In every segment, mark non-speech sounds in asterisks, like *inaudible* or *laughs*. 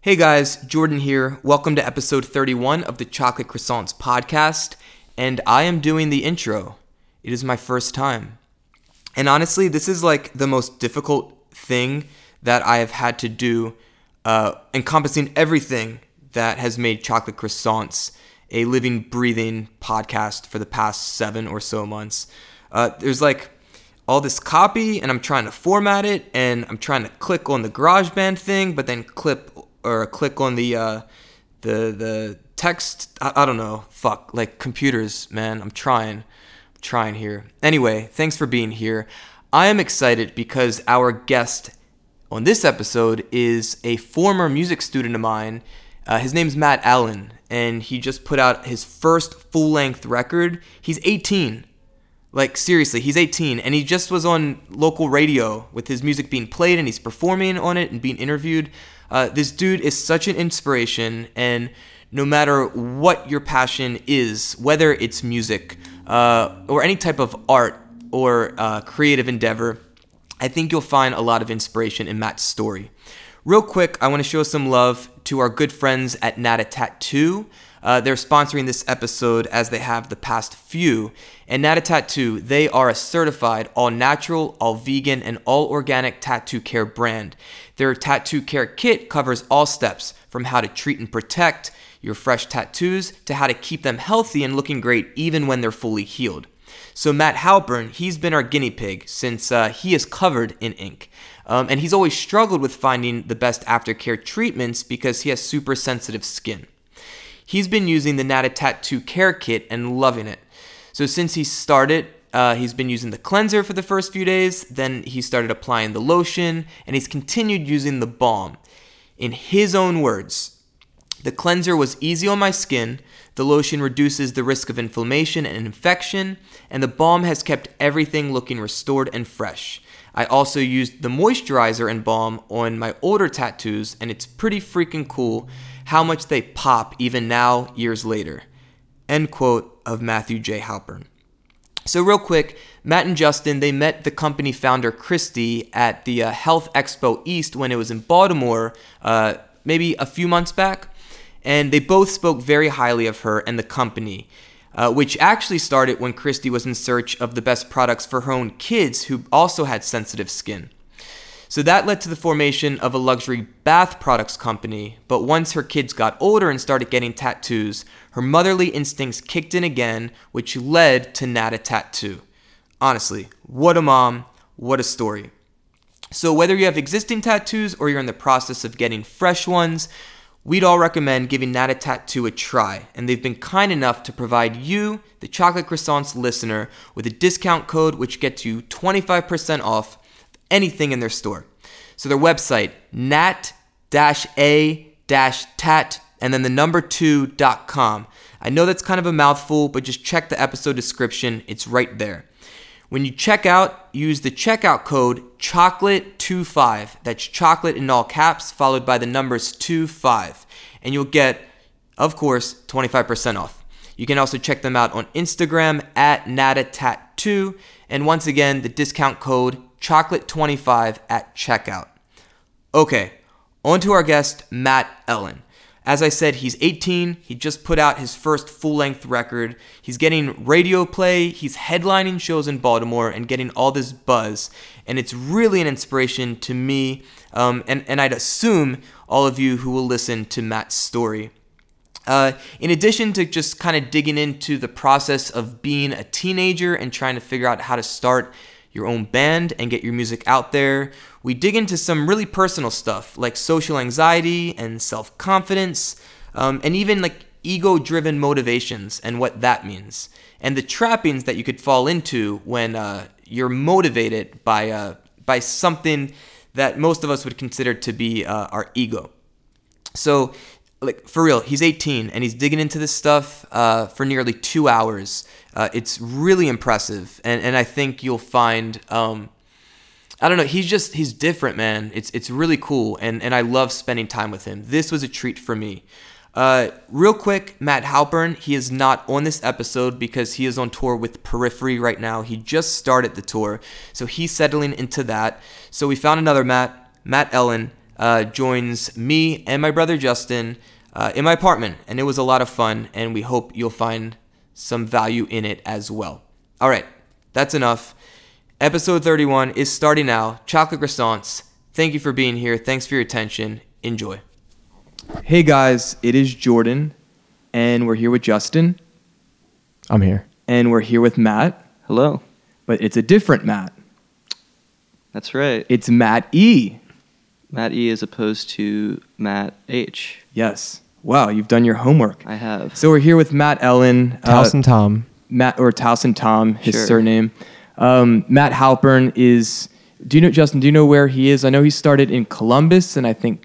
Hey guys, Jordan here. Welcome to episode 31 of the Chocolate Croissants podcast, and I am doing the intro. It is my first time. And honestly, this is like the most difficult thing that I have had to do, uh, encompassing everything that has made Chocolate Croissants a living, breathing podcast for the past seven or so months. Uh, there's like all this copy, and I'm trying to format it, and I'm trying to click on the GarageBand thing, but then clip or click on the uh, the the text. I, I don't know. Fuck, like computers, man. I'm trying, I'm trying here. Anyway, thanks for being here. I am excited because our guest on this episode is a former music student of mine. Uh, his name's Matt Allen, and he just put out his first full length record. He's 18. Like, seriously, he's 18, and he just was on local radio with his music being played, and he's performing on it and being interviewed. Uh, this dude is such an inspiration, and no matter what your passion is, whether it's music uh, or any type of art or uh, creative endeavor, I think you'll find a lot of inspiration in Matt's story. Real quick, I want to show some love to our good friends at Nata Tattoo. Uh, they're sponsoring this episode as they have the past few. And Nata Tattoo, they are a certified, all natural, all vegan, and all organic tattoo care brand. Their tattoo care kit covers all steps from how to treat and protect your fresh tattoos to how to keep them healthy and looking great even when they're fully healed. So, Matt Halpern, he's been our guinea pig since uh, he is covered in ink. Um, and he's always struggled with finding the best aftercare treatments because he has super sensitive skin. He's been using the Nata Tattoo Care Kit and loving it. So since he started, uh, he's been using the cleanser for the first few days, then he started applying the lotion, and he's continued using the balm. In his own words, the cleanser was easy on my skin, the lotion reduces the risk of inflammation and infection, and the balm has kept everything looking restored and fresh. I also used the moisturizer and balm on my older tattoos, and it's pretty freaking cool how much they pop even now, years later. End quote of Matthew J. Halpern. So, real quick, Matt and Justin, they met the company founder Christy at the uh, Health Expo East when it was in Baltimore, uh, maybe a few months back. And they both spoke very highly of her and the company, uh, which actually started when Christy was in search of the best products for her own kids who also had sensitive skin. So that led to the formation of a luxury bath products company. But once her kids got older and started getting tattoos, her motherly instincts kicked in again, which led to Nata Tattoo. Honestly, what a mom, what a story. So, whether you have existing tattoos or you're in the process of getting fresh ones, we'd all recommend giving Nata Tattoo a try. And they've been kind enough to provide you, the Chocolate Croissants listener, with a discount code which gets you 25% off anything in their store. So their website, nat-a-tat, and then the number two.com. I know that's kind of a mouthful, but just check the episode description. It's right there. When you check out, use the checkout code chocolate25. That's chocolate in all caps, followed by the numbers 25. And you'll get, of course, 25% off. You can also check them out on Instagram at natatat2. And once again, the discount code chocolate25 at checkout. Okay, on to our guest, Matt Ellen. As I said, he's 18. He just put out his first full length record. He's getting radio play. He's headlining shows in Baltimore and getting all this buzz. And it's really an inspiration to me, um, and, and I'd assume all of you who will listen to Matt's story. Uh, in addition to just kind of digging into the process of being a teenager and trying to figure out how to start your own band and get your music out there. We dig into some really personal stuff like social anxiety and self confidence, um, and even like ego driven motivations and what that means, and the trappings that you could fall into when uh, you're motivated by, uh, by something that most of us would consider to be uh, our ego. So, like for real, he's 18 and he's digging into this stuff uh, for nearly two hours. Uh, it's really impressive, and and I think you'll find. Um, I don't know. He's just he's different, man. It's it's really cool, and and I love spending time with him. This was a treat for me. Uh, real quick, Matt Halpern. He is not on this episode because he is on tour with Periphery right now. He just started the tour, so he's settling into that. So we found another Matt, Matt Ellen. Uh, joins me and my brother Justin uh, in my apartment, and it was a lot of fun, and we hope you'll find some value in it as well. All right, that's enough. Episode 31 is starting now. Chocolate croissants. Thank you for being here. Thanks for your attention. Enjoy. Hey guys, it is Jordan, and we're here with Justin, I'm here. and we're here with Matt, Hello. but it's a different Matt. That's right. It's Matt E. Matt E as opposed to Matt H. Yes. Wow, you've done your homework. I have. So we're here with Matt Ellen, uh, Towson Tom. Matt or Towson Tom, his Sure. surname. Um, Matt Halpern is. Do you know Justin? Do you know where he is? I know he started in Columbus, and I think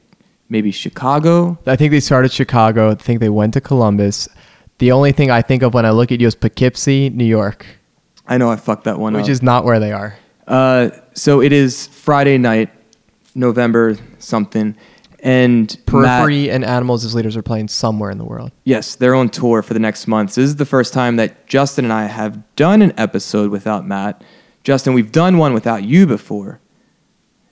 maybe Chicago. I think they started Chicago. I think they went to Columbus. The only thing I think of when I look at you is Poughkeepsie, New York, I know I fucked that one up. which up. is not where they are. Uh, so it is Friday night, November something, and Matt, Periphery and Animals as Leaders are playing somewhere in the world. yes, they're on tour for the next month. This is the first time that Justin and I have done an episode without Matt. Justin, we've done one without you before.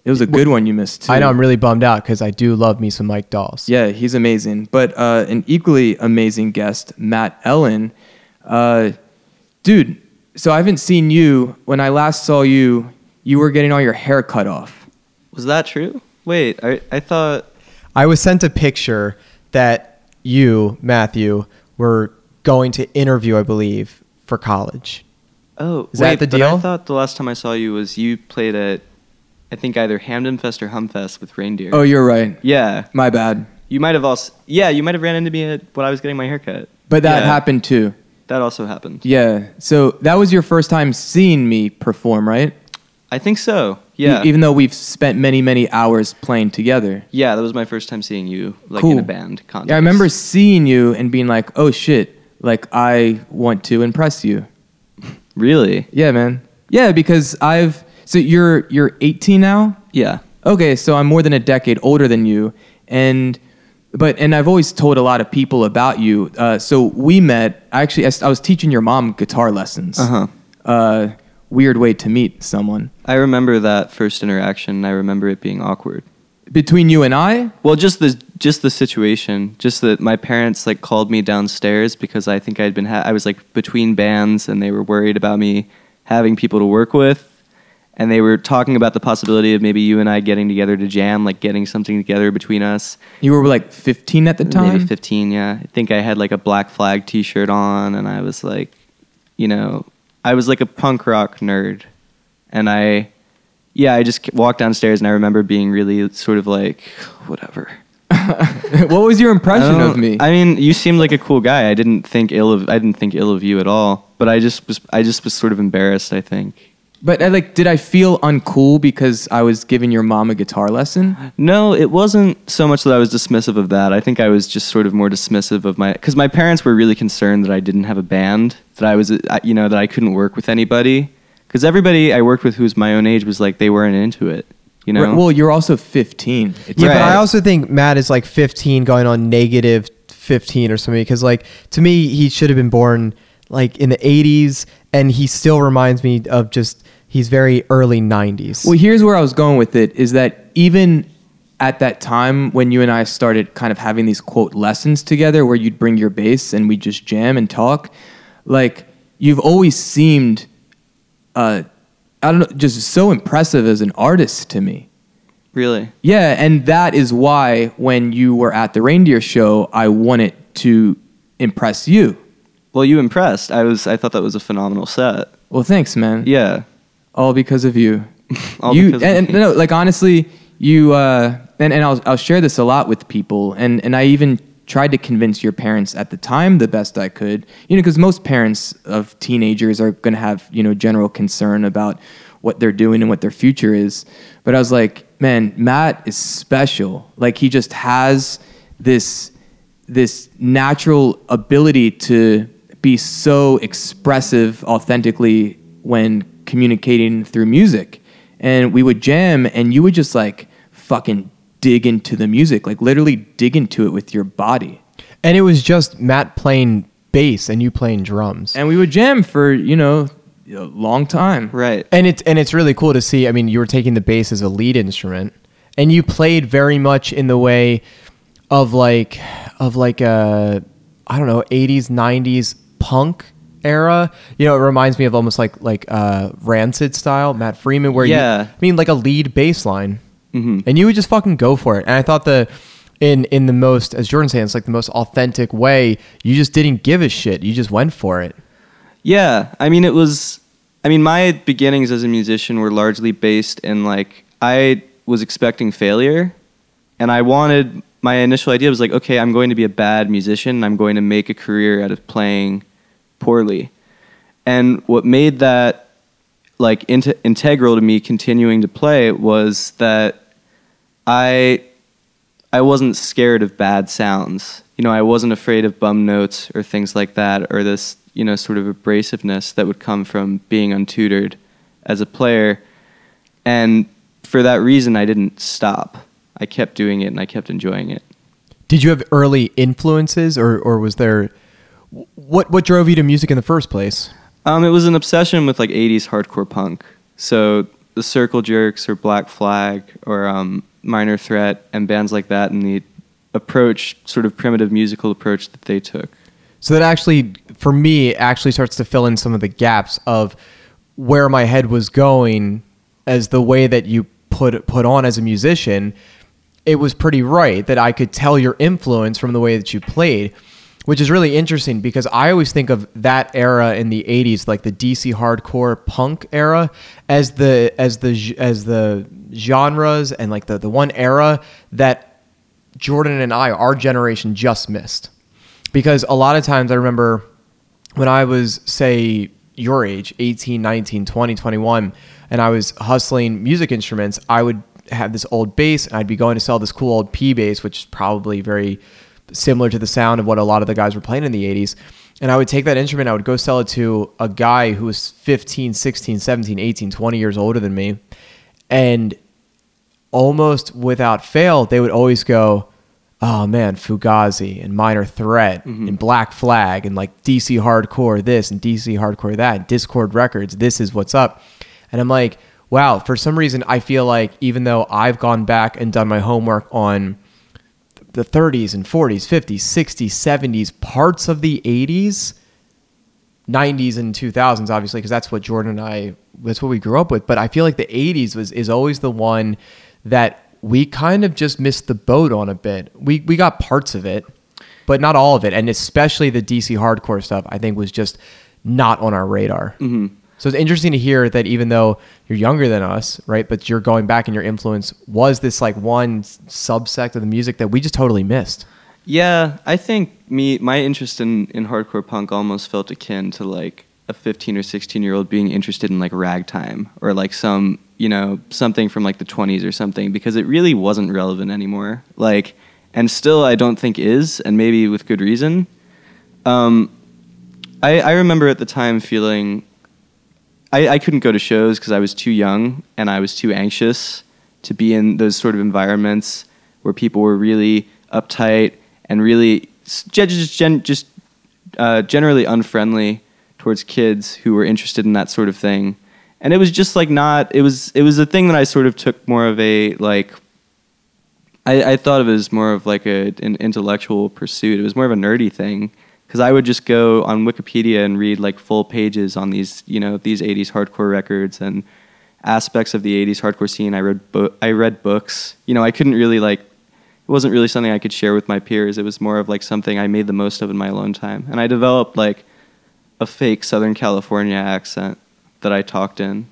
It was a good one you missed too. I know I'm really bummed out because I do love me some Mike Dawes. Yeah, he's amazing. But uh, an equally amazing guest, Matt Ellen. Uh, dude, so I haven't seen you. When I last saw you, you were getting all your hair cut off. Was that true? Wait, I, I thought. I was sent a picture that you, Matthew, were going to interview, I believe, for college. Oh, Is that wait, the but deal? I thought the last time I saw you was you played at, I think either Hampden Fest or HonFest with Reindeer. Oh, you're right. yeah. My bad. You might have also. Yeah, you might have ran into me at when I was getting my haircut. But that Yeah, happened too. That also happened. Yeah. So that was your first time seeing me perform, right? I think so. Yeah. Even though we've spent many, many hours playing together. yeah, that was my first time seeing you like Cool. in a band context. Yeah, I remember seeing you and being like, "Oh shit! Like I want to impress you." *laughs* Really? Yeah, man. Yeah, because I've so you're you're 18 now. Yeah. Okay, so I'm more than a decade older than you, and but and I've always told a lot of people about you. Uh, so we met. Actually, I, s- I was teaching your mom guitar lessons. Uh-huh. Uh Weird way to meet someone I remember that first interaction. and I remember it being awkward. between you and I. Well, just the just the situation, just that my parents like called me downstairs because I think I'd been ha- I was like between bands and they were worried about me having people to work with, and they were talking about the possibility of maybe you and I getting together to jam, like getting something together between us. You were like 15 at the time. Maybe 15, yeah. I think I had like a Black Flag T-shirt on, and I was like, you know, I was like a punk rock nerd, and I, yeah, I just walked downstairs and I remember being really sort of like, whatever. *laughs* what was your impression of me? I mean, you seemed like a cool guy. I didn't think ill of I didn't think ill of you at all. But I just was I just was sort of embarrassed. I think. But I, like, did I feel uncool because I was giving your mom a guitar lesson? No, it wasn't so much that I was dismissive of that. I think I was just sort of more dismissive of my because my parents were really concerned that I didn't have a band, that I was uh, you know that I couldn't work with anybody because everybody I worked with who was my own age was like they weren't into it. You know. Right, Well, you're also 15. It's Yeah, but I also think Matt is like 15 going on negative 15 or something because like to me he should have been born like in the 80s and he still reminds me of just he's very early 90s. Well, here's where I was going with it is that even at that time when you and I started kind of having these quote lessons together where you'd bring your bass and we'd just jam and talk, like you've always seemed uh I don't know, just so impressive as an artist to me. really. Yeah, and that is why when you were at the reindeer show, I wanted to impress you. Well, you impressed. I was. I thought that was a phenomenal set. Well, thanks, man. Yeah. all because of you. *laughs* All you because of and, no, like honestly, you uh, and and I'll I'll share this a lot with people, and and I even tried to convince your parents at the time the best I could, you know, because most parents of teenagers are going to have you know general concern about what they're doing and what their future is. But I was like, man, Matt is special. Like he just has this this natural ability to be so expressive authentically when communicating through music. And we would jam and you would just like fucking dig into the music, like literally dig into it with your body. and it was just Matt playing bass and you playing drums. And we would jam for, you know, a long time. Right. And it's and it's really cool to see. I mean, you were taking the bass as a lead instrument, and you played very much in the way of like of like a I don't know 80s 90s punk era. You know, it reminds me of almost like like uh, Rancid style, Matt Freeman, where Yeah. you, I mean like a lead bass line, Mhm. and you would just fucking go for it. And I thought the in in the most as Jordan saying, it's like the most authentic way. You just didn't give a shit. You just went for it. Yeah, I mean, it was. I mean, my beginnings as a musician were largely based in like I was expecting failure, and I wanted. My initial idea was like, okay, I'm going to be a bad musician. and I'm going to make a career out of playing poorly, and what made that like int- integral to me continuing to play was that I I wasn't scared of bad sounds. You know, I wasn't afraid of bum notes or things like that, or this, you know, sort of abrasiveness that would come from being untutored as a player. And for that reason, I didn't stop. I kept doing it and I kept enjoying it. Did you have early influences, or or was there what what drove you to music in the first place? Um, it was an obsession with like 80s hardcore punk. So the Circle Jerks or Black Flag or um, Minor Threat and bands like that, and the approach, sort of primitive musical approach that they took. So that actually, for me, actually starts to fill in some of the gaps of where my head was going as the way that you put put on as a musician. It was pretty right that I could tell your influence from the way that you played, which is really interesting because I always think of that era in the '80s, like the DC hardcore punk era, as the as the as the genres and like the the one era that Jordan and I, our generation, just missed. Because a lot of times I remember when I was, say, your age, 18, 19, 20, 21, and I was hustling music instruments, I would have this old bass and I'd be going to sell this cool old P bass, which is probably very similar to the sound of what a lot of the guys were playing in the 80s. And I would take that instrument, I would go sell it to a guy who was 15, 16, 17, 18, 20 years older than me. And almost without fail, they would always go, "Oh man, Fugazi and Minor Threat mm-hmm. and Black Flag and like DC Hardcore this and DC Hardcore that, and Dischord Records. This is what's up." And I'm like, "Wow!" For some reason, I feel like even though I've gone back and done my homework on the 30s and 40s, 50s, 60s, 70s, parts of the 80s, 90s and 2000s obviously because that's what Jordan and I that's what we grew up with but I feel like the 80s was is always the one that we kind of just missed the boat on a bit. We we got parts of it, but not all of it and especially the DC hardcore stuff I think was just not on our radar. Mm-hmm. So it's interesting to hear that even though you're younger than us, right, but you're going back and your influence was this like one subsect of the music that we just totally missed. Yeah, I think me my interest in, in hardcore punk almost felt akin to like a 15 or 16 year old being interested in like ragtime or like some you know something from like the 20s or something because it really wasn't relevant anymore. Like, and still I don't think is, and maybe with good reason. Um, I I remember at the time feeling I, I couldn't go to shows because I was too young and I was too anxious to be in those sort of environments where people were really uptight and really just just uh, generally unfriendly towards kids who were interested in that sort of thing. And it was just like not. It was it was a thing that I sort of took more of a like. I, I thought of it as more of like a, an intellectual pursuit. It was more of a nerdy thing because I would just go on Wikipedia and read like full pages on these you know these '80s hardcore records and aspects of the '80s hardcore scene. I read bo- I read books. You know, I couldn't really like. It wasn't really something I could share with my peers. It was more of like something I made the most of in my alone time, and I developed like a fake Southern California accent that I talked in.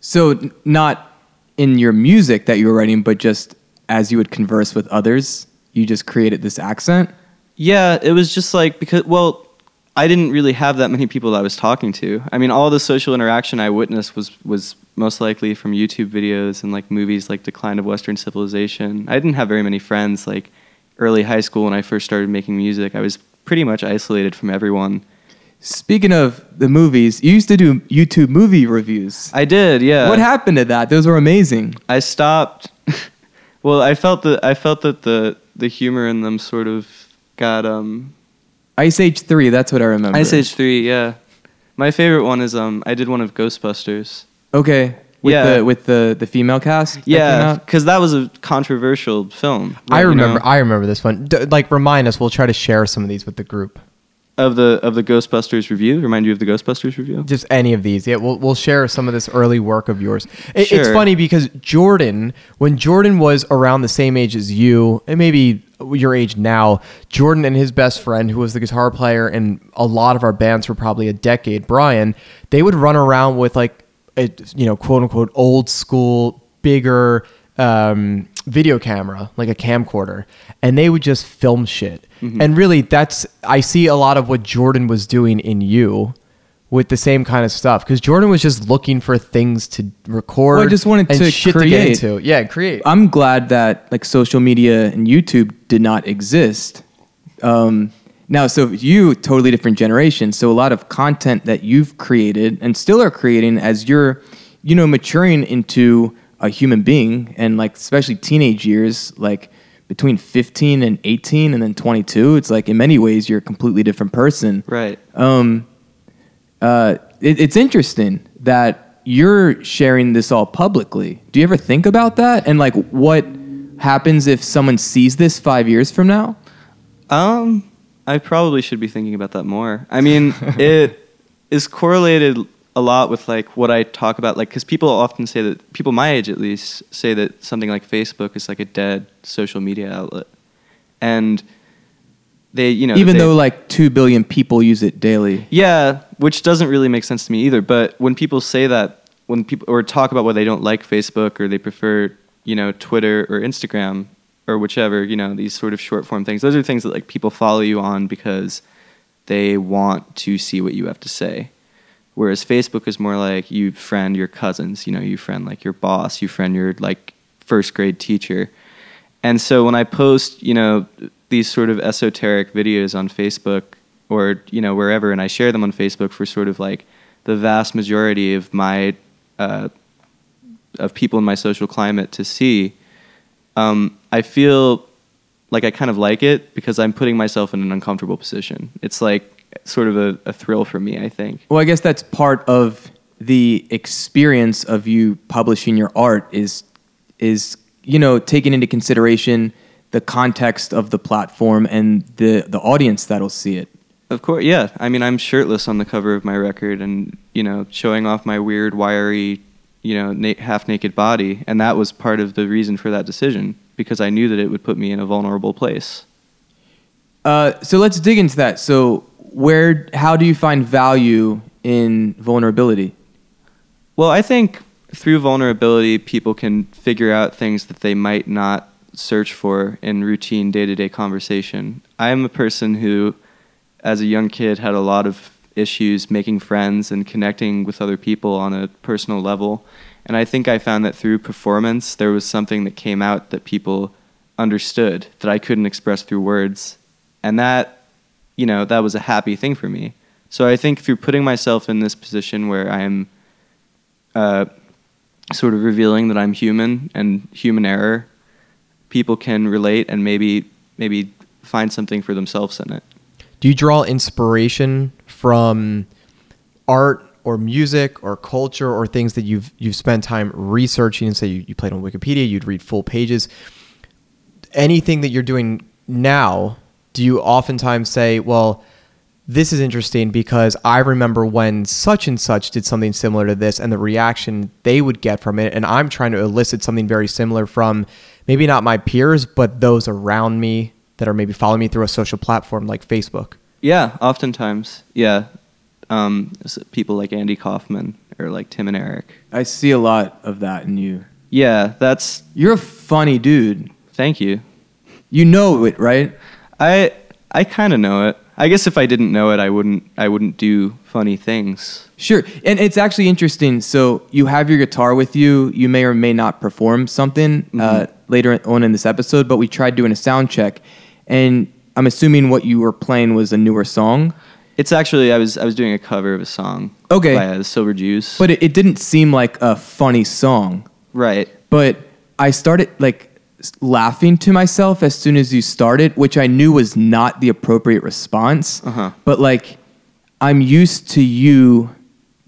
So not in your music that you were writing, but just as you would converse with others, you just created this accent. Yeah, it was just like because well, I didn't really have that many people that I was talking to. I mean, all the social interaction I witnessed was was most likely from YouTube videos and like movies like Decline of Western Civilization. I didn't have very many friends like early high school when I first started making music. I was pretty much isolated from everyone. Speaking of the movies, you used to do YouTube movie reviews. I did, yeah. what happened to that? Those were amazing. I stopped. *laughs* well, I felt that I felt that the the humor in them sort of got um Ice Age 3, that's what I remember. Ice Age 3, yeah. My favorite one is um I did one of Ghostbusters. Okay. with Yeah. the with the the female cast. Yeah, because that was a controversial film. I you remember. know, I remember this one. D- like, remind us. We'll try to share some of these with the group. Of the of the Ghostbusters review. Remind you of the Ghostbusters review. Just any of these. Yeah, we'll we'll share some of this early work of yours. It, It's funny because Jordan, when Jordan was around the same age as you, and maybe your age now, Jordan and his best friend, who was the guitar player in a lot of our bands for probably a decade, Brian, they would run around with like a you know quote unquote old school bigger um, video camera, like a camcorder, and they would just film shit. And really, that's I see a lot of what Jordan was doing in you with the same kind of stuff because Jordan was just looking for things to record. Well, I just wanted and to shit create. to get into. Yeah, create. I'm glad that like social media and YouTube did not exist. Um, now, so you totally different generation. So a lot of content that you've created and still are creating as you're, you know, maturing into a human being and like especially teenage years, like between 15 and 18 and then 22, it's like in many ways you're a completely different person. Right. Um, uh, it, it's interesting that you're sharing this all publicly. Do you ever think about that? And like, what happens if someone sees this five years from now? Um, I probably should be thinking about that more. I mean, *laughs* it is correlated a lot with like what I talk about, like because people often say that people my age at least say that something like Facebook is like a dead social media outlet, and they, you know, Even they- though like two billion people use it daily. Yeah, which doesn't really make sense to me either. But when people say that, when people or talk about why they don't like Facebook or they prefer, you know, Twitter or Instagram or whichever, you know, these sort of short form things, those are things that like people follow you on because they want to see what you have to say. Whereas Facebook is more like you friend your cousins, you know, you friend like your boss, you friend your like first grade teacher. And so when I post, you know, these sort of esoteric videos on Facebook or, you know, wherever, and I share them on Facebook for sort of like the vast majority of my, uh, of people in my social climate to see, um, I feel like I kind of like it because I'm putting myself in an uncomfortable position. It's like sort of a, a thrill for me, I think. Well, I guess that's part of the experience of you publishing your art is is you know taking into consideration the context of the platform and the the audience that'll see it. Of course, yeah. I mean, I'm shirtless on the cover of my record, and you know, showing off my weird, wiry, you know, na- half naked body, and that was part of the reason for that decision because I knew that it would put me in a vulnerable place. Uh, so let's dig into that. So where how do you find value in vulnerability? Well, I think through vulnerability, people can figure out things that they might not search for in routine day to day conversation. I'm a person who, as a young kid, had a lot of issues making friends and connecting with other people on a personal level. And I think I found that through performance, there was something that came out that people understood that I couldn't express through words. And that, you know, that was a happy thing for me. So I think through putting myself in this position where I am uh, sort of revealing that I'm human and human error, people can relate and maybe maybe find something for themselves in it. Do you draw inspiration from art or music or culture or things that you've you've spent time researching and say you, you played on Wikipedia, you'd read full pages. Anything that you're doing now, do you oftentimes say, well, this is interesting because I remember when such and such did something similar to this and the reaction they would get from it. And I'm trying to elicit something very similar from maybe not my peers, but those around me that are maybe following me through a social platform like Facebook. Yeah, oftentimes. Yeah. Um, s- people like Andy Kaufman or like Tim and Eric. I see a lot of that in you. Yeah, that's You're a funny dude. thank you. You know it, right? I I kind of know it. I guess if I didn't know it, I wouldn't I wouldn't do funny things. Sure. And it's actually interesting. So you have your guitar with you. You may or may not perform something uh, later on in this episode, but we tried doing a sound check. And I'm assuming what you were playing was a newer song. It's actually I was I was doing a cover of a song. Okay. By uh, the Silver Jews. But it, it didn't seem like a funny song. right. But I started like laughing to myself as soon as you started, which I knew was not the appropriate response. Uh-huh. But like, I'm used to you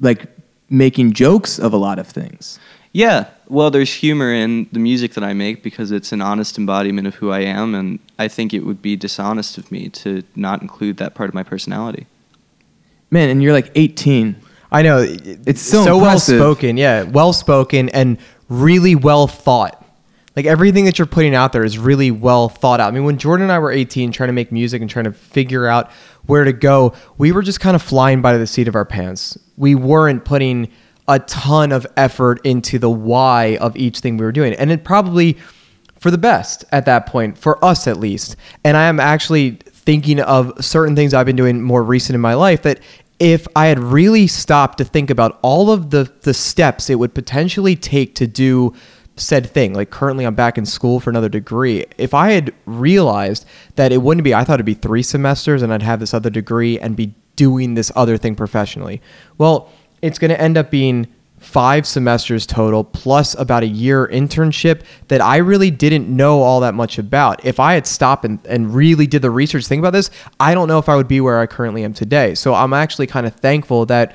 like making jokes of a lot of things. Yeah, well, there's humor in the music that I make because it's an honest embodiment of who I am, and I think it would be dishonest of me to not include that part of my personality. Man, and you're like 18. I know It's so well spoken. Yeah, well spoken and really well thought. Like everything that you're putting out there is really well thought out. I mean, when Jordan and I were 18, trying to make music and trying to figure out where to go, we were just kind of flying by the seat of our pants. We weren't putting a ton of effort into the why of each thing we were doing, and it probably for the best at that point, for us at least. And I am actually thinking of certain things I've been doing more recent in my life that if I had really stopped to think about all of the the steps it would potentially take to do said thing, like currently I'm back in school for another degree. If I had realized that it wouldn't be, I thought it'd be three semesters and I'd have this other degree and be doing this other thing professionally. Well, it's going to end up being five semesters total plus about a year internship that I really didn't know all that much about. If I had stopped and, and really did the research think about this, I don't know if I would be where I currently am today. So I'm actually kind of thankful that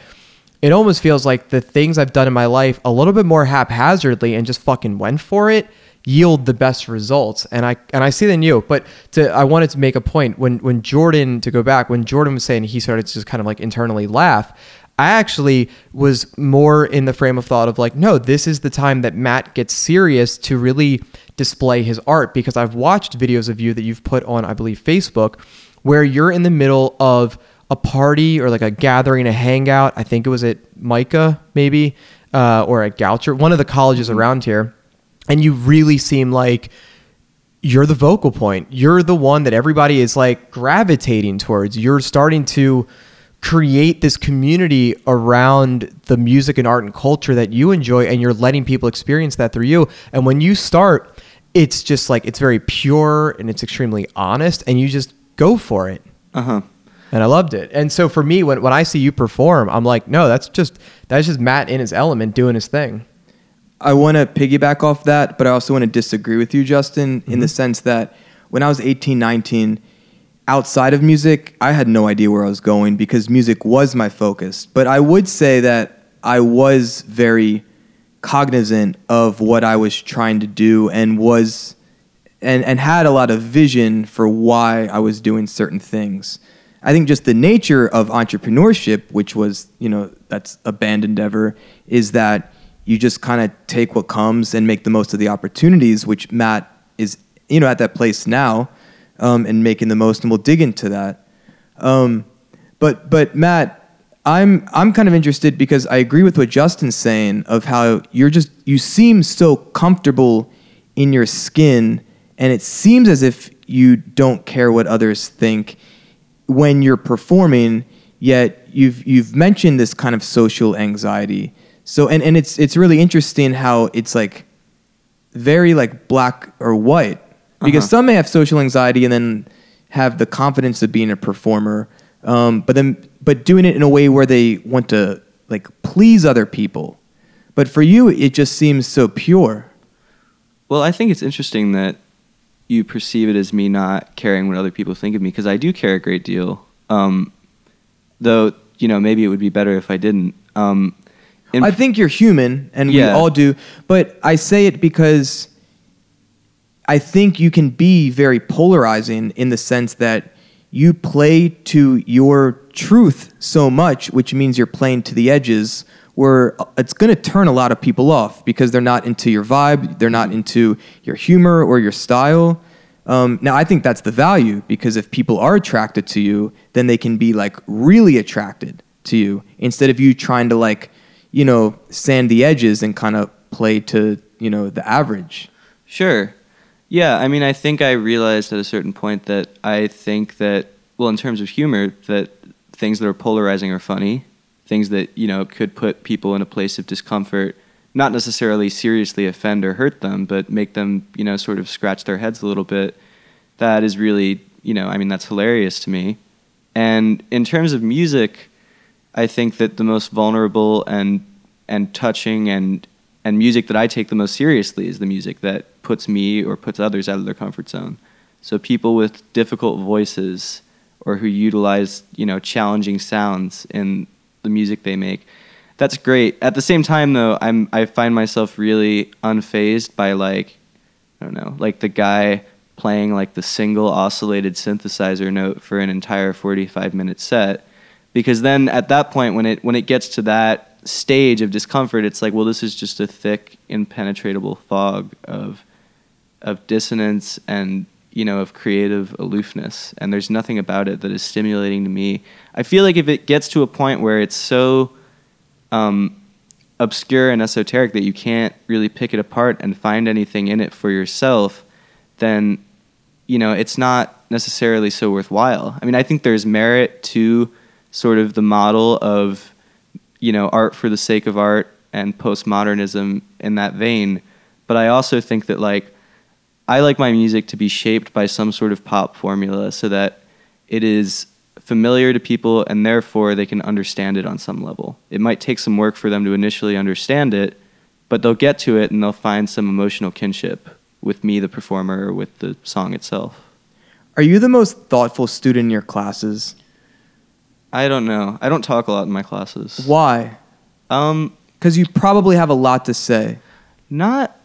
it almost feels like the things I've done in my life a little bit more haphazardly and just fucking went for it yield the best results. And I and I see that in you. But to I wanted to make a point. When when Jordan to go back when Jordan was saying he started to just kind of like internally laugh I actually was more in the frame of thought of like, no, this is the time that Matt gets serious to really display his art because I've watched videos of you that you've put on, I believe, Facebook, where you're in the middle of a party or like a gathering, a hangout. I think it was at MICA, maybe, uh, or at Goucher, one of the colleges around here. And you really seem like you're the vocal point. You're the one that everybody is like gravitating towards. You're starting to create this community around the music and art and culture that you enjoy and you're letting people experience that through you. And when you start, it's just like it's very pure and it's extremely honest and you just go for it. Uh huh. And I loved it. And so for me, when, when I see you perform, I'm like, no, that's just that's just Matt in his element doing his thing. I want to piggyback off that, but I also want to disagree with you, Justin, in the mm-hmm. sense that when I was 18, 19, outside of music, I had no idea where I was going because music was my focus. But I would say that I was very cognizant of what I was trying to do and was and, and had a lot of vision for why I was doing certain things. I think just the nature of entrepreneurship, which was, you know, that's a band endeavor, is that you just kind of take what comes and make the most of the opportunities, which Matt is, you know, at that place now um, and making the most, and we'll dig into that. Um, but but Matt, I'm I'm kind of interested because I agree with what Justin's saying of how you're just you seem so comfortable in your skin, and it seems as if you don't care what others think when you're performing. Yet you've you've mentioned this kind of social anxiety. So and, and it's it's really interesting how it's like very like black or white because Uh-huh. some may have social anxiety and then have the confidence of being a performer um, but then but doing it in a way where they want to like please other people but for you it just seems so pure Well, I think it's interesting that you perceive it as me not caring what other people think of me because I do care a great deal. Um, though, you know, maybe it would be better if I didn't. Um, i think you're human and we all do but i say it because i think you can be very polarizing in the sense that you play to your truth so much which means you're playing to the edges where it's going to turn a lot of people off because they're not into your vibe they're not into your humor or your style um, now i think that's the value because if people are attracted to you then they can be like really attracted to you instead of you trying to like you know sand the edges and kind of play to you know the average Sure. Yeah, I mean, I think I realized at a certain point that I think that, well, in terms of humor, that things that are polarizing are funny. Things that, you know, could put people in a place of discomfort, not necessarily seriously offend or hurt them, but make them, you know, sort of scratch their heads a little bit. That is really, you know, I mean, that's hilarious to me. And in terms of music, I think that the most vulnerable and and touching and and music that I take the most seriously is the music that puts me or puts others out of their comfort zone. So people with difficult voices or who utilize, you know, challenging sounds in the music they make. that's great. At the same time, though, I'm I find myself really unfazed by like I don't know, like the guy playing like the single oscillated synthesizer note for an entire 45 minute set because then at that point when it when it gets to that stage of discomfort it's like well this is just a thick impenetrable fog of of dissonance and you know of creative aloofness and there's nothing about it that is stimulating to me. I feel like if it gets to a point where it's so um, obscure and esoteric that you can't really pick it apart and find anything in it for yourself then you know it's not necessarily so worthwhile. I mean i think there's merit to sort of the model of you know art for the sake of art and postmodernism in that vein. But i also think that like i like my music to be shaped by some sort of pop formula so that it is familiar to people and therefore they can understand it on some level it might take some work for them to initially understand it but they'll get to it and they'll find some emotional kinship with me the performer or with the song itself Are you the most thoughtful student in your classes? i don't know i don't talk a lot in my classes Why? um Because you probably have a lot to say. not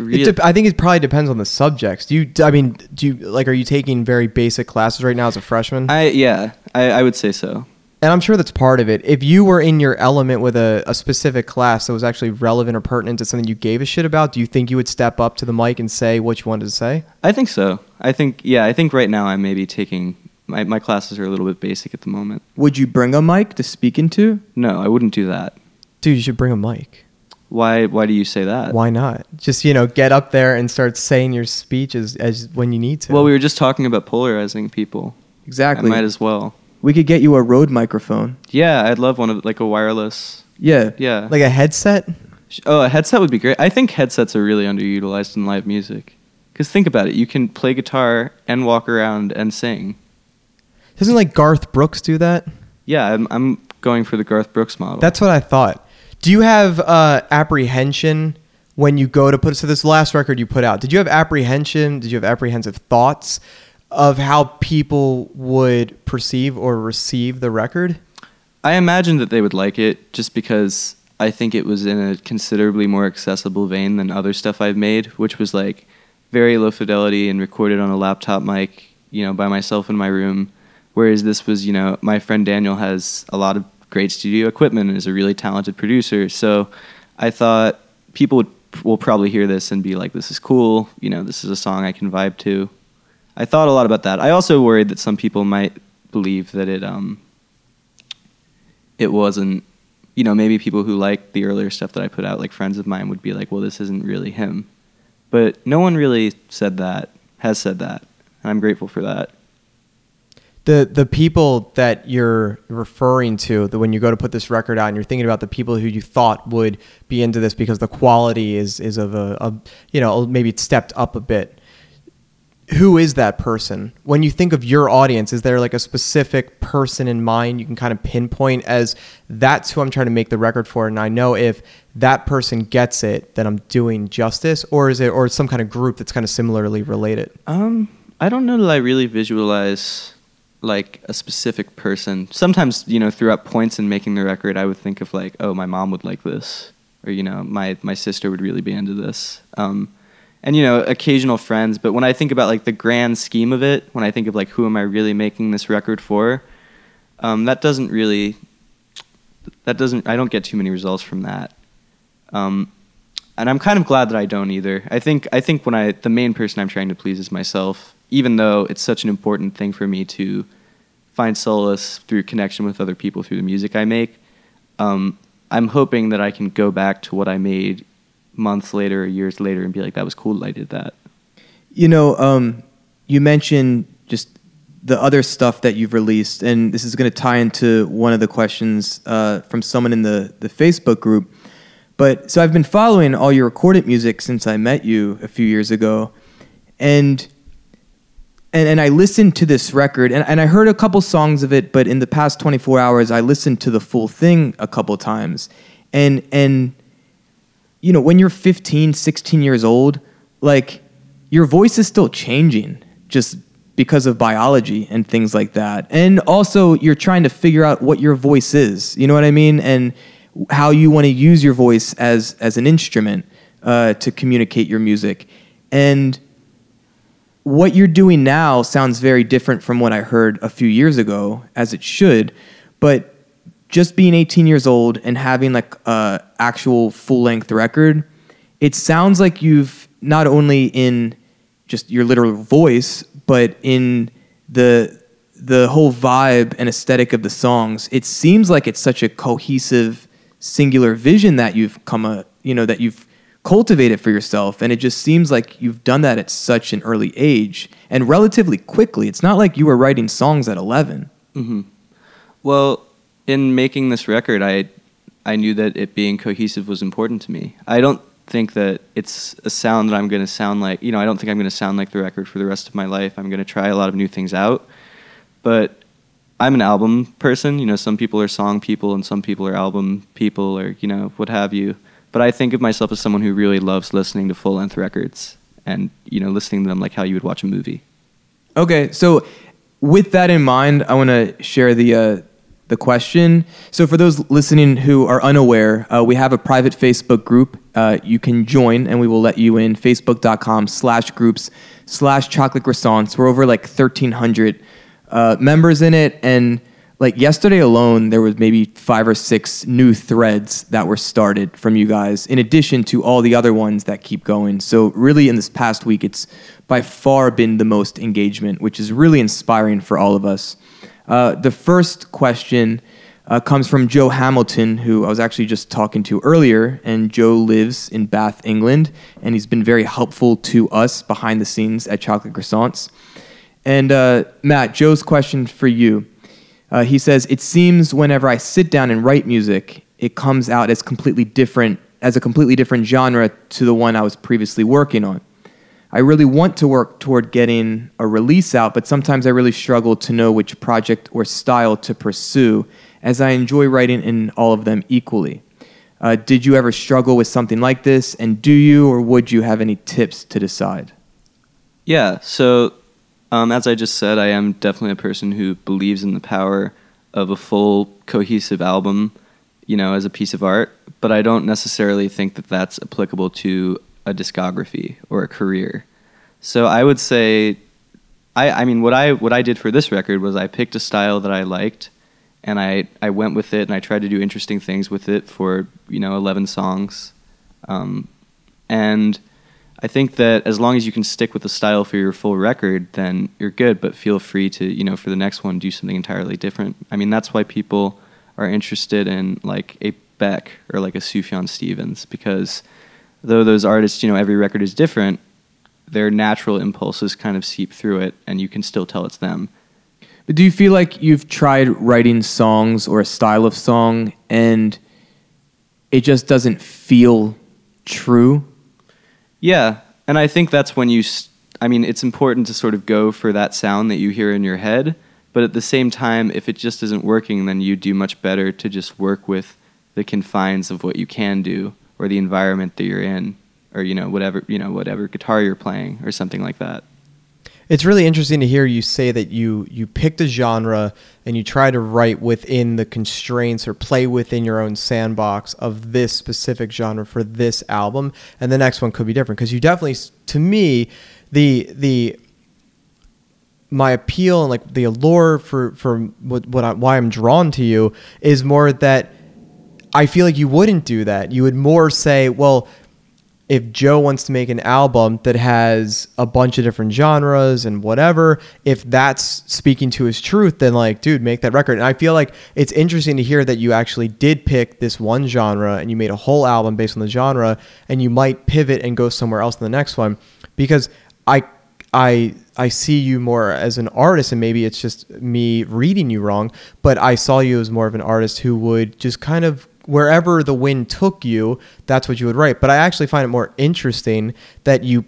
really dep- I think it probably depends on the subjects. Do you? I mean, do you like? Are you taking very basic classes right now as a freshman? I yeah, I, I would say so. and I'm sure that's part of it. If you were in your element with a, a specific class that was actually relevant or pertinent to something you gave a shit about, do you think you would step up to the mic and say what you wanted to say? I think so. I think yeah, I think right now I'm maybe taking my, my classes are a little bit basic at the moment. Would you bring a mic to speak into? No, I wouldn't do that. Dude, you should bring a mic. Why why do you say that? Why not? Just you know, get up there and start saying your speech as, as when you need to. Well, we were just talking about polarizing people. Exactly. I might as well. we could get you a Rode microphone. Yeah, I'd love one of like a wireless. Yeah. Yeah. like a headset. Oh, a headset would be great. I think headsets are really underutilized in live music. Cuz think about it, you can play guitar and walk around and sing. Doesn't like Garth Brooks do that? Yeah, I'm I'm going for the Garth Brooks model. That's what I thought. Do you have uh, apprehension when you go to put? So this last record you put out, did you have apprehension? Did you have apprehensive thoughts of how people would perceive or receive the record? I imagine that they would like it just because I think it was in a considerably more accessible vein than other stuff I've made, which was like very low fidelity and recorded on a laptop mic, you know, by myself in my room. Whereas this was, you know, my friend Daniel has a lot of great studio equipment and is a really talented producer. So I thought people would will probably hear this and be like, "This is cool," you know, this is a song I can vibe to. I thought a lot about that. I also worried that some people might believe that it um it wasn't you know maybe people who like the earlier stuff that i put out like friends of mine would be like well this isn't really him but no one really said that has said that and i'm grateful for that The the people that you're referring to, that when you go to put this record out, and you're thinking about the people who you thought would be into this because the quality is is of a, a you know maybe it's stepped up a bit. Who is that person? When you think of your audience, is there like a specific person in mind you can kind of pinpoint as that's who I'm trying to make the record for, and I know if that person gets it, then I'm doing justice, or is it or some kind of group that's kind of similarly related? um i don't know that i really visualize like a specific person sometimes you know throughout points in making the record i would think of like oh my mom would like this or you know my my sister would really be into this. Um and you know occasional friends but when i think about like the grand scheme of it when i think of like who am i really making this record for um, that doesn't really that doesn't i don't get too many results from that. Um, and i'm kind of glad that i don't either. I think i think when i the main person i'm trying to please is myself even though it's such an important thing for me to find solace through connection with other people through the music i make um, i'm hoping that i can go back to what i made months later years later and be like that was cool that i did that You know, um, you mentioned just the other stuff that you've released, and this is going to tie into one of the questions uh, from someone in the, the Facebook group. But so I've been following all your recorded music since I met you a few years ago, and and, and I listened to this record, and, and I heard a couple songs of it, but in the past 24 hours, I listened to the full thing a couple times, and and you know, when you're 15, 16 years old, like your voice is still changing just because of biology and things like that. And also, you're trying to figure out what your voice is. You know what I mean? And how you want to use your voice as as an instrument uh, to communicate your music, and what you're doing now sounds very different from what I heard a few years ago, as it should. But just being 18 years old and having like a actual full length record, it sounds like you've not only in just your literal voice, but in the the whole vibe and aesthetic of the songs. It seems like it's such a cohesive, singular vision that you've come a you know that you've cultivated for yourself, and it just seems like you've done that at such an early age and relatively quickly. It's not like you were writing songs at 11. Mm-hmm. Well, in making this record, I I knew that it being cohesive was important to me. I don't think that it's a sound that I'm going to sound like. You know, I don't think I'm going to sound like the record for the rest of my life. I'm going to try a lot of new things out, but I'm an album person. You know, some people are song people and some people are album people or you know what have you. But I think of myself as someone who really loves listening to full length records and you know listening to them like how you would watch a movie. Okay, so with that in mind, I want to share the uh, the question. So for those listening who are unaware, uh, we have a private Facebook group. Uh, you can join, and we will let you in. Facebook.com slash groups slash Chocolate Croissants. We're over like thirteen hundred uh, members in it, and like yesterday alone, there was maybe five or six new threads that were started from you guys, in addition to all the other ones that keep going. So really, in this past week, it's by far been the most engagement, which is really inspiring for all of us. Uh, the first question uh, comes from Joe Hamilton, who I was actually just talking to earlier. And Joe lives in Bath, England, and he's been very helpful to us behind the scenes at Chocolate Croissants. And uh, Matt, Joe's question for you. Uh, he says, It seems whenever I sit down and write music, it comes out as completely different, as a completely different genre to the one I was previously working on. I really want to work toward getting a release out, but sometimes I really struggle to know which project or style to pursue, as I enjoy writing in all of them equally. Uh, did you ever struggle with something like this, and do you or would you have any tips to decide? Yeah. So, um, as I just said, I am definitely a person who believes in the power of a full, cohesive album, you know, as a piece of art. But I don't necessarily think that that's applicable to a discography or a career. So I would say, I, I mean, what I what I did for this record was I picked a style that I liked, and I I went with it, and I tried to do interesting things with it for you know eleven songs, um, and I think that as long as you can stick with the style for your full record, then you're good. But feel free to, you know, for the next one, do something entirely different. I mean, that's why people are interested in like a Beck or like a Sufjan Stevens because though those artists, you know, every record is different, their natural impulses kind of seep through it, and you can still tell it's them. But do you feel like you've tried writing songs or a style of song and it just doesn't feel true? Yeah, and I think that's when you. I mean, it's important to sort of go for that sound that you hear in your head, but at the same time, if it just isn't working, then you do much better to just work with the confines of what you can do or the environment that you're in, or you know whatever you know whatever guitar you're playing or something like that. It's really interesting to hear you say that you you picked a genre and you try to write within the constraints or play within your own sandbox of this specific genre for this album, and the next one could be different because you definitely, to me, the the my appeal and like the allure for for what, what I, why I'm drawn to you is more that I feel like you wouldn't do that. You would more say, well, if Joe wants to make an album that has a bunch of different genres and whatever, if that's speaking to his truth, then like, dude, make that record. And I feel like it's interesting to hear that you actually did pick this one genre and you made a whole album based on the genre and you might pivot and go somewhere else in the next one because I I I see you more as an artist, and maybe it's just me reading you wrong, but I saw you as more of an artist who would just kind of wherever the wind took you, that's what you would write. But I actually find it more interesting that you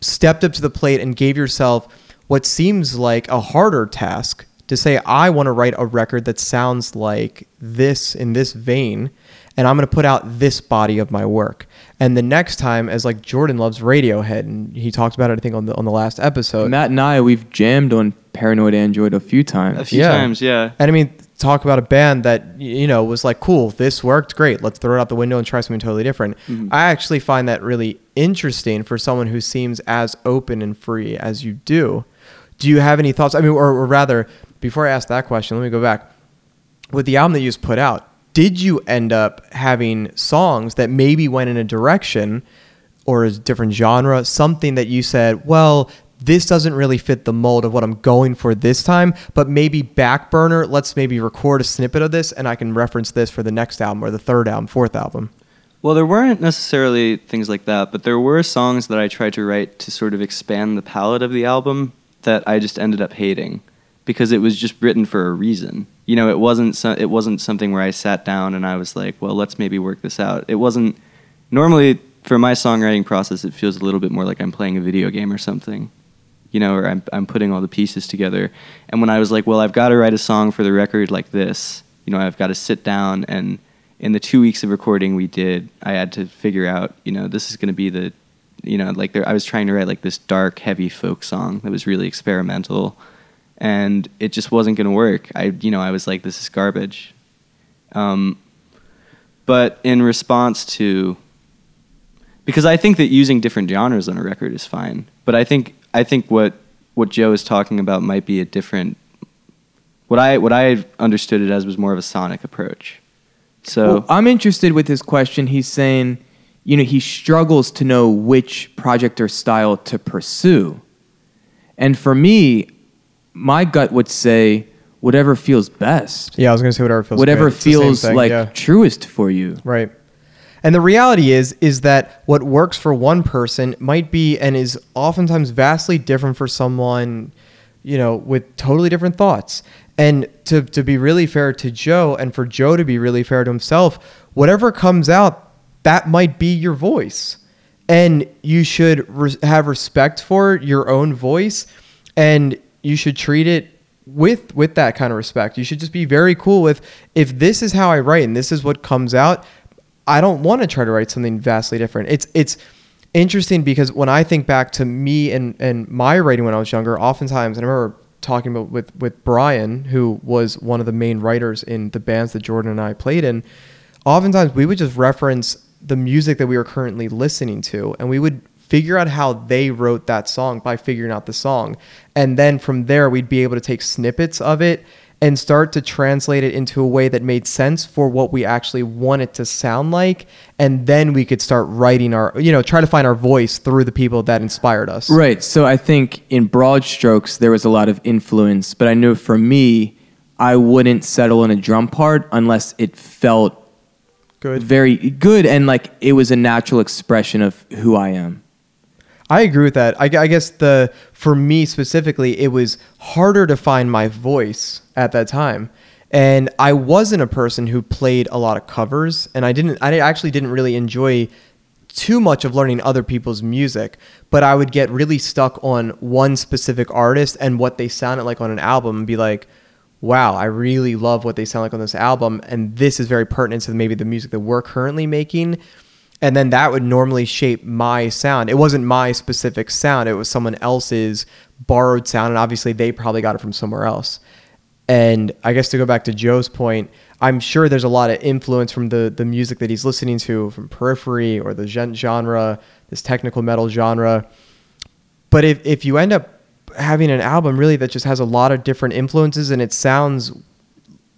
stepped up to the plate and gave yourself what seems like a harder task to say, I want to write a record that sounds like this in this vein, and I'm going to put out this body of my work. And the next time, as like Jordan loves Radiohead, and he talked about it, I think on the on the last episode. Matt and I, we've jammed on Paranoid Android a few times. A few Yeah. times, yeah. And I mean, talk about a band that you know was like, cool, this worked, great, let's throw it out the window and try something totally different. Mm-hmm. I actually find that really interesting for someone who seems as open and free as you do. Do you have any thoughts? I mean, or, or rather, before I ask that question, let me go back. With the album that you just put out, did you end up having songs that maybe went in a direction or a different genre, something that you said, well, this doesn't really fit the mold of what I'm going for this time, but maybe back burner, let's maybe record a snippet of this and I can reference this for the next album or the third album, fourth album. Well, there weren't necessarily things like that, but there were songs that I tried to write to sort of expand the palette of the album that I just ended up hating because it was just written for a reason. You know, it wasn't so, it wasn't something where I sat down and I was like, well, let's maybe work this out. It wasn't normally for my songwriting process. It feels a little bit more like I'm playing a video game or something. You know, or I'm I'm putting all the pieces together. And when I was like, well, I've got to write a song for the record like this. You know, I've got to sit down and in the two weeks of recording we did, I had to figure out, you know, this is going to be the, you know, like there, I was trying to write like this dark, heavy folk song that was really experimental, and it just wasn't going to work. I, you know, I was like, this is garbage. Um, but in response to, because I think that using different genres on a record is fine, but I think I think what what Joe is talking about might be a different. What I what I understood it as was more of a sonic approach. So Well, I'm interested with his question. He's saying, you know, he struggles to know which project or style to pursue. And for me, my gut would say whatever feels best. Yeah, I was going to say whatever feels whatever good. It's the same feels thing, like yeah. truest for you. Right. And the reality is is that what works for one person might be and is oftentimes vastly different for someone, you know, with totally different thoughts. And to to be really fair to Joe and for Joe to be really fair to himself, whatever comes out, that might be your voice. And you should res- have respect for your own voice and you should treat it with with that kind of respect. You should just be very cool with if this is how I write and this is what comes out, I don't want to try to write something vastly different. It's it's interesting because when I think back to me and and my writing when I was younger, oftentimes I remember talking about with with Brian, who was one of the main writers in the bands that Jordan and I played in. Oftentimes we would just reference the music that we were currently listening to, and we would figure out how they wrote that song by figuring out the song, and then from there we'd be able to take snippets of it and start to translate it into a way that made sense for what we actually want it to sound like and then we could start writing our you know try to find our voice through the people that inspired us Right. So I think in broad strokes, there was a lot of influence, but I knew for me, I wouldn't settle in a drum part unless it felt good very good and like it was a natural expression of who I am. I agree with that I, I guess the for me specifically it was harder to find my voice at that time and i wasn't a person who played a lot of covers and i didn't i actually didn't really enjoy too much of learning other people's music, but I would get really stuck on one specific artist and what they sounded like on an album and be like, wow, I really love what they sound like on this album. And this is very pertinent to maybe the music that we're currently making. And then that would normally shape my sound. It wasn't my specific sound, it was someone else's borrowed sound. And obviously, they probably got it from somewhere else. And I guess to go back to Joe's point, I'm sure there's a lot of influence from the the music that he's listening to from Periphery or the gen- genre, this technical metal genre. But if if you end up having an album really that just has a lot of different influences and it sounds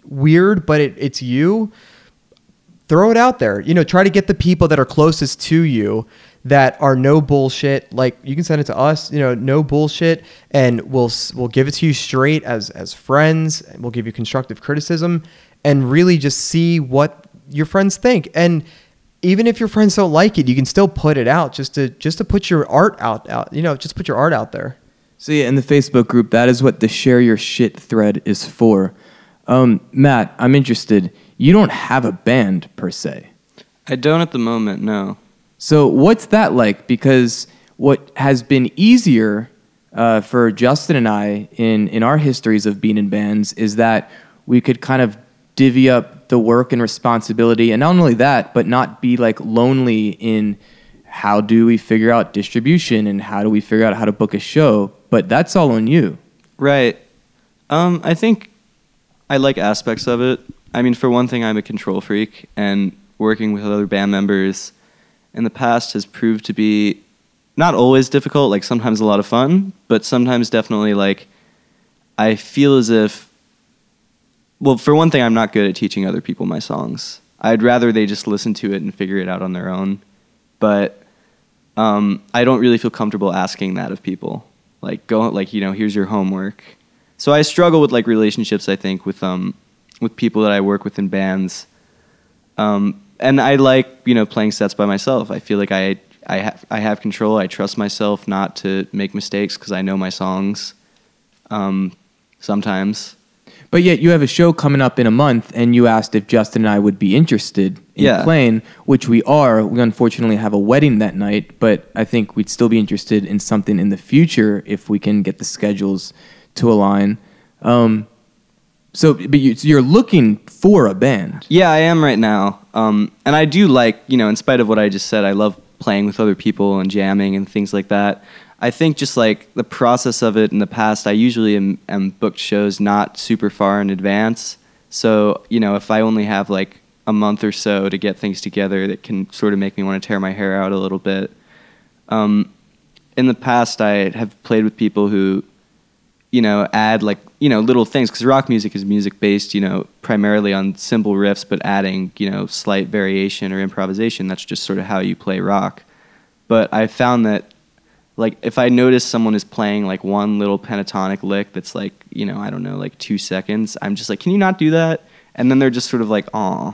weird, but it, it's you, throw it out there. You know, try to get the people that are closest to you that are no bullshit. Like you can send it to us, you know, no bullshit, and we'll we'll give it to you straight as as friends. And we'll give you constructive criticism, and really just see what your friends think. And even if your friends don't like it, you can still put it out just to just to put your art out out. You know, just put your art out there. So yeah, in the Facebook group, that is what the share your shit thread is for. Um, Matt, I'm interested. You don't have a band per se. I don't at the moment, no. So what's that like? Because what has been easier uh, for Justin and I in in our histories of being in bands is that we could kind of divvy up the work and responsibility, and not only that, but not be like lonely in how do we figure out distribution and how do we figure out how to book a show. But that's all on you. Right. Um, I think I like aspects of it. I mean, for one thing, I'm a control freak, and working with other band members in the past has proved to be not always difficult. Like sometimes a lot of fun, but sometimes definitely like I feel as if. Well, for one thing, I'm not good at teaching other people my songs. I'd rather they just listen to it and figure it out on their own. But um, I don't really feel comfortable asking that of people. Like go like you know here's your homework. So I struggle with like relationships. I think with um with people that I work with in bands. Um, and I like you know playing sets by myself. I feel like I I have I have control. I trust myself not to make mistakes because I know my songs. Um, sometimes. But yet you have a show coming up in a month, and you asked if Justin and I would be interested in Yeah. playing, which we are. We unfortunately have a wedding that night, but I think we'd still be interested in something in the future if we can get the schedules to align. Um, so, but you, you're looking for a band. Yeah, I am right now. Um, and I do like, you know, in spite of what I just said, I love playing with other people and jamming and things like that. I think just like the process of it in the past, I usually am, am booked shows not super far in advance. So, you know, if I only have like a month or so to get things together, that can sort of make me want to tear my hair out a little bit. Um, in the past, I have played with people who, you know, add like, you know, little things because rock music is music based, you know, primarily on simple riffs, but adding, you know, slight variation or improvisation. That's just sort of how you play rock. But I found that, like, if I notice someone is playing like one little pentatonic lick that's like, you know, I don't know, like two seconds, I'm just like, can you not do that? And then they're just sort of like, aw.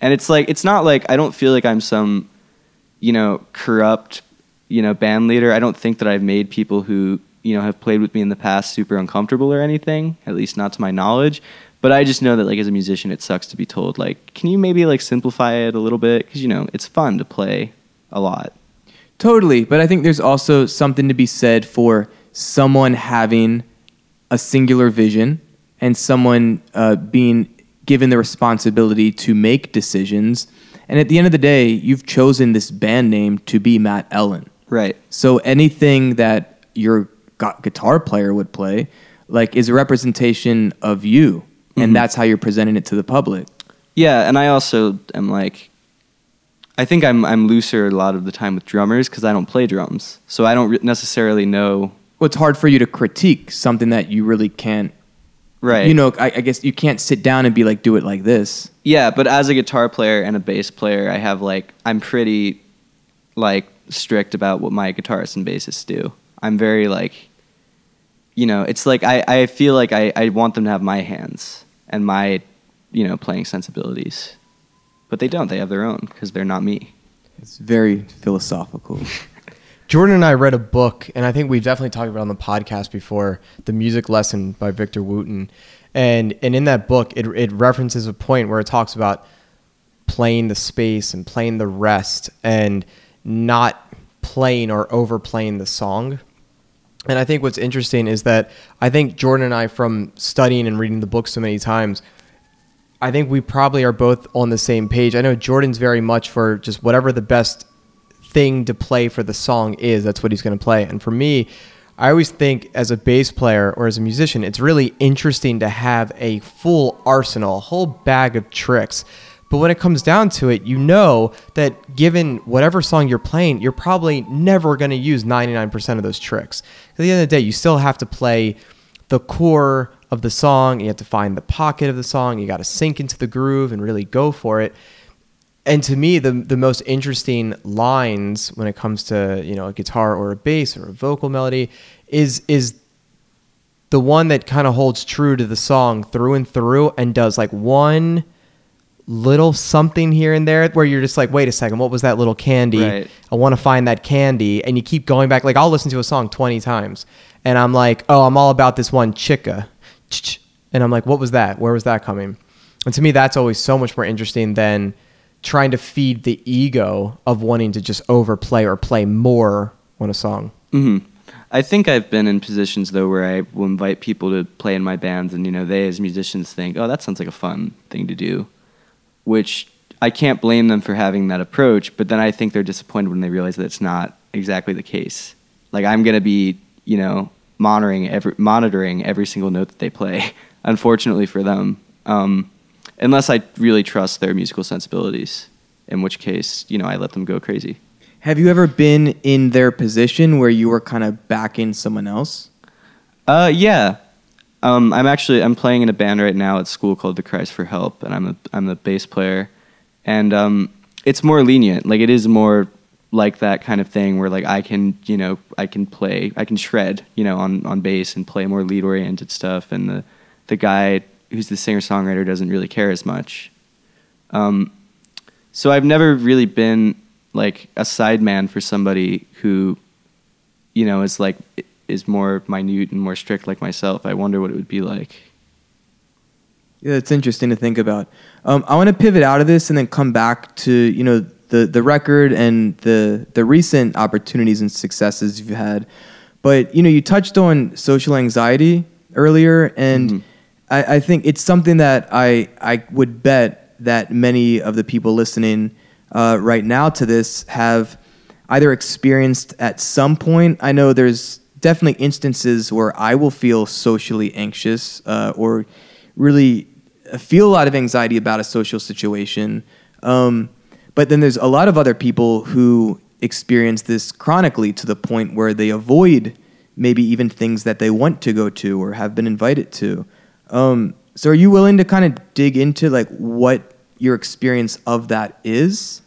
And it's like, it's not like, I don't feel like I'm some, you know, corrupt, you know, band leader. I don't think that I've made people who, you know, have played with me in the past super uncomfortable or anything, at least not to my knowledge. But I just know that, like, as a musician, it sucks to be told, like, can you maybe, like, simplify it a little bit? Because, you know, it's fun to play a lot. Totally, but I think there's also something to be said for someone having a singular vision and someone uh, being given the responsibility to make decisions. And at the end of the day, you've chosen this band name to be Matt Ellen. Right. So anything that your gu- guitar player would play, like, is a representation of you, and mm-hmm. that's how you're presenting it to the public. Yeah, and I also am like, I think I'm I'm looser a lot of the time with drummers because I don't play drums, so I don't re- necessarily know. Well, it's hard for you to critique something that you really can't. Right. You know, I, I guess you can't sit down and be like, do it like this. Yeah, but as a guitar player and a bass player, I have like I'm pretty like strict about what my guitarists and bassists do. I'm very like you know, it's like I, I feel like I, I want them to have my hands and my, you know, playing sensibilities. But they don't. They have their own because they're not me. It's very philosophical. *laughs* Jordan and I read a book, and I think we've definitely talked about it on the podcast before, "The Music Lesson" by Victor Wooten, and and in that book, it it references a point where it talks about playing the space and playing the rest, and not playing or overplaying the song. And I think what's interesting is that I think Jordan and I, from studying and reading the book so many times, I think we probably are both on the same page. I know Jordan's very much for just whatever the best thing to play for the song is, that's what he's going to play. And for me, I always think as a bass player or as a musician, it's really interesting to have a full arsenal, a whole bag of tricks. But when it comes down to it, you know that given whatever song you're playing, you're probably never going to use 99% of those tricks. At the end of the day, you still have to play the core of the song. You have to find the pocket of the song. You got to sink into the groove and really go for it. And to me, the the most interesting lines when it comes to you know a guitar or a bass or a vocal melody is is the one that kind of holds true to the song through and through and does like one little something here and there where you're just like wait a second what was that little candy? Right. i want to find that candy. And you keep going back like i'll listen to a song 20 times and i'm like oh i'm all about this one chica. *tsk* And i'm like what was that? Where was that coming? And to me that's always so much more interesting than trying to feed the ego of wanting to just overplay or play more on a song. Hmm I think I've been in positions though where I will invite people to play in my bands, and you know they as musicians think, "Oh, that sounds like a fun thing to do," which I can't blame them for having that approach. But then I think they're disappointed when they realize that it's not exactly the case. Like I'm gonna be, you know, monitoring every monitoring every single note that they play. *laughs* Unfortunately for them, um, unless I really trust their musical sensibilities. In which case, you know, I let them go crazy. Have you ever been in their position where you were kind of backing someone else? Uh, yeah. Um, I'm actually I'm playing in a band right now at school called The Cries for Help, and I'm a I'm the bass player, and um, it's more lenient. Like it is more like that kind of thing where like I can you know I can play I can shred you know on on bass and play more lead oriented stuff, and the the guy who's the singer songwriter doesn't really care as much. Um, so I've never really been like a sideman for somebody who, you know, is like is more minute and more strict like myself. I wonder what it would be like. Yeah, it's interesting to think about. Um, I want to pivot out of this and then come back to you know the the record and the the recent opportunities and successes you've had. But you know, you touched on social anxiety earlier, and Mhm. I, I think it's something that I I would bet that many of the people listening uh, right now to this have either experienced at some point. I know there's definitely instances where I will feel socially anxious uh, or really feel a lot of anxiety about a social situation. Um, but then there's a lot of other people who experience this chronically to the point where they avoid maybe even things that they want to go to or have been invited to. Um, so are you willing to kind of dig into like what your experience of that is?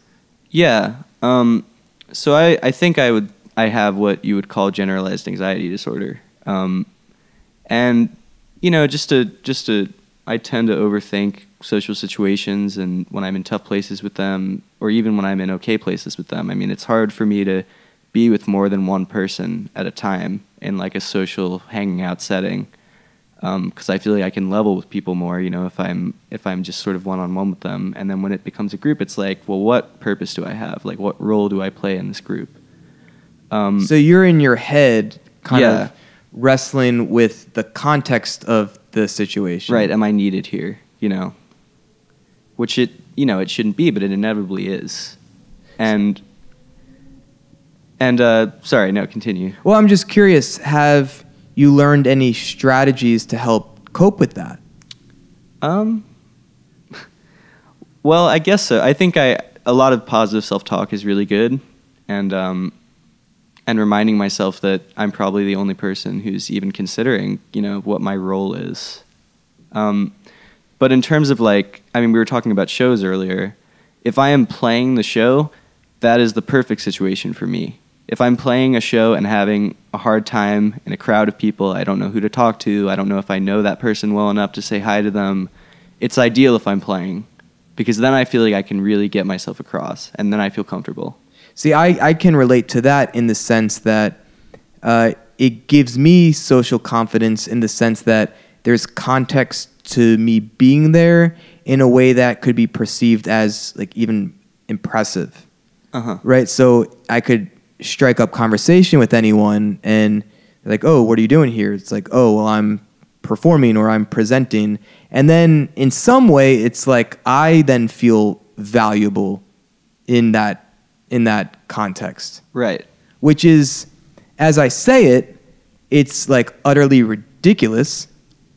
Yeah. Um, so I, I think I would I have what you would call generalized anxiety disorder. Um, and you know, just to just to I tend to overthink social situations and when I'm in tough places with them or even when I'm in okay places with them. I mean, it's hard for me to be with more than one person at a time in like a social hanging out setting because I feel like I can level with people more. You know, if I'm if I'm just sort of one on one with them, and then when it becomes a group, it's like, well, what purpose do I have? Like, what role do I play in this group? Um, So you're in your head kind Yeah. of wrestling with the context of the situation. right? Am I needed here? You know, which it you know it shouldn't be, but it inevitably is. And and uh, sorry, no, continue. Well, I'm just curious, have you learned any strategies to help cope with that? Um. *laughs* Well, I guess so. I think I a lot of positive self talk is really good, and um, and reminding myself that I'm probably the only person who's even considering, you know, what my role is. Um, but in terms of like, I mean, we were talking about shows earlier. If I am playing the show, that is the perfect situation for me. If I'm playing a show and having a hard time in a crowd of people, I don't know who to talk to, I don't know if I know that person well enough to say hi to them, it's ideal if I'm playing because then I feel like I can really get myself across and then I feel comfortable. See, I, I can relate to that in the sense that uh, it gives me social confidence in the sense that there's context to me being there in a way that could be perceived as like even impressive. Uh-huh. Right? So I could strike up conversation with anyone and like, oh, what are you doing here? It's like, oh, well, I'm performing or I'm presenting. And then in some way, it's like I then feel valuable in that in that context, Right. which is, as I say it, it's like utterly ridiculous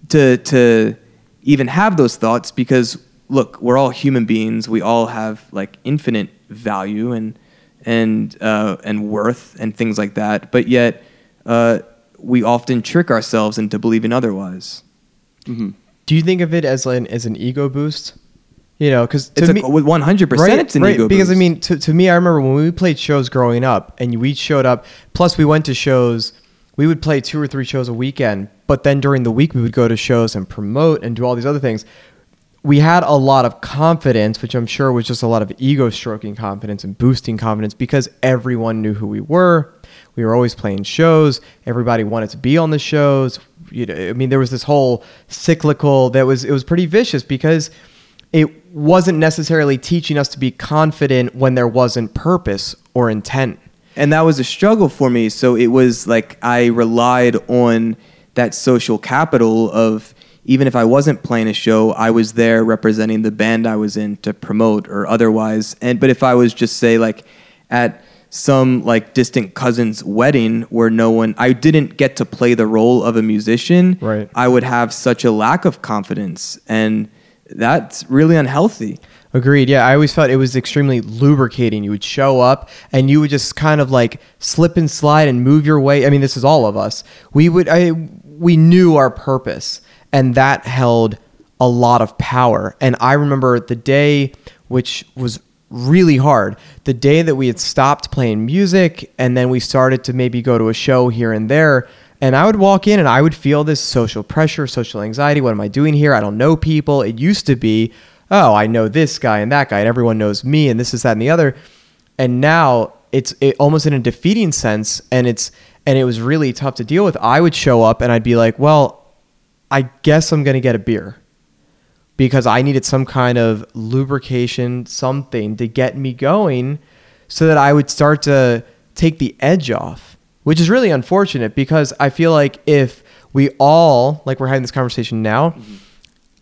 to to even have those thoughts because look, we're all human beings. We all have like infinite value and and uh, and worth and things like that. But yet, uh, we often trick ourselves into believing otherwise. hmm Do you think of it as an as an ego boost? You know, because It's a one hundred percent. It's an ego because I mean, to, to me, I remember when we played shows growing up, and we showed up. Plus, we went to shows. We would play two or three shows a weekend, but then during the week, we would go to shows and promote and do all these other things. We had a lot of confidence, which I'm sure was just a lot of ego stroking confidence and boosting confidence because everyone knew who we were. We were always playing shows. Everybody wanted to be on the shows. You know, I mean, there was this whole cyclical that was it was pretty vicious because it wasn't necessarily teaching us to be confident when there wasn't purpose or intent. and that was a struggle for me. So it was like I relied on that social capital of even if I wasn't playing a show, I was there representing the band I was in to promote or otherwise. And but if I was just say like at some like distant cousin's wedding where no one I didn't get to play the role of a musician, Right. I would have such a lack of confidence and that's really unhealthy. Agreed. Yeah, I always felt it was extremely lubricating. You would show up and you would just kind of like slip and slide and move your way. I mean, this is all of us. We would I we knew our purpose and that held a lot of power. And I remember the day which was really hard. The day that we had stopped playing music and then we started to maybe go to a show here and there and I would walk in and I would feel this social pressure, social anxiety. What am I doing here? I don't know people. It used to be oh, I know this guy and that guy, and everyone knows me, and this is that and the other. And now it's it, almost in a defeating sense, and it's and it was really tough to deal with. I would show up and I'd be like, well, I guess I'm gonna get a beer because I needed some kind of lubrication, something to get me going, so that I would start to take the edge off, which is really unfortunate because I feel like if we all like we're having this conversation now. Mm-hmm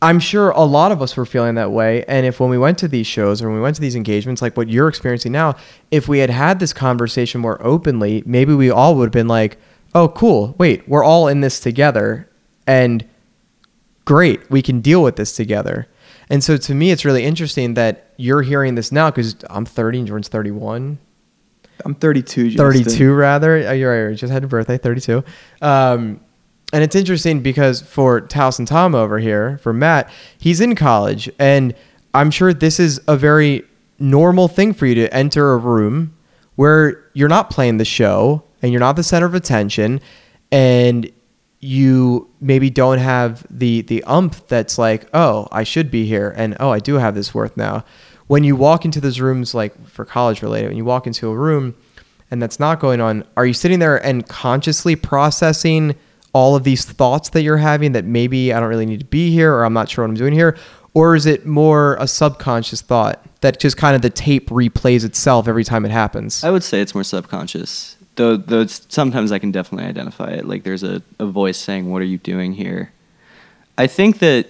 I'm sure a lot of us were feeling that way. And if when we went to these shows or when we went to these engagements, like what you're experiencing now, if we had had this conversation more openly, maybe we all would have been like, oh, cool. Wait, we're all in this together. And great, we can deal with this together. And so to me, it's really interesting that you're hearing this now because I'm 30 and Jordan's 31. I'm 32. Justin. 32, rather. Oh, you're right. just had your birthday, 32. Um, and it's interesting because for Taos and Tom over here, for Matt, he's in college, and I'm sure this is a very normal thing for you to enter a room where you're not playing the show and you're not the center of attention, and you maybe don't have the the ump that's like, oh, I should be here, and oh, I do have this worth now. When you walk into those rooms, like for college related, when you walk into a room and that's not going on, are you sitting there and consciously processing? all of these thoughts that you're having that maybe I don't really need to be here or I'm not sure what I'm doing here? Or is it more a subconscious thought that just kind of the tape replays itself every time it happens? I would say it's more subconscious. Though, though sometimes I can definitely identify it. Like there's a, a voice saying, What are you doing here? I think that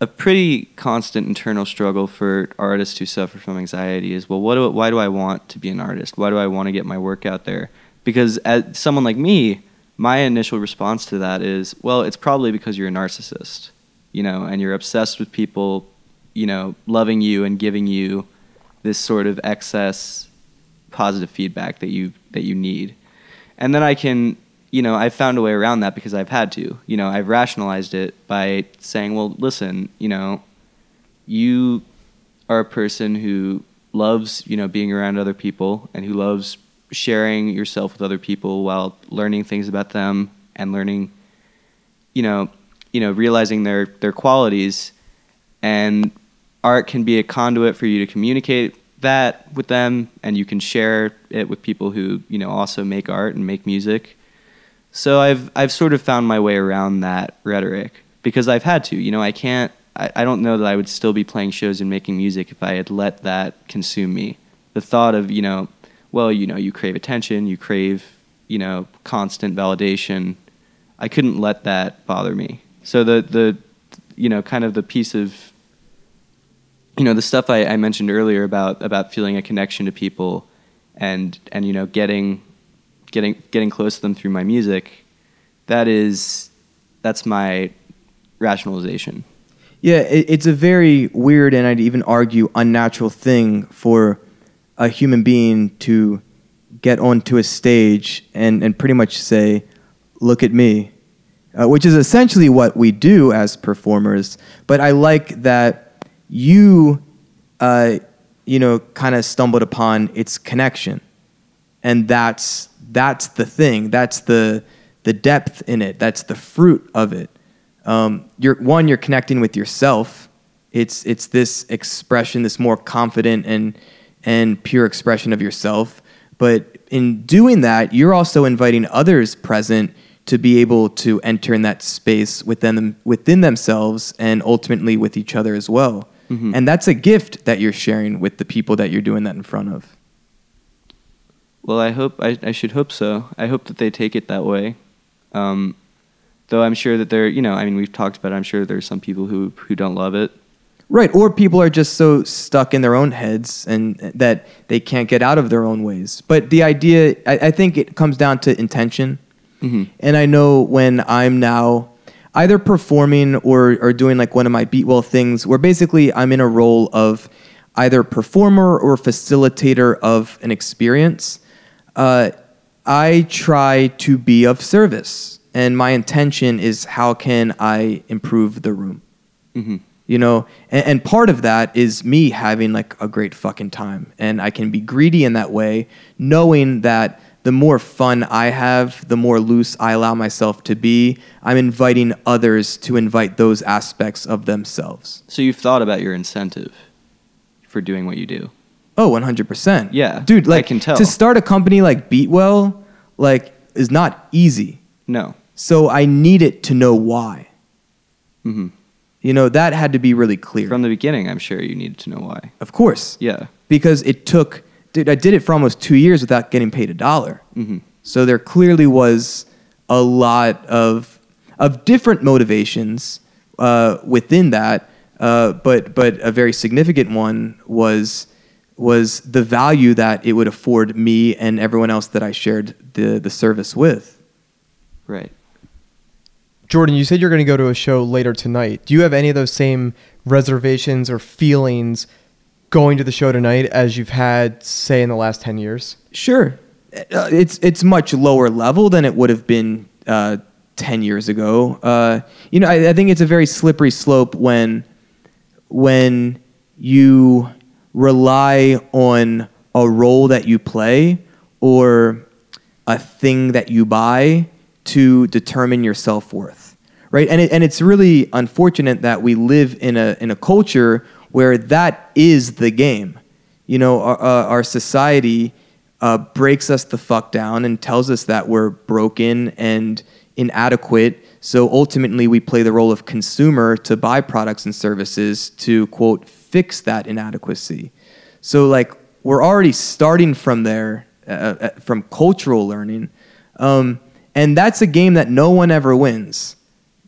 a pretty constant internal struggle for artists who suffer from anxiety is well, what do, why do I want to be an artist? Why do I want to get my work out there? Because as someone like me, my initial response to that is, well, it's probably because you're a narcissist, you know, and you're obsessed with people, you know, loving you and giving you this sort of excess positive feedback that you that you need. And then I can, you know, I've found a way around that because I've had to. You know, I've rationalized it by saying, well, listen, you know, you are a person who loves, you know, being around other people and who loves sharing yourself with other people while learning things about them and learning you know you know realizing their their qualities and art can be a conduit for you to communicate that with them and you can share it with people who you know also make art and make music so i've i've sort of found my way around that rhetoric because i've had to you know i can't I, I don't know that i would still be playing shows and making music if i had let that consume me the thought of you know well, you know, you crave attention, you crave, you know, constant validation. I couldn't let that bother me. So the the you know, kind of the piece of you know, the stuff I, I mentioned earlier about about feeling a connection to people and and you know, getting getting getting close to them through my music, that is that's my rationalization. Yeah, it, it's a very weird and I'd even argue unnatural thing for a human being to get onto a stage and, and pretty much say, look at me, uh, which is essentially what we do as performers. But I like that you, uh, you know, kind of stumbled upon its connection. And that's, that's the thing. That's the, the depth in it. That's the fruit of it. Um, you're, one, you're connecting with yourself. It's, it's this expression, this more confident and and pure expression of yourself. But in doing that, you're also inviting others present to be able to enter in that space within them, within themselves and ultimately with each other as well. Mm-hmm. And that's a gift that you're sharing with the people that you're doing that in front of. Well, I hope I, I should hope so. I hope that they take it that way. Um, though I'm sure that there, you know, I mean, we've talked about. It, I'm sure there's some people who who don't love it. Right, or people are just so stuck in their own heads and that they can't get out of their own ways. But the idea, I, I think it comes down to intention. Mm-hmm. And I know when I'm now, either performing or or doing like one of my Beatwell things where basically I'm in a role of either performer or facilitator of an experience. Uh, I try to be of service, and my intention is how can I improve the room. You know, and, and part of that is me having like a great fucking time, and I can be greedy in that way, knowing that the more fun I have, the more loose I allow myself to be. I'm inviting others to invite those aspects of themselves. So you've thought about your incentive for doing what you do. Oh, 100%. Yeah, Dude, I like can tell. to start a company like Beatwell, like is not easy. No. So I needed to know why. hmm You know, that had to be really clear. From the beginning, I'm sure you needed to know why. of course. Yeah. Because it took dude, I did it for almost 2 years without getting paid a dollar. hmm So there clearly was a lot of of different motivations uh, within that, uh, but but a very significant one was was the value that it would afford me and everyone else that I shared the the service with. Right. Jordan, you said you're going to go to a show later tonight. Do you have any of those same reservations or feelings going to the show tonight as you've had, say, in the last 10 years? Sure, uh, it's it's much lower level than it would have been uh, ten years ago. Uh, you know, I, I think it's a very slippery slope when when you rely on a role that you play or a thing that you buy to determine your self worth, right? And it, and it's really unfortunate that we live in a in a culture where that is the game. You know, our, uh, our society uh, breaks us the fuck down and tells us that we're broken and inadequate. So ultimately, we play the role of consumer to buy products and services to quote fix that inadequacy. So like we're already starting from there, uh, uh, from cultural learning, um, and that's a game that no one ever wins.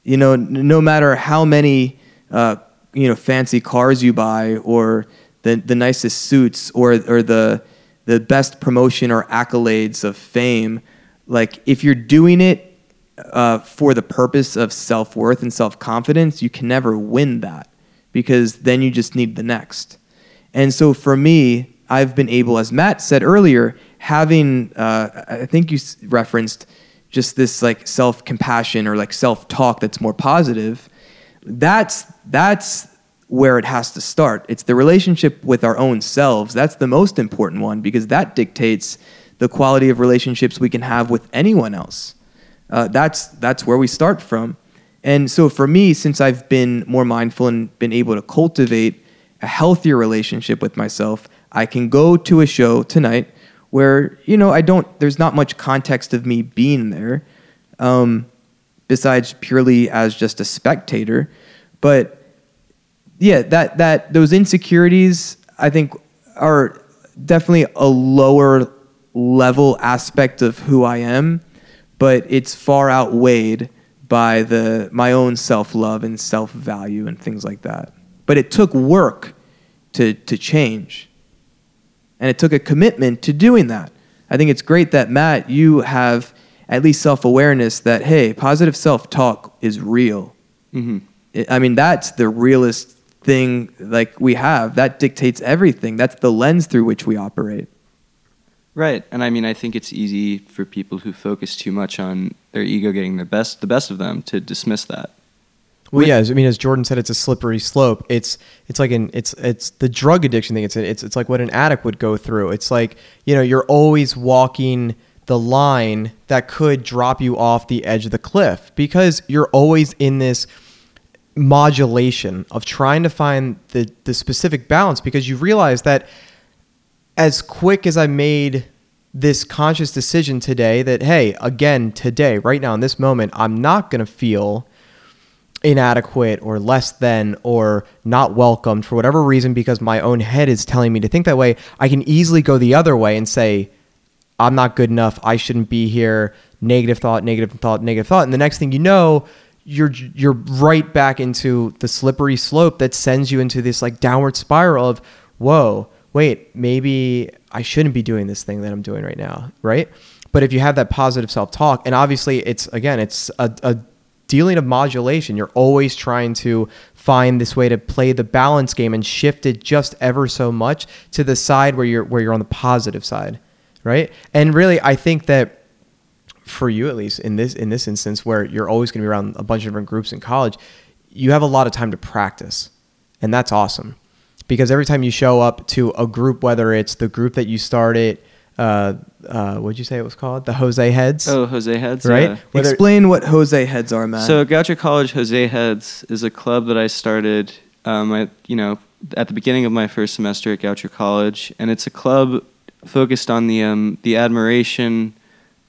You know, no matter how many uh, you know fancy cars you buy or the the nicest suits or or the the best promotion or accolades of fame, like if you're doing it uh, for the purpose of self worth and self confidence, you can never win that because then you just need the next. And so for me, I've been able, as Matt said earlier, having, uh, I think you referenced just this like self compassion or like self talk that's more positive. That's, that's where it has to start. It's the relationship with our own selves. That's the most important one because that dictates the quality of relationships we can have with anyone else. Uh, that's that's where we start from. And so for me, since I've been more mindful and been able to cultivate a healthier relationship with myself, I can go to a show tonight where you know I don't. There's not much context of me being there, um, besides purely as just a spectator. But yeah, that that those insecurities I think are definitely a lower level aspect of who I am, but it's far outweighed by the my own self love and self value and things like that. But it took work to to change, and it took a commitment to doing that. I think it's great that Matt, you have at least self awareness that hey, positive self talk is real. hmm I mean, that's the realest thing like we have. That dictates everything. That's the lens through which we operate. Right. And I mean, I think it's easy for people who focus too much on their ego getting the best, the best of them, to dismiss that. Well, yeah, I mean, as Jordan said, it's a slippery slope. It's it's like an it's it's the drug addiction thing. It's it's it's like what an addict would go through. It's like you know you're always walking the line that could drop you off the edge of the cliff because you're always in this modulation of trying to find the the specific balance because you realize that as quick as I made this conscious decision today that hey again today right now in this moment I'm not going to feel inadequate or less than or not welcomed for whatever reason because my own head is telling me to think that way I can easily go the other way and say I'm not good enough. I shouldn't be here. Negative thought negative thought negative thought. And the next thing you know you're you're right back into the slippery slope that sends you into this like downward spiral of whoa wait maybe I shouldn't be doing this thing that I'm doing right now right but if you have that positive self-talk and obviously it's again it's a, a dealing of modulation. You're always trying to find this way to play the balance game and shift it just ever so much to the side where you're where you're on the positive side, right? And really, I think that for you at least in this in this instance where you're always going to be around a bunch of different groups in college, you have a lot of time to practice, and that's awesome because every time you show up to a group, whether it's the group that you started. Uh, uh, what'd you say it was called? The Jose Heads. Oh, Jose Heads, Right? yeah. Whether- Explain what Jose heads are, man. So Goucher College Jose Heads is a club that I started, um, at, you know, at the beginning of my first semester at Goucher College, and it's a club focused on the um, the admiration,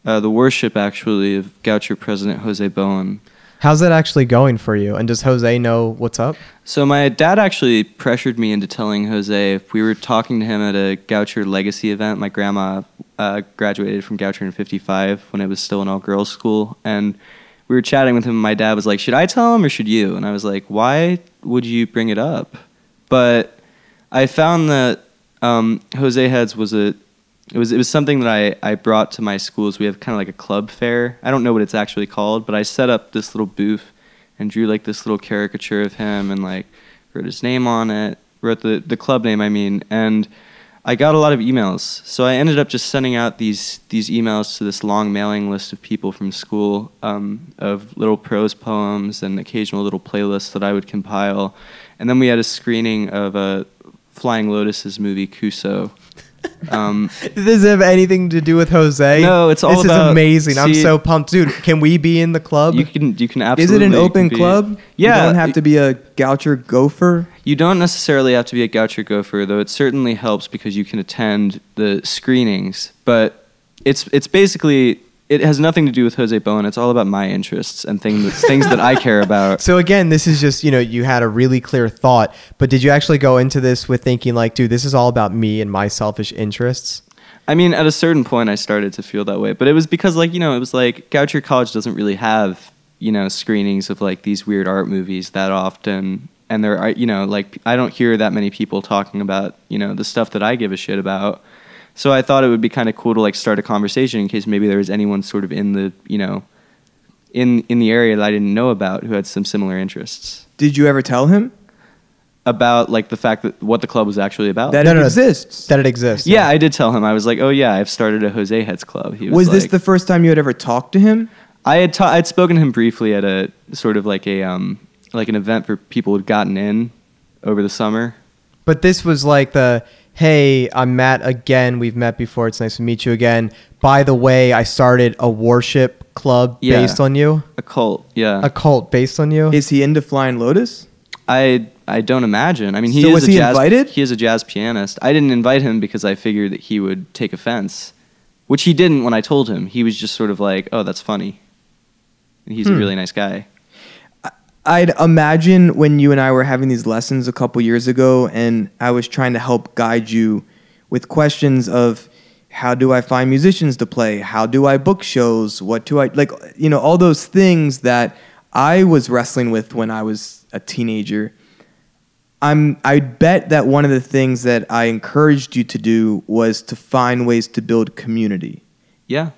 uh, the worship actually of Goucher President Jose Bowen. How's that actually going for you? And does Jose know what's up? So my dad actually pressured me into telling Jose if we were talking to him at a Goucher legacy event. My grandma uh, graduated from Goucher in '55 when it was still an all-girls school, and we were chatting with him. And My dad was like, "Should I tell him or should you?" And I was like, "Why would you bring it up?" But I found that um, Jose Heads was a it was it was something that I, I brought to my schools. We have kind of like a club fair. I don't know what it's actually called, but I set up this little booth and drew like this little caricature of him and like wrote his name on it, wrote the the club name I mean, and I got a lot of emails. So I ended up just sending out these these emails to this long mailing list of people from school um, of little prose poems and occasional little playlists that I would compile. And then we had a screening of a Flying Lotus's movie Kuso. Um, *laughs* Did this have anything to do with Jose? No, it's all This about- is amazing. I'm so pumped, dude. Can we be in the club? you can you can absolutely. is it an open be- club? Yeah, You don't have to be a Goucher gopher. You don't necessarily have to be a Goucher gopher, though it certainly helps because you can attend the screenings. But it's it's basically it has nothing to do with Jose Bowen. It's all about my interests and things *laughs* things that I care about. so again, this is just you know you had a really clear thought, but did you actually go into this with thinking like, dude, this is all about me and my selfish interests? I mean, at a certain point, I started to feel that way, but it was because like you know it was like Goucher College doesn't really have you know screenings of like these weird art movies that often. And there are, you know, like I don't hear that many people talking about, you know, the stuff that I give a shit about. So I thought it would be kind of cool to like start a conversation in case maybe there was anyone sort of in the you know in in the area that I didn't know about who had some similar interests Did you ever tell him about like the fact that what the club was actually about. that No, it no, no. exists? That it exists. yeah, I did tell him. I was like, "Oh yeah, I've started a Jose Heads club." He Was, was, this like- the first time you had ever talked to him? I had ta- I'd spoken to him briefly at a sort of like a um like an event for people who'd gotten in over the summer. But this was like the hey, I'm Matt again. We've met before. It's nice to meet you again. By the way, I started a worship club Yeah. based on you, A cult, yeah. a cult based on you. Is he into Flying Lotus? I I don't imagine. I mean, he So is was a he jazz, invited? He is a jazz pianist. I didn't invite him because I figured that he would take offense, which he didn't when I told him. He was just sort of like, "Oh, that's funny." And he's a Hmm. really nice guy. I'd imagine when you and I were having these lessons a couple years ago, and I was trying to help guide you with questions of how do I find musicians to play? How do I book shows? What do I like? You know, all those things that I was wrestling with when I was a teenager. I'm. I bet that one of the things that I encouraged you to do was to find ways to build community, Yeah.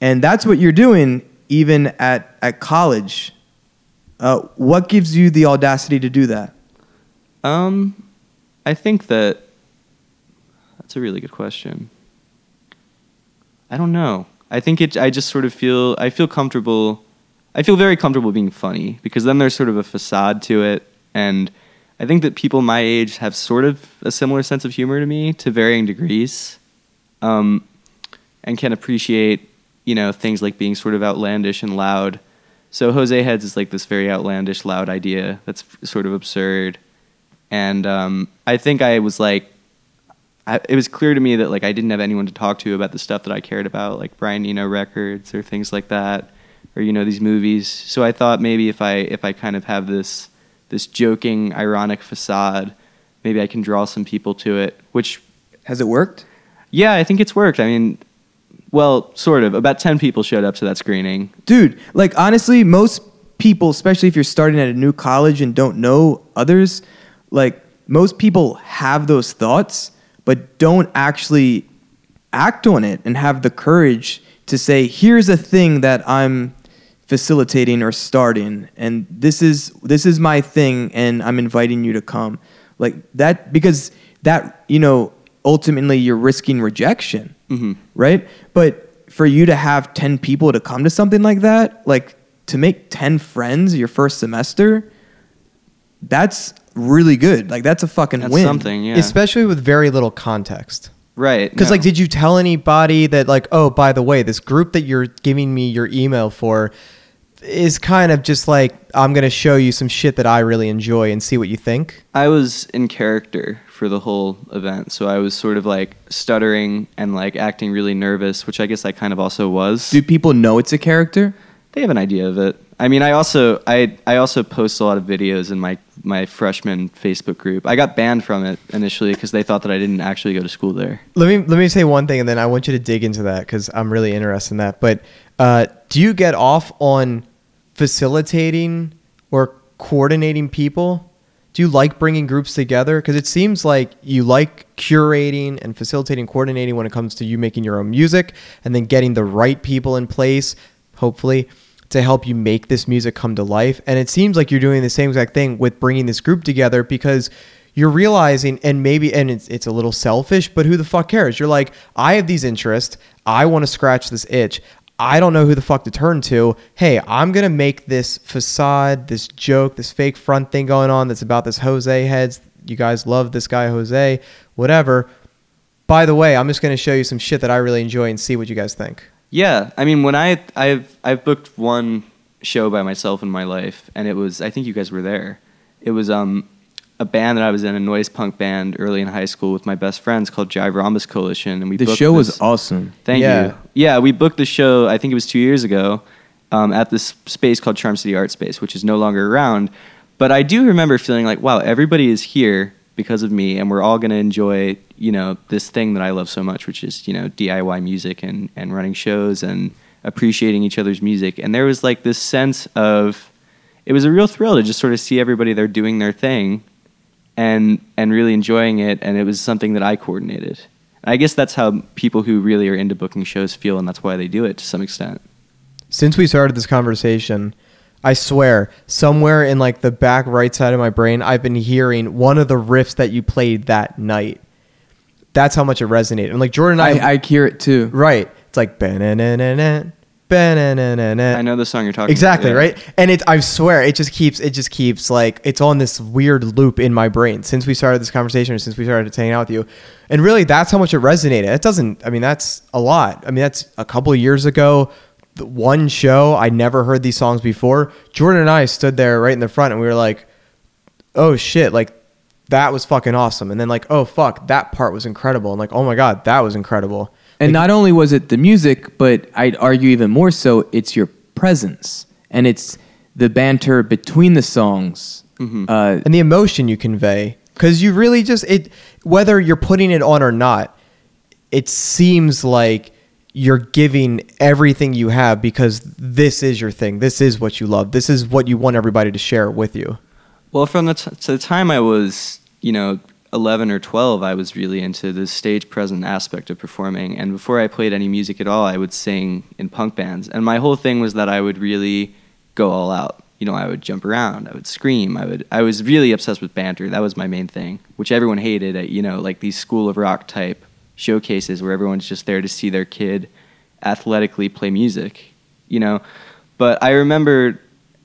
and that's what you're doing even at at college. Uh, what gives you the audacity to do that? Um, I think that that's a really good question. I don't know. I think it. I just sort of feel. I feel comfortable. I feel very comfortable being funny because then there's sort of a facade to it, and I think that people my age have sort of a similar sense of humor to me to varying degrees, um, and can appreciate you know things like being sort of outlandish and loud. So Jose Heads is like this very outlandish, loud idea that's sort of absurd, and um, I think I was like, I, it was clear to me that like I didn't have anyone to talk to about the stuff that I cared about, like Brian Eno records or things like that, or you know these movies. So I thought maybe if I if I kind of have this this joking, ironic facade, maybe I can draw some people to it. Which, Has it worked? yeah, I think it's worked. I mean, well, sort of. About ten people showed up to that screening. Dude, like honestly, most people, especially if you're starting at a new college and don't know others, like most people have those thoughts, but don't actually act on it and have the courage to say, here's a thing that I'm facilitating or starting and this is this is my thing and I'm inviting you to come. Like that because that, you know, ultimately you're risking rejection. Mhm. Right? But for you to have 10 people to come to something like that, like to make 10 friends your first semester, that's really good. Like that's a fucking That's win. something, yeah. Especially with very little context. right. Because no. like, did you tell anybody that like, oh, by the way, this group that you're giving me your email for is kind of just like I'm gonna show you some shit that I really enjoy and see what you think. I was in character for the whole event, so I was sort of like stuttering and like acting really nervous, which I guess I kind of also was. Do people know it's a character? They have an idea of it. I mean, I also I I also post a lot of videos in my my freshman Facebook group. I got banned from it initially because they thought that I didn't actually go to school there. Let me let me say one thing, and then I want you to dig into that because I'm really interested in that. But uh, do you get off on facilitating or coordinating people? Do you like bringing groups together? Because it seems like you like curating and facilitating, coordinating when it comes to you making your own music, and then getting the right people in place, hopefully, to help you make this music come to life. And it seems like you're doing the same exact thing with bringing this group together because you're realizing and maybe and it's, it's a little selfish but who the fuck cares you're like i have these interests i want to scratch this itch i don't know who the fuck to turn to. Hey i'm gonna make this facade this joke this fake front thing going on that's about this jose heads. You guys love this guy jose. Whatever. By the way i'm just gonna show you some shit that i really enjoy and see what you guys think. Yeah, I mean, when I I've I've booked one show by myself in my life, and it was I think you guys were there. It was um a band that I was in, a noise punk band, early in high school with my best friends called Jive Rhombus Coalition, and we The show this- was awesome. Thank Yeah. you. Yeah, we booked the show. I think it was two years ago, um, at this space called Charm City Art Space, which is no longer around. But I do remember feeling like, wow, everybody is here because of me, and we're all going to enjoy, you know, this thing that I love so much, which is you know DIY music and and running shows and appreciating each other's music. And there was like this sense of, it was a real thrill to just sort of see everybody there doing their thing, and and really enjoying it. And it was something that I coordinated. I guess that's how people who really are into booking shows feel, and that's why they do it to some extent. since we started this conversation, I swear, somewhere in like the back right side of my brain, I've been hearing one of the riffs that you played that night. That's how much it resonated. And like Jordan and I, I, I hear it too. right? It's like ba-na-na-na-na. I know the song you're talking exactly about. yeah. right? And it i swear it just keeps it just keeps like it's on this weird loop in my brain. Since we started this conversation or since we started hanging out with you and really that's how much it resonated. It doesn't i mean that's a lot. I mean that's a couple of years ago the one show i never heard these songs before. Jordan and i stood there right in the front and we were like oh shit like that was fucking awesome. And then like oh fuck that part was incredible. And like oh my god that was incredible And not only was it the music, but I'd argue even more so, it's your presence. And it's the banter between the songs. Uh, and the emotion you convey. Because you really just it whether you're putting it on or not it seems like you're giving everything you have because this is your thing. This is what you love. This is what you want everybody to share with you. Well, from the, t- to the time I was, you know, 11 or 12, I was really into the stage present aspect of performing. And before I played any music at all, I would sing in punk bands. And my whole thing was that I would really go all out. You know, I would jump around, I would scream, I would. I was really obsessed with banter. That was my main thing, which everyone hated. At you know, like these School of Rock type showcases where everyone's just there to see their kid athletically play music. You know, but I remember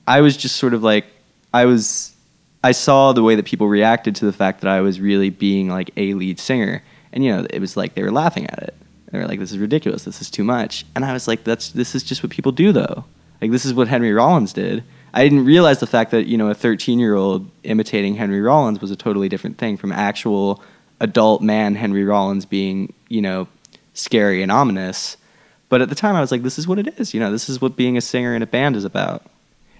I was just sort of like I was I saw the way that people reacted to the fact that I was really being like a lead singer. And you know, it was like they were laughing at it. They were like, This is ridiculous, this is too much. And I was like, That's this is just what people do though. Like this is what Henry Rollins did. I didn't realize the fact that, you know, a thirteen year old imitating Henry Rollins was a totally different thing from actual adult man Henry Rollins being, you know, scary and ominous. But at the time I was like, This is what it is, you know, this is what being a singer in a band is about.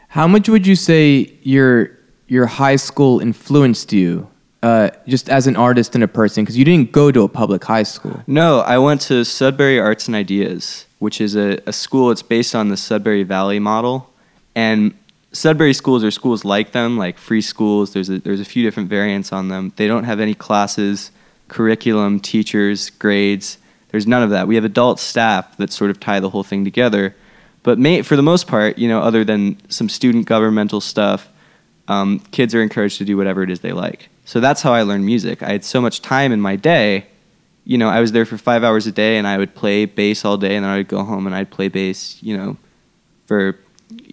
how much would you say your your high school influenced you, uh, just as an artist and a person? Because you didn't go to a public high school. No, I went to Sudbury Arts and Ideas, which is a, a school. It's based on the Sudbury Valley model, and Sudbury schools are schools like them, like free schools. There's a, there's a few different variants on them. They don't have any classes, curriculum, teachers, grades. There's none of that. We have adult staff that sort of tie the whole thing together. But may, for the most part, you know, other than some student governmental stuff, um, kids are encouraged to do whatever it is they like. So that's how I learned music. I had so much time in my day. You know, I was there for five hours a day, and I would play bass all day, and then I would go home and I'd play bass. You know, for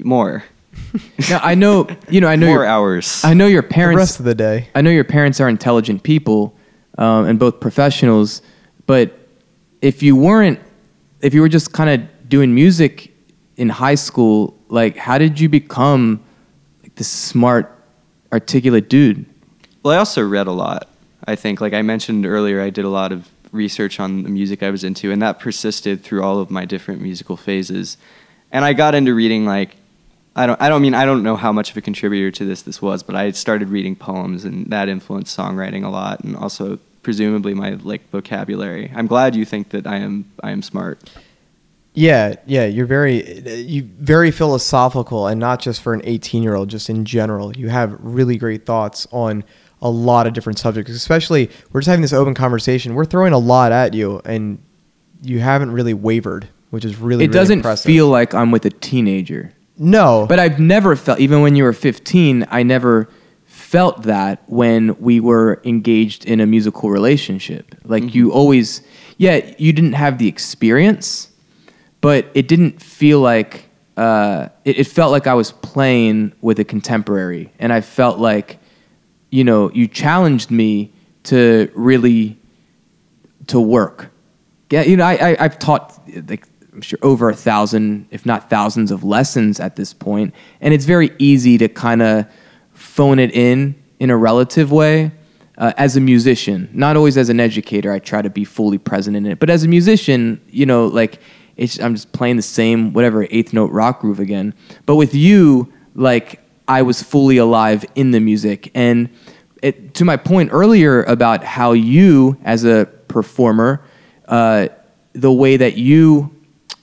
more *laughs* Now I know, you know, I know more your, hours. I know your parents The parents. rest of the day. I know your parents are intelligent people um, and both professionals, but if you weren't, if you were just kind of doing music in high school, like how did you become like this smart, articulate dude? Well, I also read a lot. I think, like I mentioned earlier, I did a lot of research on the music I was into, and that persisted through all of my different musical phases. And I got into reading like I don't I don't mean I don't know how much of a contributor to this this was, but I started reading poems, and that influenced songwriting a lot, and also presumably my like vocabulary. I'm glad you think that I am I am smart. Yeah, yeah, you're very you very philosophical and not just for an 18-year-old, just in general. You have really great thoughts on a lot of different subjects, especially we're just having this open conversation. We're throwing a lot at you and you haven't really wavered, which is really it really doesn't impressive. feel like I'm with a teenager. No. But I've never felt, even when you were 15, I never felt that when we were engaged in a musical relationship. Like mm-hmm. you always, yeah, you didn't have the experience, but it didn't feel like, uh, it, it felt like I was playing with a contemporary. And I felt like, you know, you challenged me to really to work. Yeah, you know, I, I I've taught like I'm sure over a thousand, if not thousands, of lessons at this point, and it's very easy to kind of phone it in in a relative way. Uh, as a musician, not always as an educator, I try to be fully present in it. But as a musician, you know, like it's I'm just playing the same whatever eighth note rock groove again. But with you, like I was fully alive in the music, and it, to my point earlier about how you, as a performer, uh, the way that you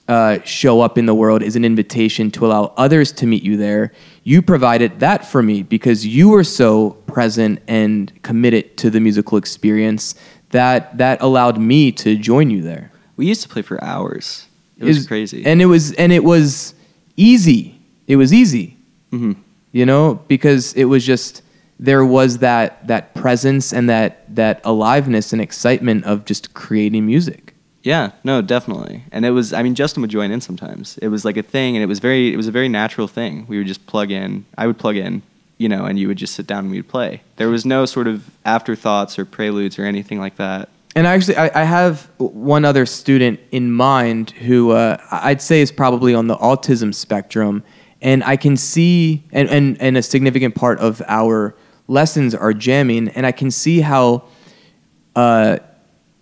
uh, show up in the world is an invitation to allow others to meet you there. You provided that for me because you were so present and committed to the musical experience that that allowed me to join you there. We used to play for hours. It was Is- crazy. and it was and it was easy. It was easy hmm you know because it was just there was that that presence and that that aliveness and excitement of just creating music Yeah, no, definitely. And it was I mean Justin would join in sometimes. It was like a thing and it was very it was a very natural thing. We would just plug in. I would plug in, you know, and you would just sit down and we'd play. There was no sort of afterthoughts or preludes or anything like that. And actually i, I have one other student in mind who uh, i'd say is probably on the autism spectrum and i can see and, and, and a significant part of our lessons are jamming and i can see how uh,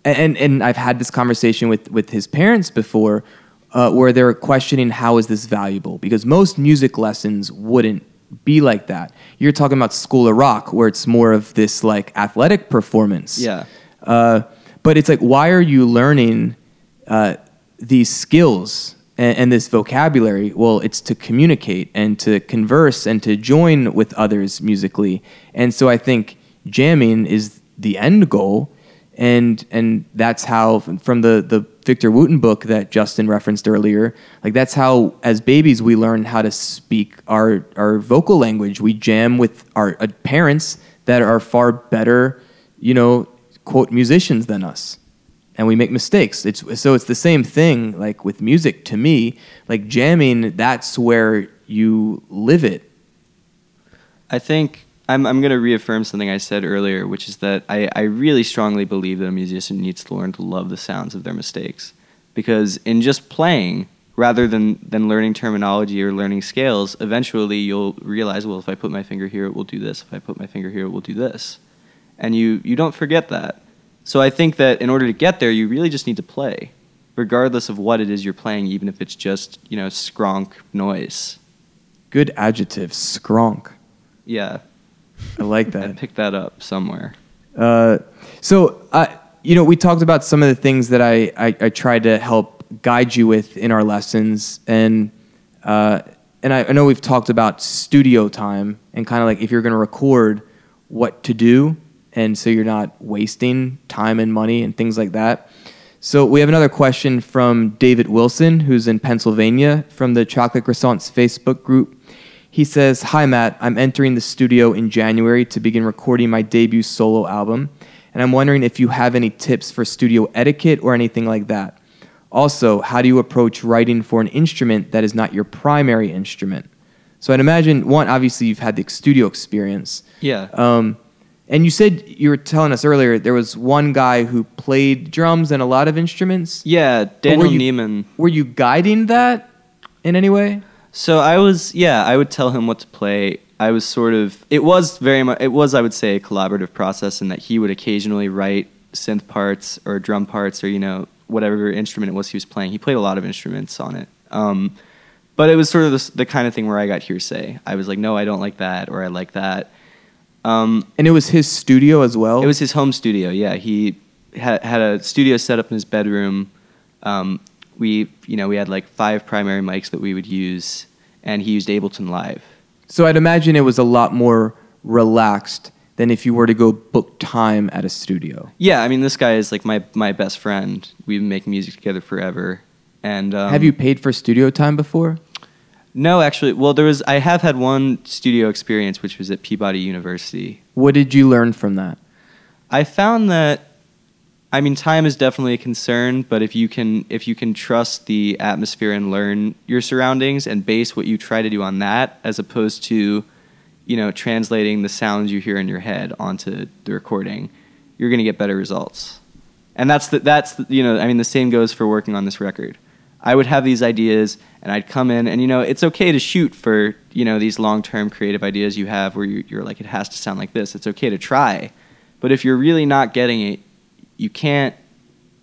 and and I've had this conversation with with his parents before, uh, where they're questioning how is this valuable because most music lessons wouldn't be like that. You're talking about School of Rock, where it's more of this like athletic performance. Yeah. Uh, but it's like, why are you learning uh, these skills and, and this vocabulary? Well, it's to communicate and to converse and to join with others musically. And so I think jamming is the end goal. And, and that's how, from the, the Victor Wooten book that Justin referenced earlier, like that's how, as babies, we learn how to speak our, our vocal language. We jam with our uh, parents that are far better, you know, quote musicians than us and we make mistakes it's so it's the same thing like with music to me like jamming that's where you live it I think I'm, I'm going to reaffirm something I said earlier, which is that I, I really strongly believe that a musician needs to learn to love the sounds of their mistakes. Because in just playing, rather than, than learning terminology or learning scales, eventually you'll realize, well, if I put my finger here, it will do this. If I put my finger here, it will do this. And you, you don't forget that. So I think that in order to get there, you really just need to play, regardless of what it is you're playing, even if it's just, you know, skronk noise. good adjective skronk Yeah, i like that. *laughs* I picked that up somewhere. uh, so uh, you know we talked about some of the things that I, I, I tried to help guide you with in our lessons and uh, and I, I know we've talked about studio time and kind of like if you're going to record what to do and so you're not wasting time and money and things like that So we have another question from David Wilson, who's in Pennsylvania, from the Chocolate Croissants Facebook group. He says, Hi, Matt. I'm entering the studio in January to begin recording my debut solo album, and I'm wondering if you have any tips for studio etiquette or anything like that. Also, how do you approach writing for an instrument that is not your primary instrument? So I'd imagine, one, obviously you've had the studio experience. Yeah. Um, and you said you were telling us earlier there was one guy who played drums and a lot of instruments. yeah, Daniel were you- Neiman. Were you guiding that in any way? So I was, yeah, I would tell him what to play. I was sort of, it was very much, it was, I would say, a collaborative process in that he would occasionally write synth parts or drum parts or, you know, whatever instrument it was he was playing. He played a lot of instruments on it. Um, but it was sort of the, the kind of thing where I got hearsay. I was like, no, I don't like that, or I like that. Um, And it was his studio as well. it was his home studio. Yeah, he had had a studio set up in his bedroom. Um, we, you know, we had like five primary mics that we would use, and he used Ableton Live. so I'd imagine it was a lot more relaxed than if you were to go book time at a studio. Yeah, I mean, this guy is like my my best friend. We've been making music together forever. And um, have you paid for studio time before? No, actually. Well, there was. I have had one studio experience, which was at Peabody University. What did you learn from that? I found that I mean time is definitely a concern, but if you can if you can trust the atmosphere and learn your surroundings and base what you try to do on that as opposed to you know translating the sounds you hear in your head onto the recording, you're going to get better results. And that's the, that's the, you know I mean the same goes for working on this record. I would have these ideas and I'd come in and you know it's okay to shoot for you know these long-term creative ideas you have where you're, like it has to sound like this. It's okay to try. But if you're really not getting it, you can't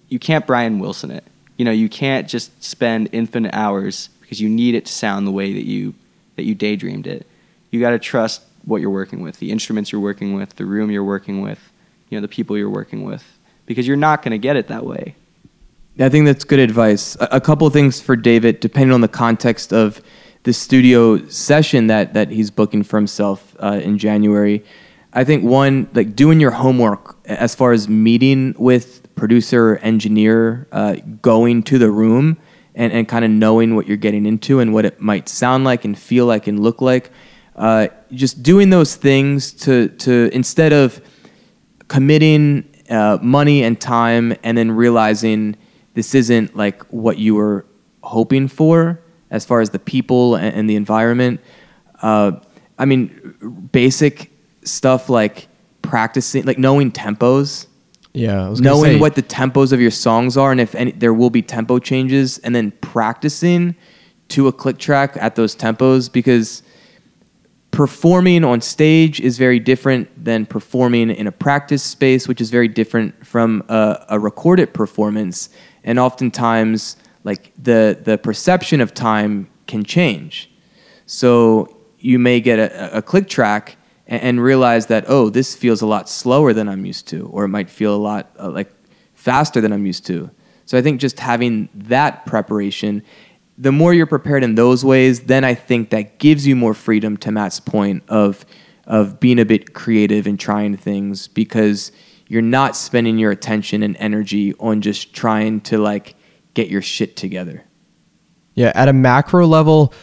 you can't Brian Wilson it. You know, you can't just spend infinite hours because you need it to sound the way that you that you daydreamed it. You got to trust what you're working with, the instruments you're working with, the room you're working with, you know, the people you're working with because you're not going to get it that way. I think that's good advice. A, a couple things for David, depending on the context of the studio session that that he's booking for himself uh, in January. I think one, like doing your homework as far as meeting with producer, engineer, uh, going to the room and, and kind of knowing what you're getting into and what it might sound like and feel like and look like. Uh, just doing those things to to instead of committing uh, money and time and then realizing this isn't like what you were hoping for as far as the people and, and the environment. Uh, I mean, basic stuff like practicing, like knowing tempos, Yeah, I was knowing say- what the tempos of your songs are, and if any, there will be tempo changes, and then practicing to a click track at those tempos because performing on stage is very different than performing in a practice space, which is very different from a, a recorded performance. And oftentimes, like the the perception of time can change. So you may get a, a click track and, and realize that oh, this feels a lot slower than I'm used to, or it might feel a lot uh, like faster than I'm used to. So I think just having that preparation, the more you're prepared in those ways, then I think that gives you more freedom. To Matt's point of of being a bit creative and trying things because you're not spending your attention and energy on just trying to like get your shit together. Yeah, at a macro level,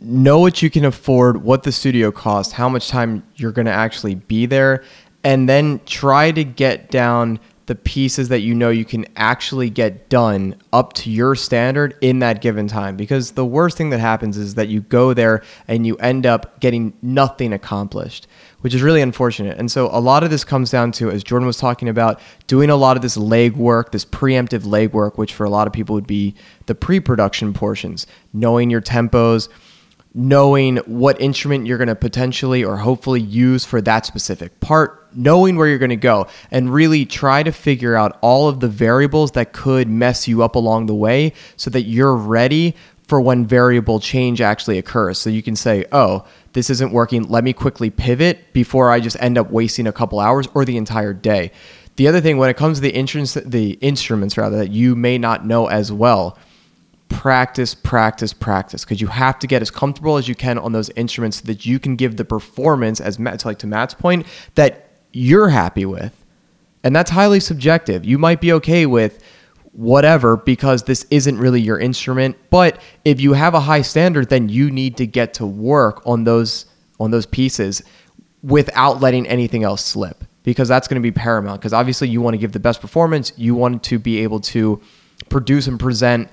know what you can afford, what the studio costs, how much time you're going to actually be there, and then try to get down the pieces that you know you can actually get done up to your standard in that given time. Because the worst thing that happens is that you go there and you end up getting nothing accomplished, which is really unfortunate. And so a lot of this comes down to, as Jordan was talking about, doing a lot of this leg work, this preemptive leg work, which for a lot of people would be the pre production portions, knowing your tempos, knowing what instrument you're going to potentially or hopefully use for that specific part, knowing where you're going to go, and really try to figure out all of the variables that could mess you up along the way so that you're ready for when variable change actually occurs. So you can say, oh, this isn't working. Let me quickly pivot before I just end up wasting a couple hours or the entire day. The other thing, when it comes to the the instruments rather that you may not know as well, practice, practice, practice, because you have to get as comfortable as you can on those instruments so that you can give the performance, as Matt, like to Matt's point, that you're happy with, and that's highly subjective. You might be okay with whatever because this isn't really your instrument. But if you have a high standard, then you need to get to work on those on those pieces without letting anything else slip because that's going to be paramount because obviously you want to give the best performance you want to be able to produce and present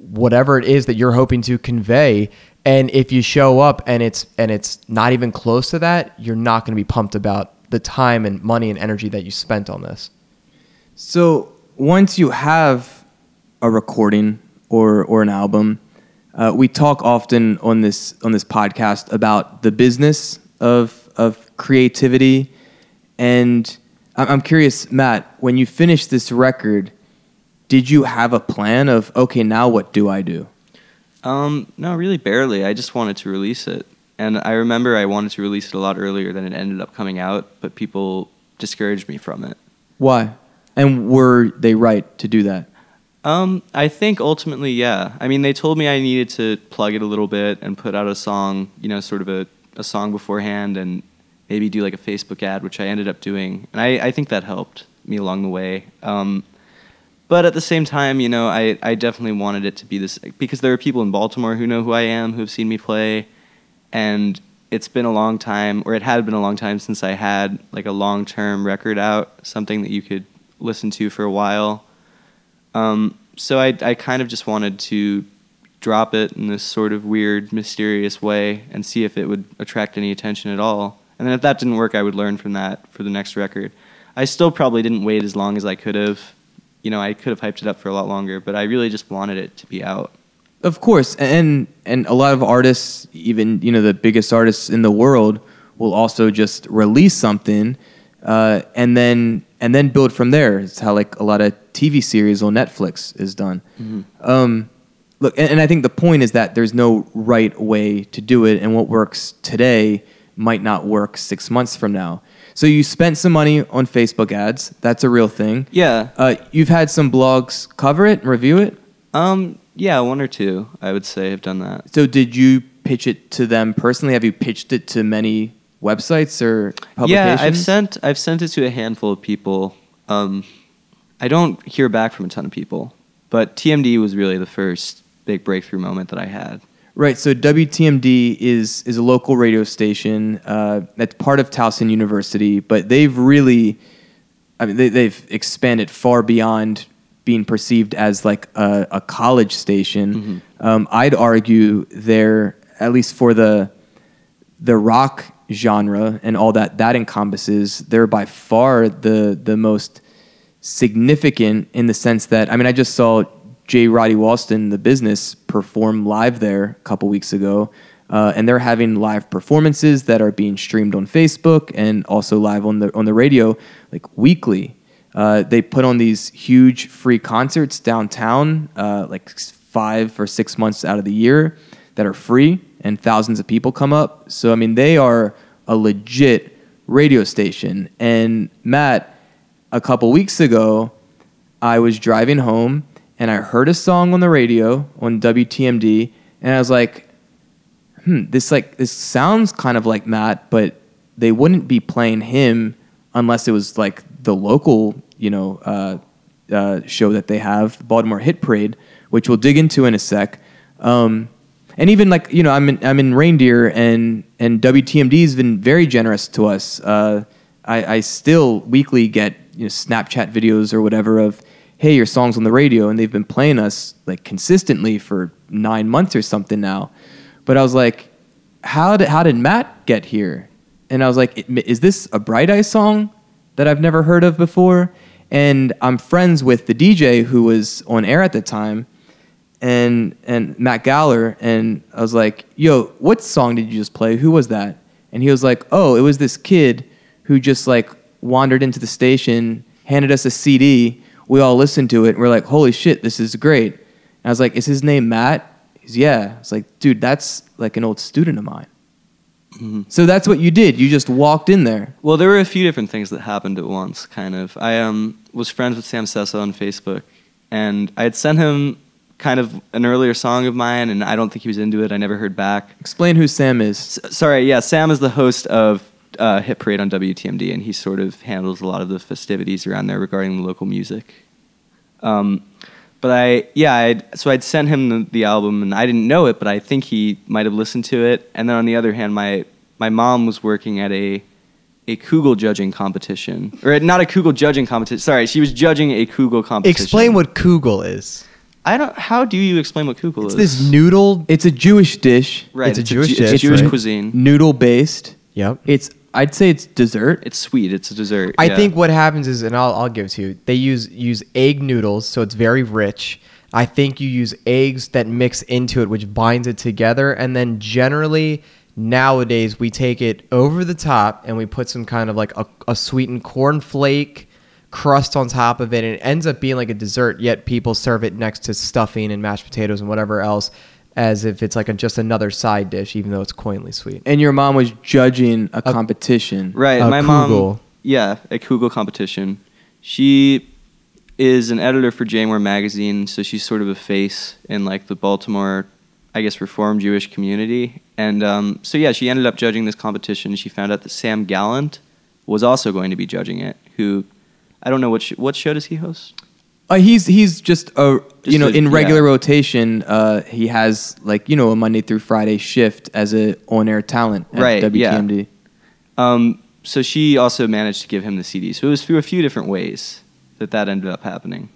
whatever it is that you're hoping to convey. And if you show up and it's and it's not even close to that you're not going to be pumped about the time and money and energy that you spent on this. So once you have a recording or or an album, uh, we talk often on this on this podcast about the business of of creativity, and I'm, I'm curious, Matt, when you finish this record, did you have a plan of okay, now what do I do? Um, no, really barely. I just wanted to release it. And I remember I wanted to release it a lot earlier than it ended up coming out, but people discouraged me from it. Why? And were they right to do that? Um, I think ultimately, yeah. I mean, they told me I needed to plug it a little bit and put out a song, you know, sort of a, a song beforehand and maybe do like a Facebook ad, which I ended up doing. And I, I think that helped me along the way. Um, but at the same time, you know, I, I definitely wanted it to be this because there are people in Baltimore who know who I am, who have seen me play, and it's been a long time, or it had been a long time since I had like a long term record out, something that you could listen to for a while. Um, so I, I kind of just wanted to drop it in this sort of weird, mysterious way and see if it would attract any attention at all. And then if that didn't work, I would learn from that for the next record. I still probably didn't wait as long as I could have. You know, I could have hyped it up for a lot longer, but I really just wanted it to be out. Of course, and and a lot of artists, even you know the biggest artists in the world, will also just release something, uh, and then and then build from there. It's how like a lot of TV series on Netflix is done. Um, look, and, and I think the point is that there's no right way to do it, and what works today might not work six months from now. So you spent some money on Facebook ads. That's a real thing. Yeah. Uh, you've had some blogs cover it and review it. Um. Yeah, one or two, I would say, have done that. So did you pitch it to them personally? Have you pitched it to many websites or publications? Yeah, I've sent I've sent it to a handful of people. Um, I don't hear back from a ton of people, but TMD was really the first big breakthrough moment that I had. Right. So WTMD is is a local radio station uh, that's part of Towson University, but they've really, I mean, they, they've expanded far beyond being perceived as like a, a college station. Um, I'd argue they're at least for the the rock genre and all that that encompasses. They're by far the the most significant in the sense that I mean I just saw J. Roddy Walston, the business, performed live there a couple weeks ago, uh, and they're having live performances that are being streamed on Facebook and also live on the on the radio like weekly. Uh, they put on these huge free concerts downtown, uh, like five or six months out of the year, that are free, and thousands of people come up. So I mean, they are a legit radio station. And Matt, a couple weeks ago, I was driving home and I heard a song on the radio on WTMD, and I was like, "Hmm, this like this sounds kind of like Matt, but they wouldn't be playing him unless it was like the local, you know, uh, uh, show that they have, the Baltimore Hit Parade, which we'll dig into in a sec." Um, and even like you know, I'm in, I'm in Reindeer, and and WTMD has been very generous to us. Uh, I, I still weekly get you know, Snapchat videos or whatever of, hey, your song's on the radio, and they've been playing us like consistently for nine months or something now. But I was like, how did how did Matt get here? And I was like, is this a Bright Eyes song that I've never heard of before? And I'm friends with the DJ who was on air at the time, and and Matt Galler, and I was like, "Yo, what song did you just play? Who was that?" And he was like, "Oh, it was this kid who just like wandered into the station, handed us a CD. We all listened to it, and we're like, "Holy shit, this is great!" And I was like, "Is his name Matt?" He's yeah. I was like, "Dude, that's like an old student of mine." So that's what you did. You just walked in there. Well, there were a few different things that happened at once, kind of. I um, was friends with Sam Sessa on Facebook, and I had sent him kind of an earlier song of mine, and I don't think he was into it. I never heard back. Explain who Sam is. S- sorry, yeah, Sam is the host of uh, Hit Parade on WTMD, and he sort of handles a lot of the festivities around there regarding the local music. Um, but I, yeah, I'd, so I'd sent him the, the album, and I didn't know it, but I think he might have listened to it. And then on the other hand, my my mom was working at a a Kugel judging competition, or not a Kugel judging competition. Sorry, she was judging a Kugel competition. Explain what kugel is. I don't. How do you explain what Kugel It's is? It's this noodle. It's a Jewish dish, right. it's a Jewish Ju- dish, It's Jewish right? cuisine. noodle based. Yep. It's I'd say it's dessert. It's sweet. It's a dessert. I yeah. think what happens is, and I'll, I'll give it to you. They use use egg noodles, so it's very rich. I think you use eggs that mix into it, which binds it together, and then generally nowadays we take it over the top and we put some kind of like a, a sweetened corn flake crust on top of it, and it ends up being like a dessert. Yet people serve it next to stuffing and mashed potatoes and whatever else, as if it's like a, just another side dish, even though it's coinly sweet. and your mom was judging a competition. Right. a my Kugel. mom. Yeah, a Kugel competition. She is an editor for JMORE magazine, so she's sort of a face in like the Baltimore, I guess, Reform Jewish community. And um, so yeah, she ended up judging this competition. She found out that Sam Gallant was also going to be judging it. Who, I don't know what sh- what show does he host? Uh, he's he's just a Just you know a- in regular yeah. rotation. Uh, he has like you know a Monday through Friday shift as a on air talent at Right, yeah. WTMD. Um, so she also managed to give him the CD. So it was through a few different ways that that ended up happening.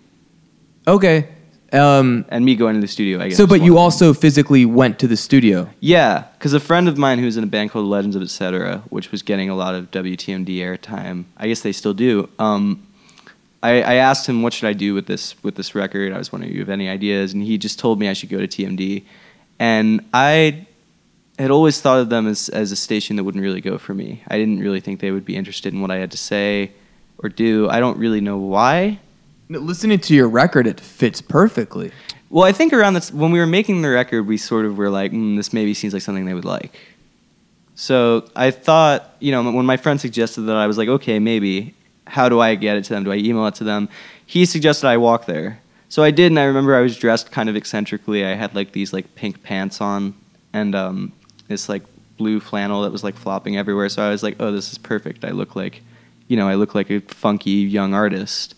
Okay. Um, And me going to the studio, I guess. so, but you of them. also physically went to the studio. Yeah, because a friend of mine who's in a band called Legends of Etc., which was getting a lot of WTMD airtime. I guess they still do. Um, I, I asked him what should I do with this with this record. I was wondering if you have any ideas, and he just told me I should go to TMD. And I had always thought of them as as a station that wouldn't really go for me. I didn't really think they would be interested in what I had to say or do. I don't really know why. No, Listening to your record, it fits perfectly. Well, I think around this when we were making the record, we sort of were like, mm, this maybe seems like something they would like. So I thought, you know, when my friend suggested that, I was like, okay, maybe. How do I get it to them? Do I email it to them? He suggested I walk there. So I did, and I remember I was dressed kind of eccentrically. I had like these like pink pants on and um, this like blue flannel that was like flopping everywhere. So I was like, oh, this is perfect. I look like, you know, I look like a funky young artist.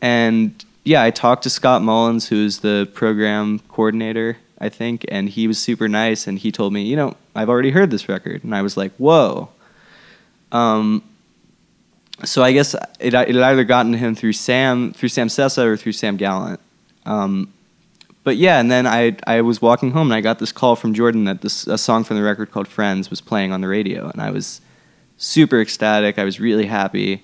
And yeah, I talked to Scott Mullins, who's the program coordinator, I think, and he was super nice. And he told me, you know, I've already heard this record, and I was like, whoa. Um, so I guess it, it had either gotten to him through Sam, through Sam Sessa, or through Sam Gallant. Um, but yeah, and then I I was walking home and I got this call from Jordan that this a song from the record called Friends was playing on the radio, and I was super ecstatic. I was really happy.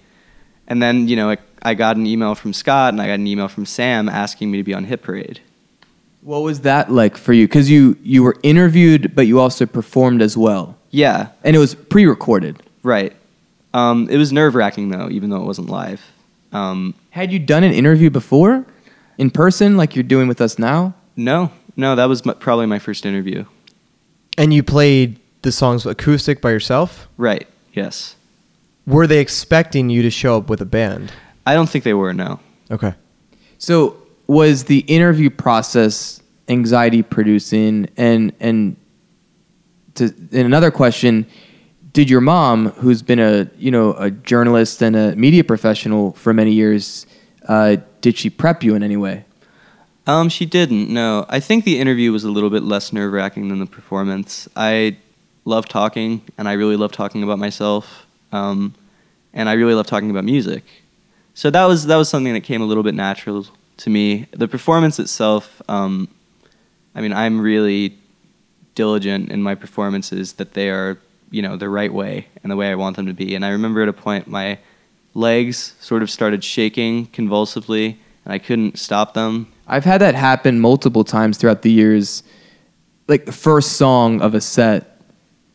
And then, you know, I, I got an email from Scott and I got an email from Sam asking me to be on Hit Parade. What was that like for you? Because you you were interviewed, but you also performed as well, Yeah, and it was pre-recorded. right. Um, it was nerve wracking though, even though it wasn't live. Um, Had you done an interview before, in person, like you're doing with us now? no, no, that was m- probably my first interview. And you played the songs acoustic by yourself. Right, yes. Were they expecting you to show up with a band? I don't think they were, no. Okay. So was the interview process anxiety producing? And and to and another question, did your mom, who's been a you know a journalist and a media professional for many years, uh, did she prep you in any way? Um, she didn't. No, I think the interview was a little bit less nerve wracking than the performance. I love talking, and I really love talking about myself, um, and I really love talking about music. So that was that was something that came a little bit natural to me. The performance itself, um, I mean, I'm really diligent in my performances that they are, you know, the right way and the way I want them to be. And I remember at a point my legs sort of started shaking convulsively, and I couldn't stop them. I've had that happen multiple times throughout the years. Like the first song of a set,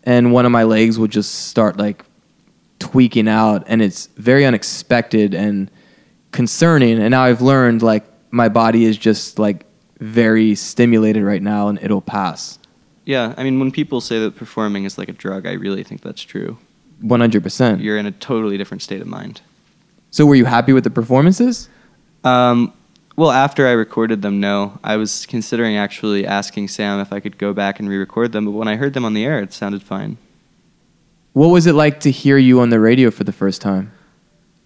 and one of my legs will just start like tweaking out, and it's very unexpected and concerning. And now I've learned like my body is just like very stimulated right now, and it'll pass. Yeah, I mean, when people say that performing is like a drug, I really think that's true. One hundred percent. You're in a totally different state of mind. So, were you happy with the performances? Um, well, after I recorded them, no. I was considering actually asking Sam if I could go back and re-record them, but when I heard them on the air, it sounded fine. What was it like to hear you on the radio for the first time?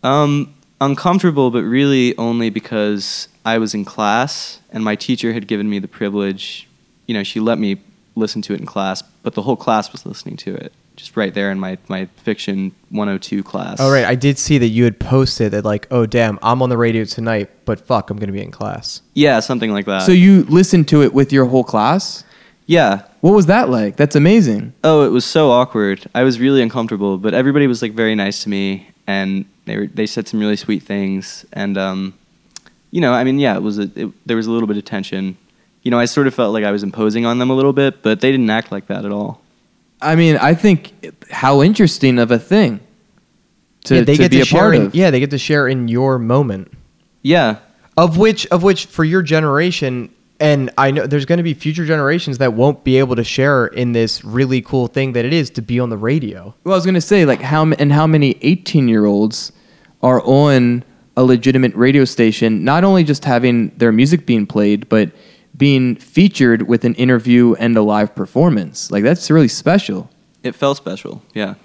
Um, uncomfortable, but really only because I was in class and my teacher had given me the privilege. You know, she let me listen to it in class, but the whole class was listening to it, just right there in my, my fiction 102 class. Oh right, I did see that you had posted that like, oh damn, I'm on the radio tonight, but fuck, I'm gonna be in class. Yeah, something like that. so you listened to it with your whole class? yeah. What was that like? That's amazing. Oh, it was so awkward. I was really uncomfortable, but everybody was like very nice to me, and they were they said some really sweet things, and um, you know, I mean, yeah, it was a, it, there was a little bit of tension. You know, I sort of felt like I was imposing on them a little bit, but they didn't act like that at all. I mean, I think how interesting of a thing to, yeah, they to get be to a share. part In, of. yeah, they get to share in your moment. Yeah, Of which, of which, for your generation, and I know there's going to be future generations that won't be able to share in this really cool thing that it is to be on the radio. Well, I was gonna say like how and how many 18 year olds are on a legitimate radio station, not only just having their music being played, but being featured with an interview and a live performance. Like that's really special. it felt special. Yeah.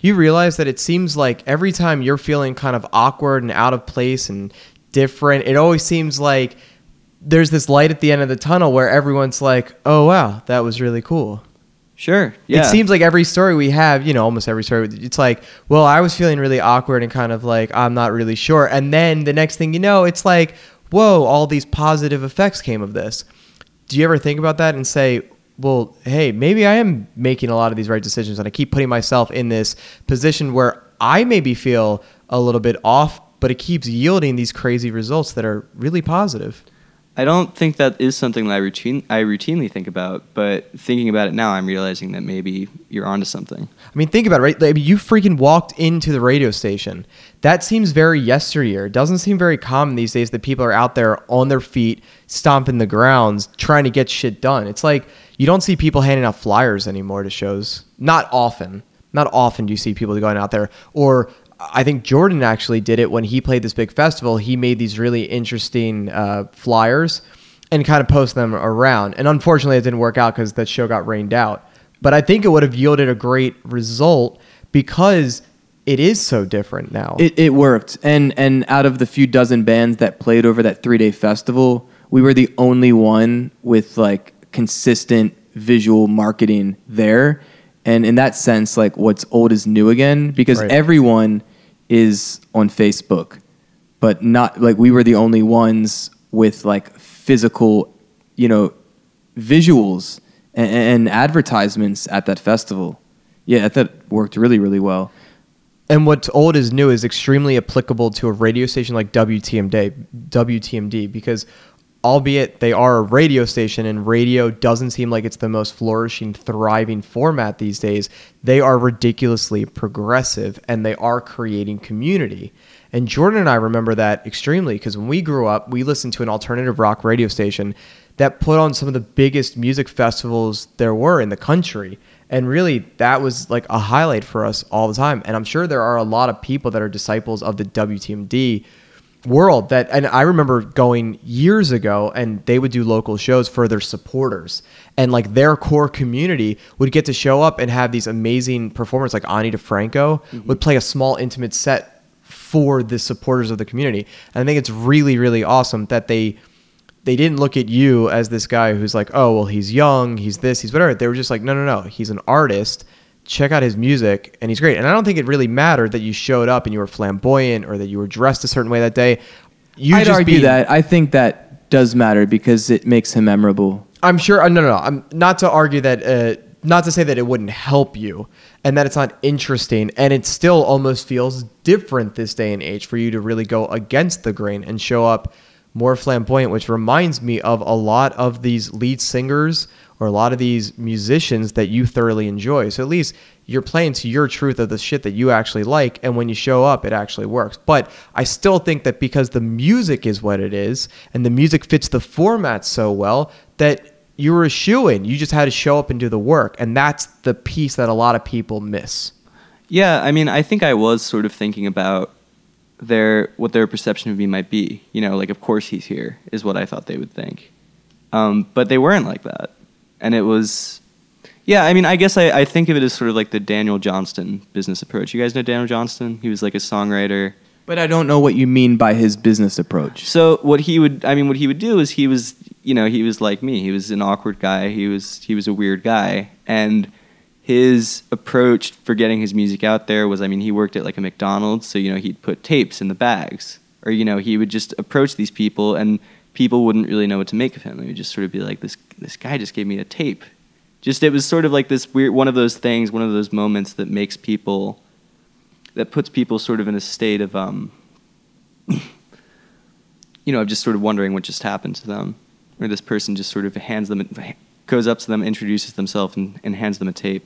Do you realize that it seems like every time you're feeling kind of awkward and out of place and different, it always seems like there's this light at the end of the tunnel where everyone's like, "Oh wow, that was really cool." Sure. Yeah. It seems like every story we have, you know, almost every story, it's like, well, I was feeling really awkward and kind of like, I'm not really sure. And then the next thing you know, it's like, whoa, all these positive effects came of this. Do you ever think about that and say, well, hey, maybe I am making a lot of these right decisions and I keep putting myself in this position where I maybe feel a little bit off, but it keeps yielding these crazy results that are really positive? I don't think that is something that I routine I routinely think about, but thinking about it now, I'm realizing that maybe you're onto something. I mean, think about it, right? Like, you freaking walked into the radio station. That seems very yesteryear. It doesn't seem very common these days that people are out there on their feet, stomping the grounds, trying to get shit done. It's like you don't see people handing out flyers anymore to shows. Not often. Not often do you see people going out there. Or I think Jordan actually did it when he played this big festival. He made these really interesting uh, flyers and kind of posted them around. And unfortunately, it didn't work out because that show got rained out. But I think it would have yielded a great result because it is so different now. It, it worked, and and out of the few dozen bands that played over that three day festival, we were the only one with like consistent visual marketing there. And in that sense, like what's old is new again because Right. everyone is on Facebook, but not like we were the only ones with like physical, you know, visuals and, and advertisements at that festival. Yeah, that worked really, really well. and what's old is new is extremely applicable to a radio station like WTMD, WTMD because albeit they are a radio station and radio doesn't seem like it's the most flourishing, thriving format these days, they are ridiculously progressive and they are creating community. And Jordan and I remember that extremely because when we grew up, we listened to an alternative rock radio station that put on some of the biggest music festivals there were in the country. And really, that was like a highlight for us all the time. And I'm sure there are a lot of people that are disciples of the WTMD world that and I remember going years ago and they would do local shows for their supporters and like their core community would get to show up and have these amazing performers like Ani DiFranco mm-hmm. would play a small intimate set for the supporters of the community. And I think it's really really awesome that they they didn't look at you as this guy who's like, "Oh, well, he's young, he's this, he's whatever." They were just like, "No, no, no. He's an artist. Check out his music, and he's great." And I don't think it really mattered that you showed up and you were flamboyant or that you were dressed a certain way that day. You I'd just argue being- that. I think that does matter because it makes him memorable. I'm sure. Uh, no, no, no. I'm not to argue that. Uh, not to say that it wouldn't help you, and that it's not interesting, and it still almost feels different this day and age for you to really go against the grain and show up more flamboyant, which reminds me of a lot of these lead singers or a lot of these musicians that you thoroughly enjoy. So at least you're playing to your truth of the shit that you actually like, and when you show up, it actually works. But I still think that because the music is what it is, and the music fits the format so well, that you were a shoe in. You just had to show up and do the work, and that's the piece that a lot of people miss. Yeah, I mean, I think I was sort of thinking about their what their perception of me might be. You know, like of course he's here is what I thought they would think, um, but they weren't like that, and it was. Yeah, I mean, I guess I, I think of it as sort of like the Daniel Johnston business approach. You guys know Daniel Johnston? He was like a songwriter But I don't know what you mean by his business approach. So what he would, I mean, what he would do is he was, you know, he was like me. He was an awkward guy. He was he was a weird guy, and his approach for getting his music out there was, I mean, he worked at like a McDonald's, so you know he'd put tapes in the bags, or you know he would just approach these people, and people wouldn't really know what to make of him. They would just sort of be like, this this guy just gave me a tape. Just it was sort of like this weird one of those things, one of those moments that makes people that puts people sort of in a state of um, *coughs* you know, I'm just sort of wondering what just happened to them, or this person just sort of hands them, goes up to them, introduces themselves, and, and hands them a tape.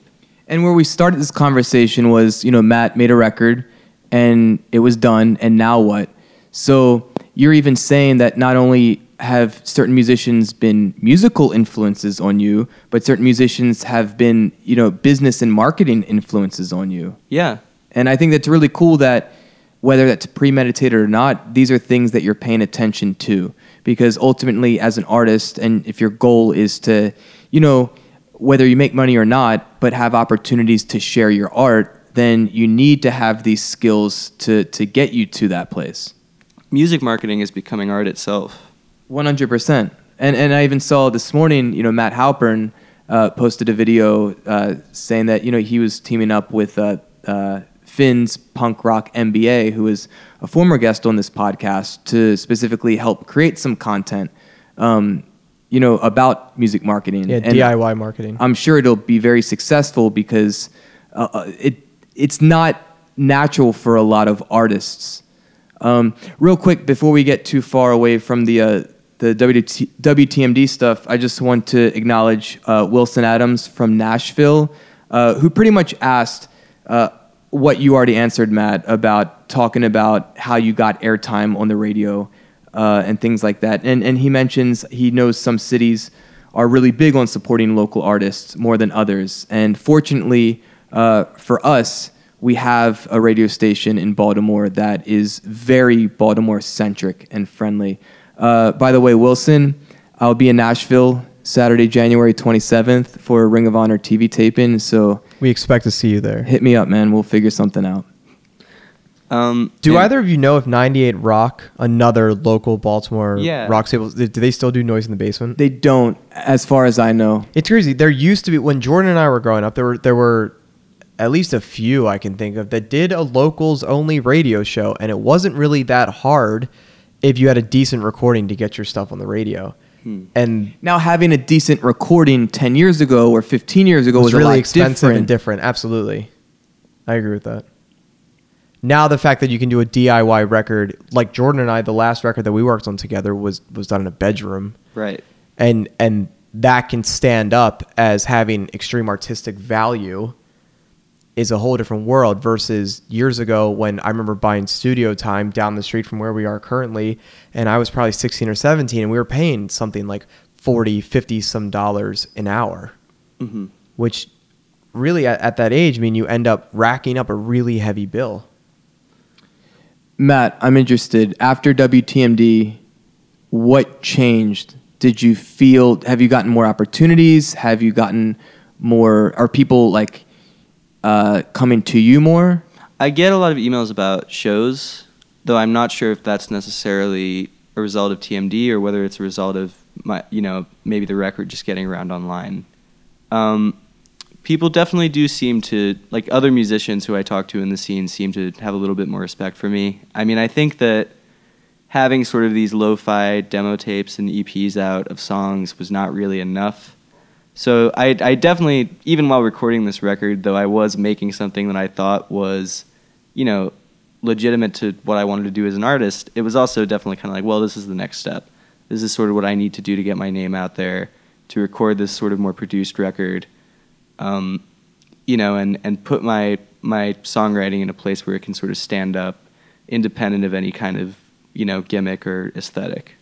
And where we started this conversation was, you know, Matt made a record and it was done, and now what? So you're even saying that not only have certain musicians been musical influences on you, but certain musicians have been, you know, business and marketing influences on you. Yeah, And I think that's really cool that whether that's premeditated or not, these are things that you're paying attention to. Because ultimately, as an artist, and if your goal is to, you know, whether you make money or not, but have opportunities to share your art, then you need to have these skills to, to get you to that place. music marketing is becoming art itself. One hundred percent. And and I even saw this morning, you know, Matt Halpern uh, posted a video uh, saying that you know he was teaming up with uh, uh, Finn's punk rock MBA, who is a former guest on this podcast, to specifically help create some content, um, you know, about music marketing. Yeah, And DIY marketing. I'm sure it'll be very successful because uh, uh, it it's not natural for a lot of artists. Um, real quick, before we get too far away from the uh, the WT, WTMD stuff, I just want to acknowledge uh, Wilson Adams from Nashville, uh, who pretty much asked uh, what you already answered, Matt, about talking about how you got airtime on the radio uh, and things like that. And and he mentions he knows some cities are really big on supporting local artists more than others. And fortunately uh, for us, we have a radio station in Baltimore that is very Baltimore centric and friendly. Uh, by the way, Wilson, I'll be in Nashville Saturday, January 27th for a Ring of Honor TV taping. So we expect to see you there. hit me up, man. We'll figure something out. Um, Do and- either of you know if 98 Rock, another local Baltimore Yeah. rock stable, do they still do noise in the basement? They don't, as far as I know. It's crazy. There used to be when Jordan and I were growing up. There were there were at least a few I can think of that did a locals only radio show, and it wasn't really that hard if you had a decent recording to get your stuff on the radio. Hmm. And Now, having a decent recording 10 years ago or 15 years ago it was, was a lot really expensive different. and different. Absolutely, I agree with that. Now the fact that you can do a DIY record, like Jordan and I, the last record that we worked on together was was done in a bedroom right. and and that can stand up as having extreme artistic value is a whole different world versus years ago when I remember buying studio time down the street from where we are currently and I was probably 16 or 17 and we were paying something like 40 50 some dollars an hour hmm which really at, at that age I mean you end up racking up a really heavy bill Matt, I'm interested. After WTMD, what changed? Did you feel, have you gotten more opportunities? Have you gotten more, are people like uh, coming to you more? I get a lot of emails about shows, though I'm not sure if that's necessarily a result of TMD or whether it's a result of my, you know, maybe the record just getting around online. Um, people definitely do seem to like other musicians who I talk to in the scene seem to have a little bit more respect for me. I mean, I think that having sort of these lo-fi demo tapes and EPs out of songs was not really enough. So I, I definitely, even while recording this record, though I was making something that I thought was, you know, legitimate to what I wanted to do as an artist, it was also definitely kind of like, well, this is the next step. This is sort of what I need to do to get my name out there, to record this sort of more produced record, um, you know, and, and put my my songwriting in a place where it can sort of stand up, independent of any kind of you know gimmick or aesthetic.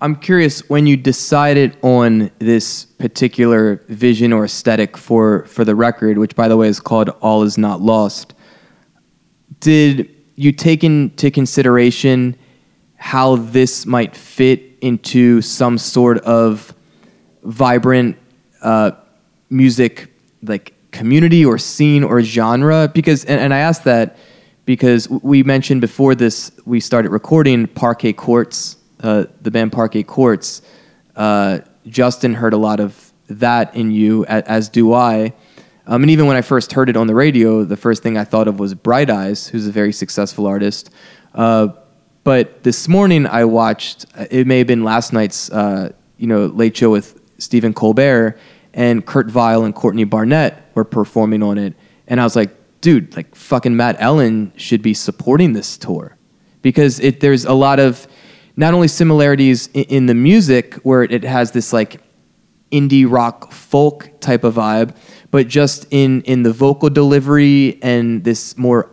I'm curious when you decided on this particular vision or aesthetic for for the record, which by the way is called All Is Not Lost. Did you take into consideration how this might fit into some sort of vibrant uh, music like community or scene or genre? Because and, and I ask that because we mentioned before this we started recording Parquet Courts, uh, the band Parquet Courts. Uh, Justin heard a lot of that in you, as do I. Um, and even when I first heard it on the radio, the first thing I thought of was Bright Eyes, who's a very successful artist. Uh, but this morning I watched. It may have been last night's, uh, you know, late show with Stephen Colbert, and Kurt Vile and Courtney Barnett were performing on it, and I was like, dude, like fucking Matt Ellen should be supporting this tour because it there's a lot of not only similarities in, in the music where it, it has this like indie rock folk type of vibe, but just in in the vocal delivery and this more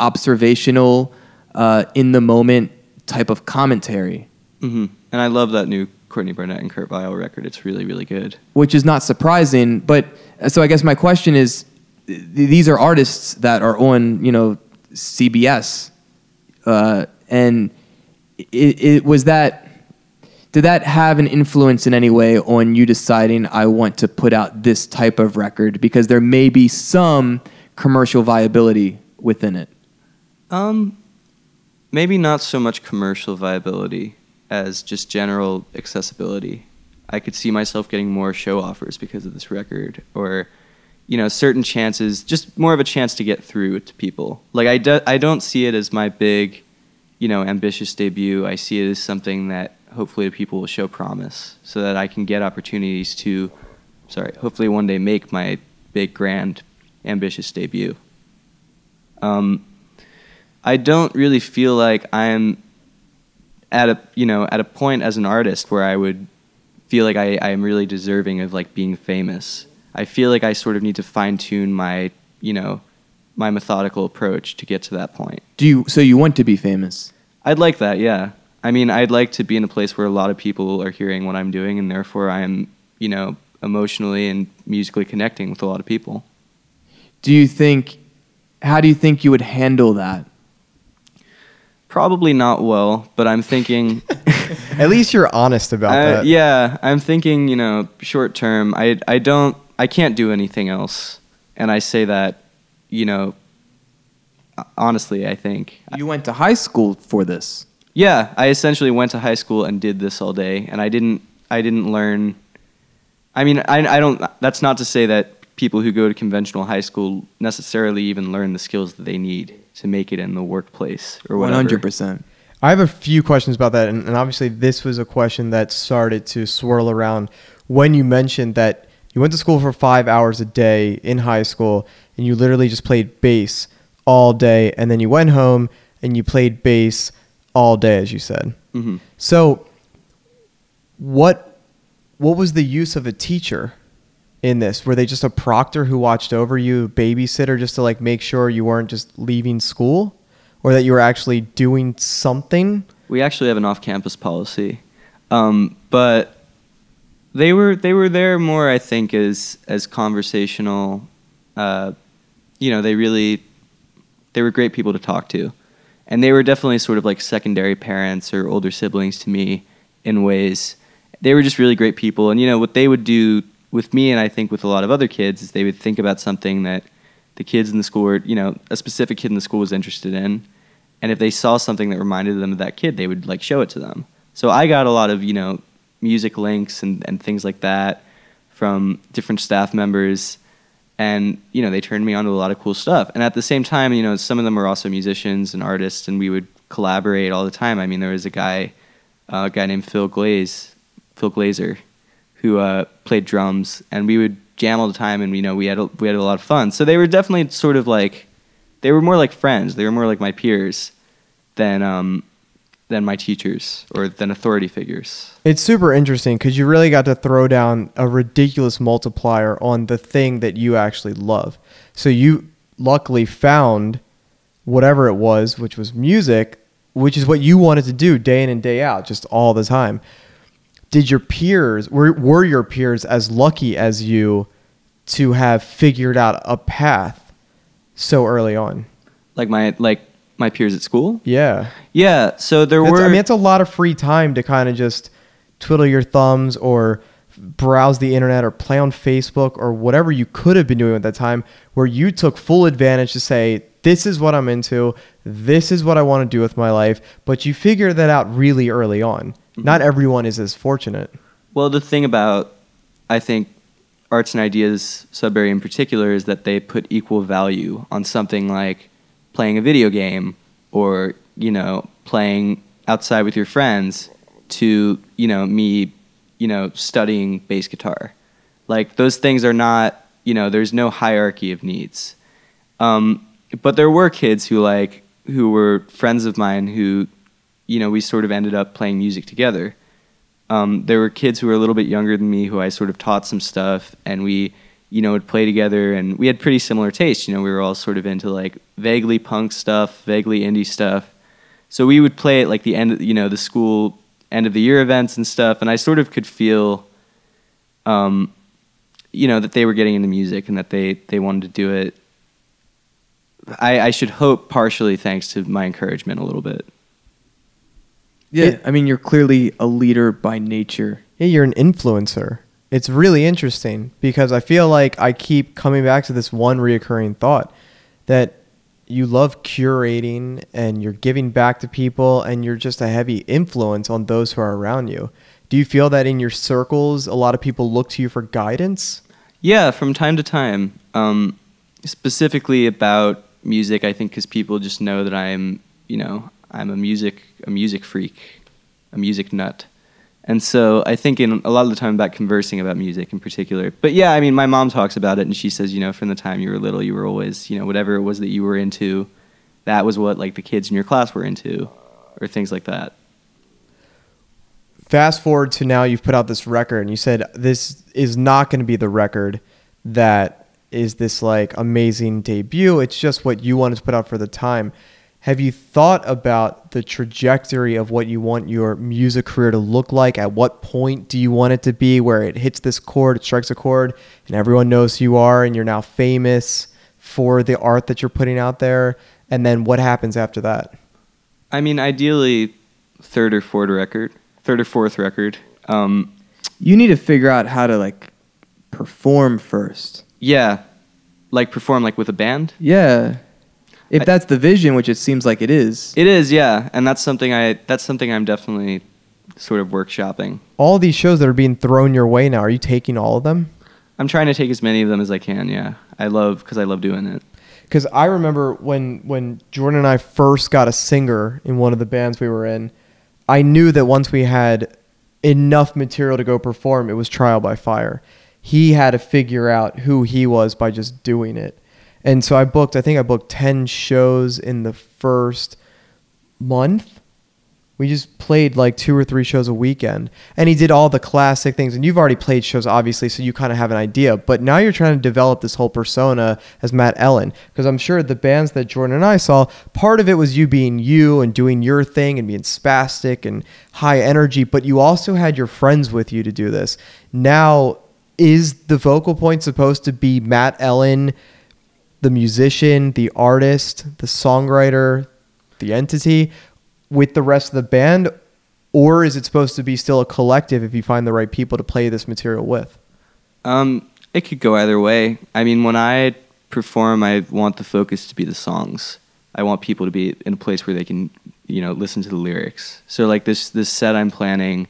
observational, uh, in the moment type of commentary, hmm And I love that new Courtney Barnett and Kurt Vile record. It's really, really good. which is not surprising. But uh, so I guess my question is, th- these are artists that are on you know CBS, uh, and it, it was that. Did that have an influence in any way on you deciding I want to put out this type of record because there may be some commercial viability within it? Um, maybe not so much commercial viability as just general accessibility. I could see myself getting more show offers because of this record, or you know, certain chances, just more of a chance to get through to people. Like I, do, I don't see it as my big, you know, ambitious debut. I see it as something that hopefully people will show promise, so that I can get opportunities to, sorry, hopefully one day make my big, grand, ambitious debut. Um, I don't really feel like I'm at a you know at a point as an artist where I would feel like I, I am really deserving of like being famous. I feel like I sort of need to fine tune my you know my methodical approach to get to that point. Do you so you want to be famous? I'd like that, yeah. I mean, I'd like to be in a place where a lot of people are hearing what I'm doing, and therefore I am you know emotionally and musically connecting with a lot of people. Do you think? How do you think you would handle that? Probably not well, but I'm thinking. *laughs* At least you're honest about Uh, that. yeah, I'm thinking, you know, short term. I I don't I can't do anything else, and I say that, you know, honestly. I think. You went to high school for this. Yeah, I essentially went to high school and did this all day, and I didn't I didn't learn. I mean, I I don't. That's not to say that people who go to conventional high school necessarily even learn the skills that they need to make it in the workplace or whatever. hundred percent. I have a few questions about that, and, and obviously this was a question that started to swirl around when you mentioned that you went to school for five hours a day in high school, and you literally just played bass all day, and then you went home and you played bass all day, as you said. hmm So, what what was the use of a teacher in this? Were they just a proctor who watched over you, babysitter, just to like make sure you weren't just leaving school, or that you were actually doing something? We actually have an off-campus policy, um, but they were they were there more, I think, as as conversational. Uh, you know, they really they were great people to talk to, and they were definitely sort of like secondary parents or older siblings to me in ways. They were just really great people, and you know what they would do with me, and I think with a lot of other kids, is they would think about something that the kids in the school were, you know, a specific kid in the school was interested in, and if they saw something that reminded them of that kid, they would like show it to them. So I got a lot of you know music links and, and things like that from different staff members, and you know they turned me on to a lot of cool stuff. And at the same time, you know some of them were also musicians and artists, and we would collaborate all the time. I mean, there was a guy, uh, a guy named Phil Glaze, Phil Glazer, who uh, played drums, and we would jam all the time, and you know we had a, we had a lot of fun. So they were definitely sort of like they were more like friends. They were more like my peers than um, than my teachers or than authority figures. It's super interesting because you really got to throw down a ridiculous multiplier on the thing that you actually love. So you luckily found whatever it was, which was music, which is what you wanted to do day in and day out, just all the time. Did your peers were were your peers as lucky as you to have figured out a path so early on? Like my like my peers at school. Yeah. Yeah. So there That's- were. I mean, it's a lot of free time to kind of just twiddle your thumbs or browse the internet or play on Facebook or whatever you could have been doing at that time, where you took full advantage to say, this is what I'm into. This is what I want to do with my life. But you figure that out really early on. Mm-hmm. Not everyone is as fortunate. Well, the thing about I think arts and ideas Sudbury in particular is that they put equal value on something like playing a video game or you know playing outside with your friends to you know me you know studying bass guitar. Like those things are not you know there's no hierarchy of needs. Um, but there were kids who like who were friends of mine who you know we sort of ended up playing music together. Um, there were kids who were a little bit younger than me who I sort of taught some stuff, and we, you know, would play together, and we had pretty similar tastes. You know, we were all sort of into like vaguely punk stuff, vaguely indie stuff. So we would play at like the end, you know, the school end of the year events and stuff, and I sort of could feel, um, you know, that they were getting into music and that they they wanted to do it. I, I should hope partially thanks to my encouragement a little bit. Yeah, It- I mean, you're clearly a leader by nature. Yeah, you're an influencer. It's really interesting because I feel like I keep coming back to this one reoccurring thought that you love curating and you're giving back to people and you're just a heavy influence on those who are around you. Do you feel that in your circles, a lot of people look to you for guidance? Yeah, from time to time. Um, specifically about music, I think because people just know that I'm, you know, I'm a music a music freak, a music nut, and so I think in a lot of the time about conversing about music in particular. But yeah, I mean, my mom talks about it, and she says, you know, from the time you were little, you were always, you know, whatever it was that you were into, that was what like the kids in your class were into, or things like that. Fast forward to now, you've put out this record and you said this is not going to be the record that is this like amazing debut. It's just what you wanted to put out for the time. Have you thought about the trajectory of what you want your music career to look like? At what point do you want it to be where it hits this chord, it strikes a chord, and everyone knows who you are and you're now famous for the art that you're putting out there? And then what happens after that? I mean, ideally, third or fourth record, third or fourth record. Um, You need to figure out how to like perform first. yeah, like perform like with a band. Yeah. If I- that's the vision, which it seems like it is. It is, yeah, and that's something I that's something I'm definitely sort of workshopping. All these shows that are being thrown your way now, are you taking all of them? I'm trying to take as many of them as I can. Yeah, I love because I love doing it. because I remember when when Jordan and I first got a singer in one of the bands we were in, I knew that once we had enough material to go perform, it was trial by fire. He had to figure out who he was by just doing it, and so I booked. I think I booked ten shows in the first month. We just played like two or three shows a weekend. And he did all the classic things. And you've already played shows, obviously, so you kind of have an idea. But now you're trying to develop this whole persona as Matt Ellen. Because I'm sure the bands that Jordan and I saw, part of it was you being you and doing your thing and being spastic and high energy. But you also had your friends with you to do this. Now, is the vocal point supposed to be Matt Ellen, the musician, the artist, the songwriter, the entity? with the rest of the band or is it supposed to be still a collective if you find the right people to play this material with Um, it could go either way. I mean, when I perform, I want the focus to be the songs. I want people to be in a place where they can, you know, listen to the lyrics. So like this this set I'm planning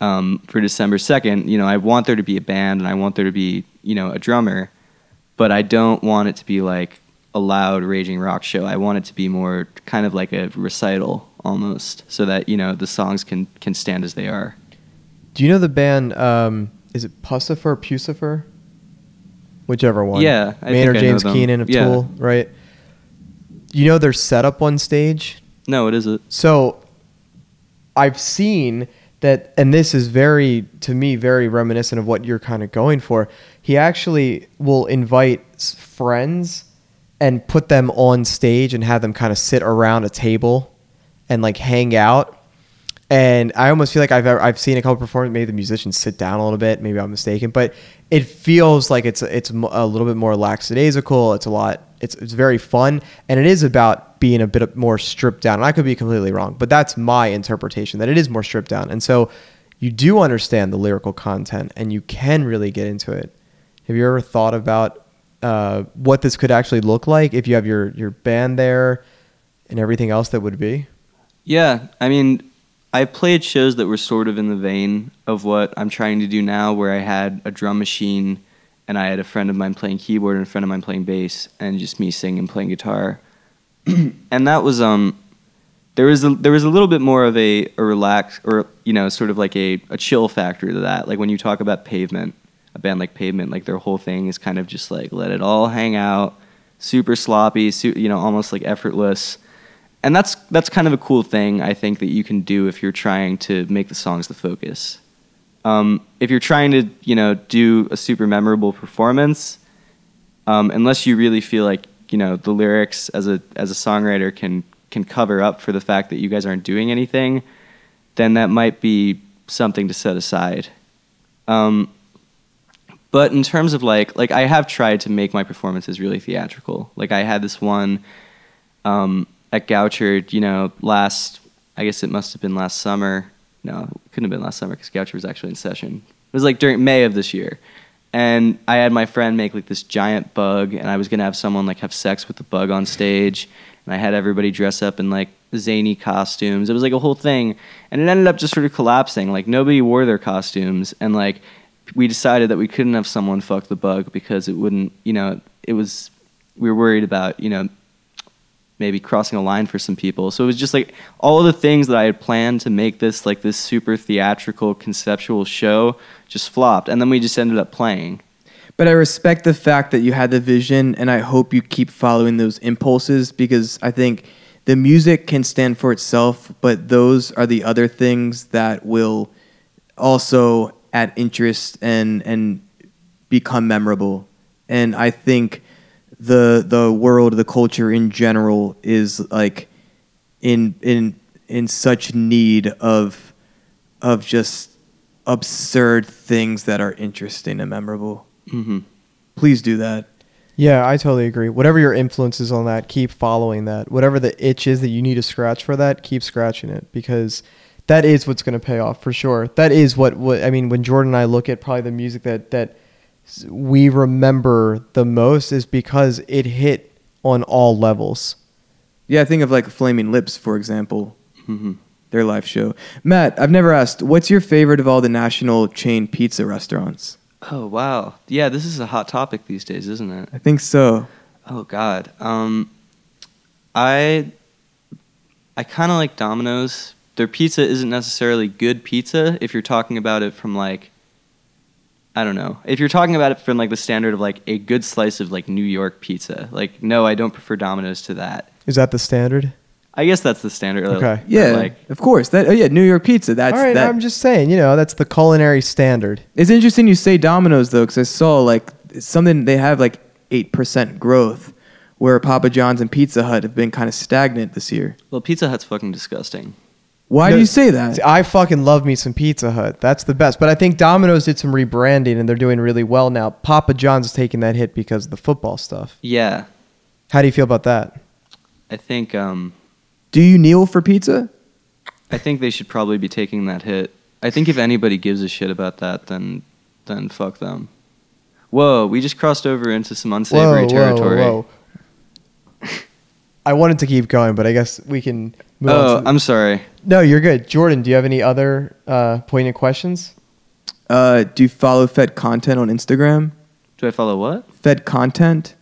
um, for December second. You know, I want there to be a band and I want there to be you know a drummer, but I don't want it to be like a loud raging rock show. I want it to be more kind of like a recital almost, so that you know the songs can can stand as they are. do you know the band um, is it pussifer or pucifer whichever one Yeah, I maynard think I know james keenan of Yeah. tool right you know their setup on stage No, it isn't. So I've seen that, and this is very, to me, very reminiscent of what you're kind of going for. He actually will invite friends and put them on stage and have them kind of sit around a table and like hang out. And I almost feel like I've I've seen a couple performances. Maybe the musicians sit down a little bit. Maybe I'm mistaken, but it feels like it's it's a little bit more lackadaisical. It's a lot. It's it's very fun, and it is about being a bit more stripped down. And I could be completely wrong, but that's my interpretation. That it is more stripped down, and so you do understand the lyrical content, and you can really get into it. Have you ever thought about uh, what this could actually look like if you have your your band there and everything else that would be? Yeah, I mean, I played shows that were sort of in the vein of what I'm trying to do now, where I had a drum machine and I had a friend of mine playing keyboard and a friend of mine playing bass, and just me singing and playing guitar. *clears throat* and that was um, there was a, there was a little bit more of a, a relax or you know sort of like a, a chill factor to that. Like when you talk about Pavement, a band like Pavement, like their whole thing is kind of just like let it all hang out, super sloppy, su- you know, almost like effortless. And that's that's kind of a cool thing I think that you can do if you're trying to make the songs the focus. Um, if you're trying to you know do a super memorable performance, um, unless you really feel like you know the lyrics as a as a songwriter can can cover up for the fact that you guys aren't doing anything, then that might be something to set aside. Um, but in terms of like like I have tried to make my performances really theatrical. Like I had this one um, at Goucher, you know, last I guess it must have been last summer. No, it couldn't have been last summer because Goucher was actually in session. It was like during May of this year, and I had my friend make like this giant bug, and I was gonna have someone like have sex with the bug on stage, and I had everybody dress up in like zany costumes. It was like a whole thing, and it ended up just sort of collapsing. Like nobody wore their costumes, and like we decided that we couldn't have someone fuck the bug because it wouldn't, you know, it was we were worried about, you know, maybe crossing a line for some people. So it was just like all the things that I had planned to make this like this super theatrical conceptual show just flopped, and then we just ended up playing. But I respect the fact that you had the vision, and I hope you keep following those impulses because I think the music can stand for itself, but those are the other things that will also add interest and and become memorable. And I think the the world, the culture in general, is like in in in such need of of just absurd things that are interesting and memorable. Mm-hmm. Please do that. Yeah, I totally agree. Whatever your influence is on that, keep following that. Whatever the itch is that you need to scratch for that, keep scratching it because that is what's going to pay off for sure. That is what, what I mean when Jordan and I look at probably the music that that we remember the most is because it hit on all levels. Yeah, I think of like Flaming Lips, for example, hmm their live show. Matt, I've never asked, what's your favorite of all the national chain pizza restaurants? Oh wow, yeah, this is a hot topic these days, isn't it? I think so. Oh God, um, I I kind of like Domino's. Their pizza isn't necessarily good pizza if you're talking about it from like I don't know. If you're talking about it from like the standard of like a good slice of like New York pizza, like no, I don't prefer Domino's to that. Is that the standard? I guess that's the standard. Okay. Or, Yeah, like of course. That oh yeah, New York pizza. That's all right, that. I'm just saying, you know, that's the culinary standard. It's interesting you say Domino's though, because I saw like something they have like eight percent growth, where Papa John's and Pizza Hut have been kind of stagnant this year. well, Pizza Hut's fucking disgusting. Why No, do you say that? See, I fucking love me some Pizza Hut. That's the best. But I think Domino's did some rebranding and they're doing really well now. Papa John's is taking that hit because of the football stuff. Yeah, How do you feel about that? I think um, Do you kneel for pizza? I think they should probably be taking that hit. I think if anybody gives a shit about that, then then fuck them. Whoa, we just crossed over into some unsavory territory. Whoa, whoa. *laughs* I wanted to keep going, but I guess we can move Oh, on. To I'm sorry. No, you're good. Jordan, do you have any other uh, poignant questions? Uh, do you follow Fed content on Instagram? Do I follow what? Fed content.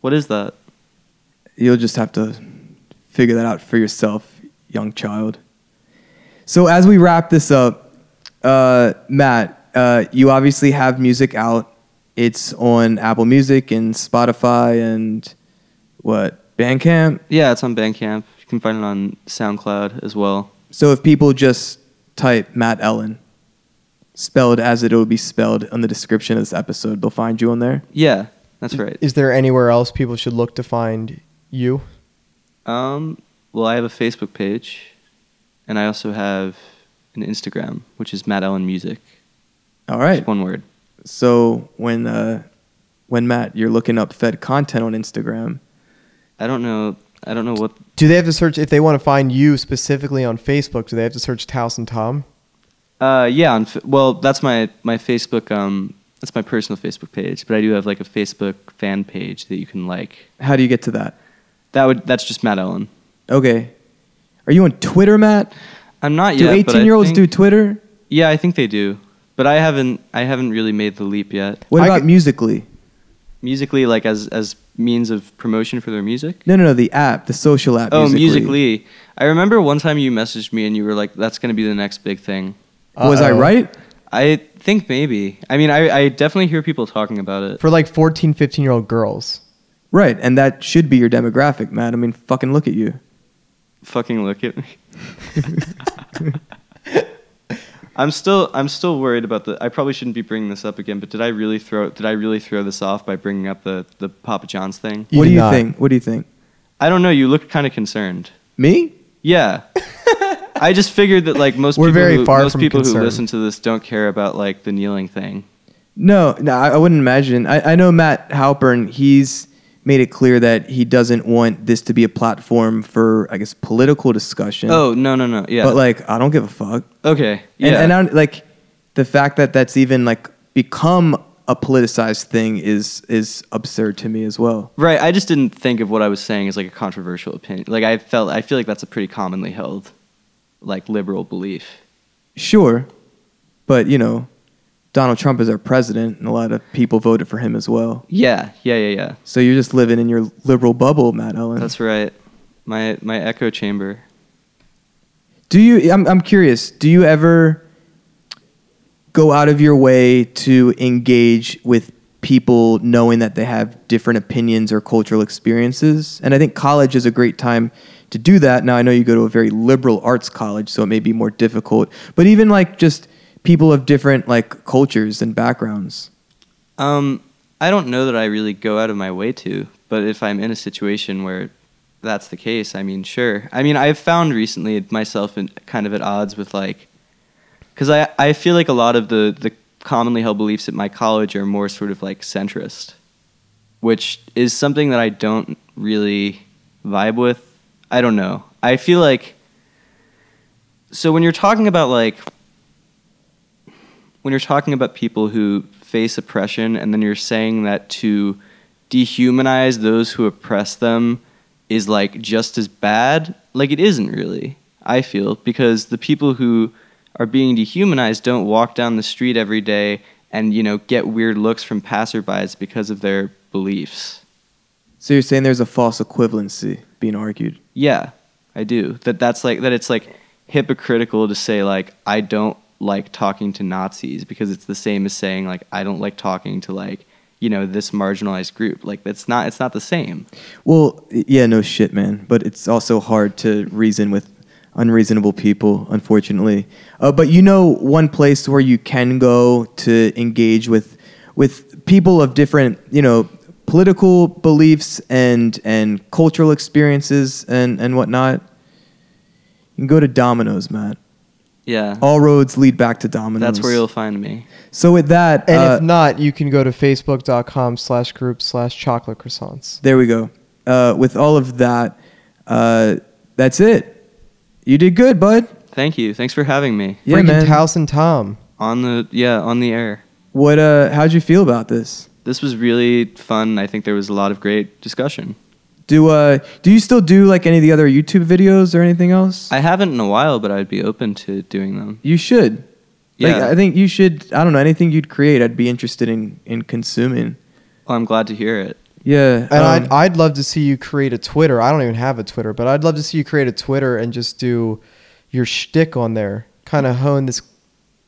What is that? You'll just have to figure that out for yourself, young child. So as we wrap this up, uh, Matt, uh, you obviously have music out. It's on Apple Music and Spotify and what Bandcamp. Yeah, it's on Bandcamp. You can find it on SoundCloud as well. So if people just type Matt Ellen, spelled as it would be spelled on the description of this episode, they'll find you on there. Yeah, that's right. Is there anywhere else people should look to find you? Um, well, I have a Facebook page, and I also have an Instagram, which is Matt Ellen Music. All right. Just one word. So when uh, when Matt, you're looking up Fed content on Instagram, I don't know. I don't know what. Do they have to search if they want to find you specifically on Facebook? Do they have to search Towson Tom? Uh, yeah. On, well, that's my my Facebook um That's my personal Facebook page, but I do have like a Facebook fan page that you can like. How do you get to that? That would that's just Matt Ellen. Okay. Are you on Twitter, Matt? I'm not Do yet. but I 18 year olds do Twitter? Yeah, I think they do, but I haven't I haven't really made the leap yet. What I about could- musically? Musically, like as as means of promotion for their music. No, no, no. The app, the social app. Oh, Musical.ly. I remember one time you messaged me and you were like, "That's going to be the next big thing." Was I Uh-oh. right? I think maybe. I mean, I, I definitely hear people talking about it. For like 14, 15 year old girls. Right, and that should be your demographic, Matt. I mean, fucking look at you. Fucking look at me. *laughs* I'm still I'm still worried about the. I probably shouldn't be bringing this up again, but did I really throw did I really throw this off by bringing up the the Papa John's thing? You what do you not. think? What do you think? I don't know. You looked kind of concerned. Me? Yeah. *laughs* I just figured that like most We're people very who, far most from people who listen to this don't care about like the kneeling thing. No, no, I, I wouldn't imagine. I, I know Matt Halpern. He's made it clear that he doesn't want this to be a platform for, I guess, political discussion. Oh no no no yeah. but like, I don't give a fuck. okay yeah. And, and I don't, like the fact that that's even like become a politicized thing is is absurd to me as well. Right. I just didn't think of what I was saying as like a controversial opinion. Like I felt I feel like that's a pretty commonly held like liberal belief. Sure, but you know, Donald Trump is our president, and a lot of people voted for him as well. Yeah, yeah, yeah, yeah. So you're just living in your liberal bubble, Matt Ellen. That's right. My my echo chamber. Do you? I'm I'm curious. Do you ever go out of your way to engage with people knowing that they have different opinions or cultural experiences? And I think college is a great time to do that. Now I know you go to a very liberal arts college, so it may be more difficult. But even like just people of different like cultures and backgrounds. Um I don't know that I really go out of my way to, but if I'm in a situation where that's the case, I mean, sure. I mean, I've found recently myself in kind of at odds with like cuz I I feel like a lot of the the commonly held beliefs at my college are more sort of like centrist, which is something that I don't really vibe with. I don't know. I feel like so when you're talking about like when you're talking about people who face oppression and then you're saying that to dehumanize those who oppress them is like just as bad like it isn't really i feel because the people who are being dehumanized don't walk down the street every day and you know get weird looks from passerbys because of their beliefs So you're saying there's a false equivalency being argued. yeah i do that that's like that it's like hypocritical to say like i don't like talking to nazis because it's the same as saying like i don't like talking to like you know this marginalized group like that's not it's not the same Well, yeah, no shit, man. But it's also hard to reason with unreasonable people, unfortunately. Uh, but you know, one place where you can go to engage with with people of different, you know, political beliefs and and cultural experiences and and whatnot. You can go to Domino's, Matt. Yeah All roads lead back to Domino's. that's where you'll find me So with that, And uh, if not, you can go to facebook.com slash group slash chocolate croissants. There we go. Uh, with all of that, uh, that's it. You did good, bud. thank you thanks for having me Yeah, Freaking man. Towson Tom. on the yeah on the air What? Uh, how'd you feel about this? this was really fun i think there was a lot of great discussion Do uh, do you still do like any of the other YouTube videos or anything else? i haven't in a while but i'd be open to doing them you should. Like, Yeah. I think you should. I don't know anything you'd create. I'd be interested in in consuming. well, i'm glad to hear it Yeah. And um, I'd, I'd love to see you create a Twitter. I don't even have a Twitter, but I'd love to see you create a Twitter and just do your shtick on there. Kind of hone this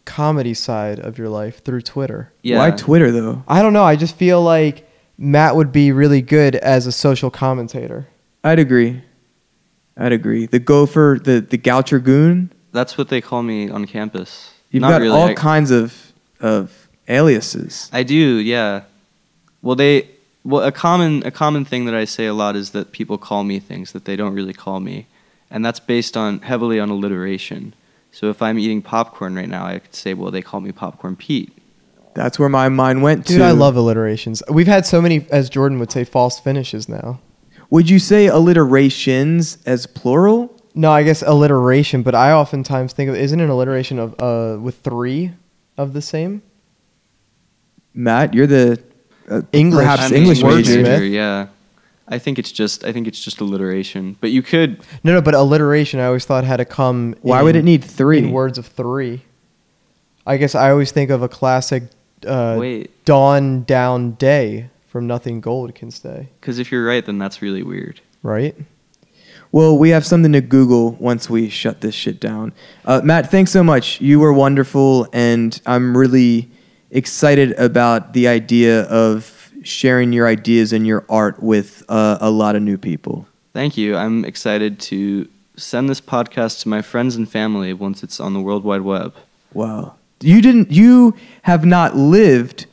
comedy side of your life through Twitter. yeah Why Twitter though? I don't know. I just feel like Matt would be really good as a social commentator. I'd agree. I'd agree. The gopher, the the Goucher goon. that's what they call me on campus You've Not got really. all I- kinds of of aliases. I do, yeah. Well, they well a common a common thing that I say a lot is that people call me things that they don't really call me, and that's based on heavily on alliteration. So if I'm eating popcorn right now, I could say, well, they call me Popcorn Pete. That's where my mind went to. Dude, to. I love alliterations. We've had so many, as Jordan would say, false finishes now. Would you say alliterations as plural? No, I guess alliteration, but I oftentimes think of isn't an alliteration of uh with three of the same? Matt, you're the uh, English- perhaps I'm English English major. Wordsmith. Yeah, I think it's just I think it's just alliteration. But you could No, no, but alliteration I always thought had to come. Why in- would it need three? in words of three? I guess I always think of a classic uh, Wait. dawn down day from Nothing Gold Can Stay, because if you're right, then that's really weird. right? Well, we have something to Google once we shut this shit down. Uh, Matt, thanks so much. You were wonderful, and I'm really excited about the idea of sharing your ideas and your art with uh, a lot of new people. Thank you. I'm excited to send this podcast to my friends and family once it's on the World Wide Web. Wow. You didn't. You have not lived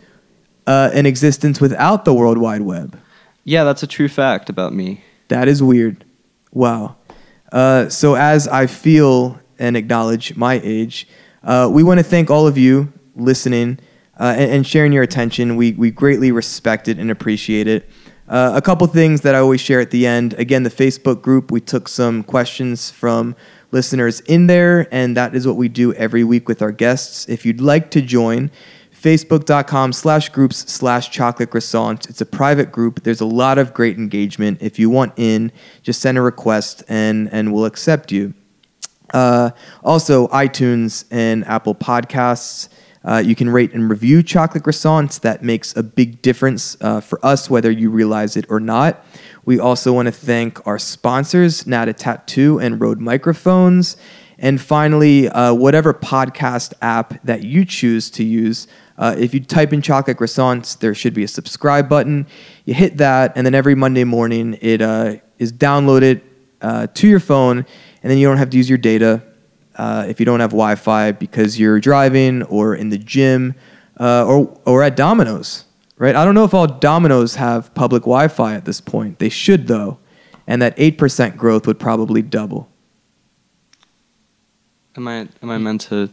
uh, an existence without the World Wide Web. Yeah, that's a true fact about me. That is weird. Wow. Uh, so, as I feel and acknowledge my age, uh, we want to thank all of you listening uh, and, and sharing your attention. We, we greatly respect it and appreciate it. Uh, a couple things that I always share at the end. Again, the Facebook group, we took some questions from listeners in there, and that is what we do every week with our guests. If you'd like to join, facebook.com slash groups slash chocolate croissant. It's a private group. There's a lot of great engagement. If you want in, just send a request and, and we'll accept you. Uh, also, iTunes and Apple Podcasts. Uh, you can rate and review chocolate croissants. That makes a big difference uh, for us, whether you realize it or not. We also want to thank our sponsors, Nat-a-Tat2 and Rode Microphones. And finally, uh, whatever podcast app that you choose to use, uh, if you type in chocolate croissants, there should be a subscribe button. You hit that, and then every Monday morning it uh, is downloaded uh, to your phone, and then you don't have to use your data uh, if you don't have Wi-Fi because you're driving or in the gym uh, or or at Domino's, right? I don't know if all Domino's have public Wi-Fi at this point. They should though, and that eight percent growth would probably double. Am I am I meant to?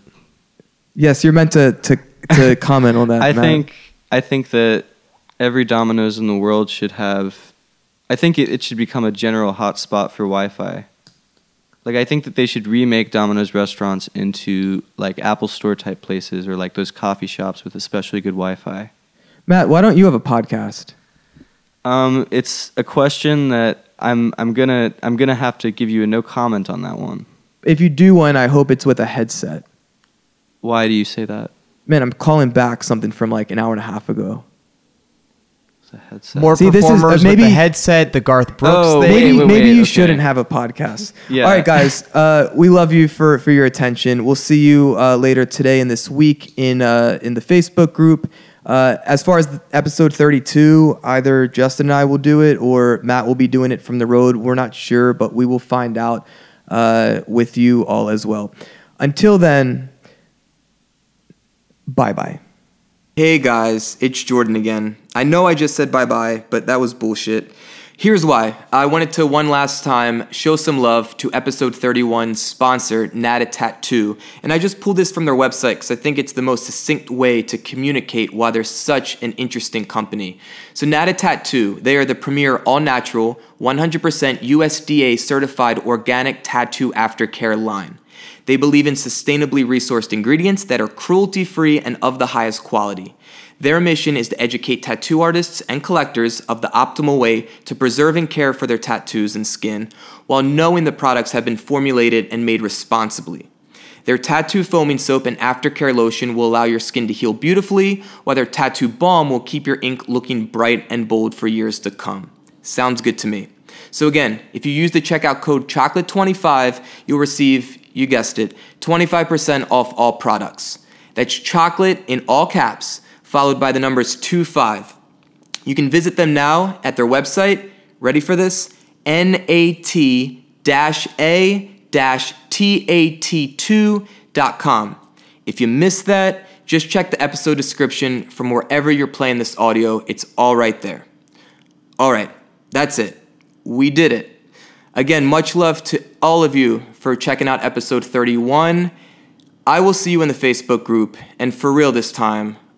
Yes, you're meant to to, to *laughs* comment on that. I Matt. think I think that every Domino's in the world should have. I think it, it should become a general hotspot for Wi-Fi. Like I think that they should remake Domino's restaurants into like Apple Store type places or like those coffee shops with especially good Wi-Fi. Matt, why don't you have a podcast? Um, it's a question that I'm I'm gonna I'm gonna have to give you a no comment on that one. If you do one, I hope it's with a headset. Why do you say that? Man, I'm calling back something from like an hour and a half ago. It's a headset. More See, this is- uh, performers maybe- with the headset, the Garth Brooks Oh, thing. wait, maybe wait, maybe wait, you okay. shouldn't have a podcast. Yeah. All right, guys. Uh, we love you for for your attention. We'll see you uh, later today and this week in uh, in the Facebook group. Uh, as far as episode 32, either Justin and I will do it or Matt will be doing it from the road. We're not sure, but we will find out uh, with you all as well. Until then, bye bye. Hey guys, it's Jordan again. I know I just said bye bye, but that was bullshit. Here's why. I wanted to one last time show some love to episode 31's sponsor, Nat-a-Tat2. And I just pulled this from their website because I think it's the most succinct way to communicate why they're such an interesting company. So, Nat-a-Tat2, they are the premier all natural, 100% USDA certified organic tattoo aftercare line. They believe in sustainably resourced ingredients that are cruelty free and of the highest quality. Their mission is to educate tattoo artists and collectors of the optimal way to preserve and care for their tattoos and skin while knowing the products have been formulated and made responsibly. Their tattoo foaming soap and aftercare lotion will allow your skin to heal beautifully, while their tattoo balm will keep your ink looking bright and bold for years to come. Sounds good to me. So again, if you use the checkout code chocolate25, you'll receive, you guessed it, 25% off all products. That's chocolate in all caps, followed by the numbers 25. You can visit them now at their website. Ready for this? nat-a-tat2.com. If you missed that, just check the episode description from wherever you're playing this audio. It's all right there. All right, that's it. We did it. Again, much love to all of you for checking out episode 31. I will see you in the Facebook group, and for real this time,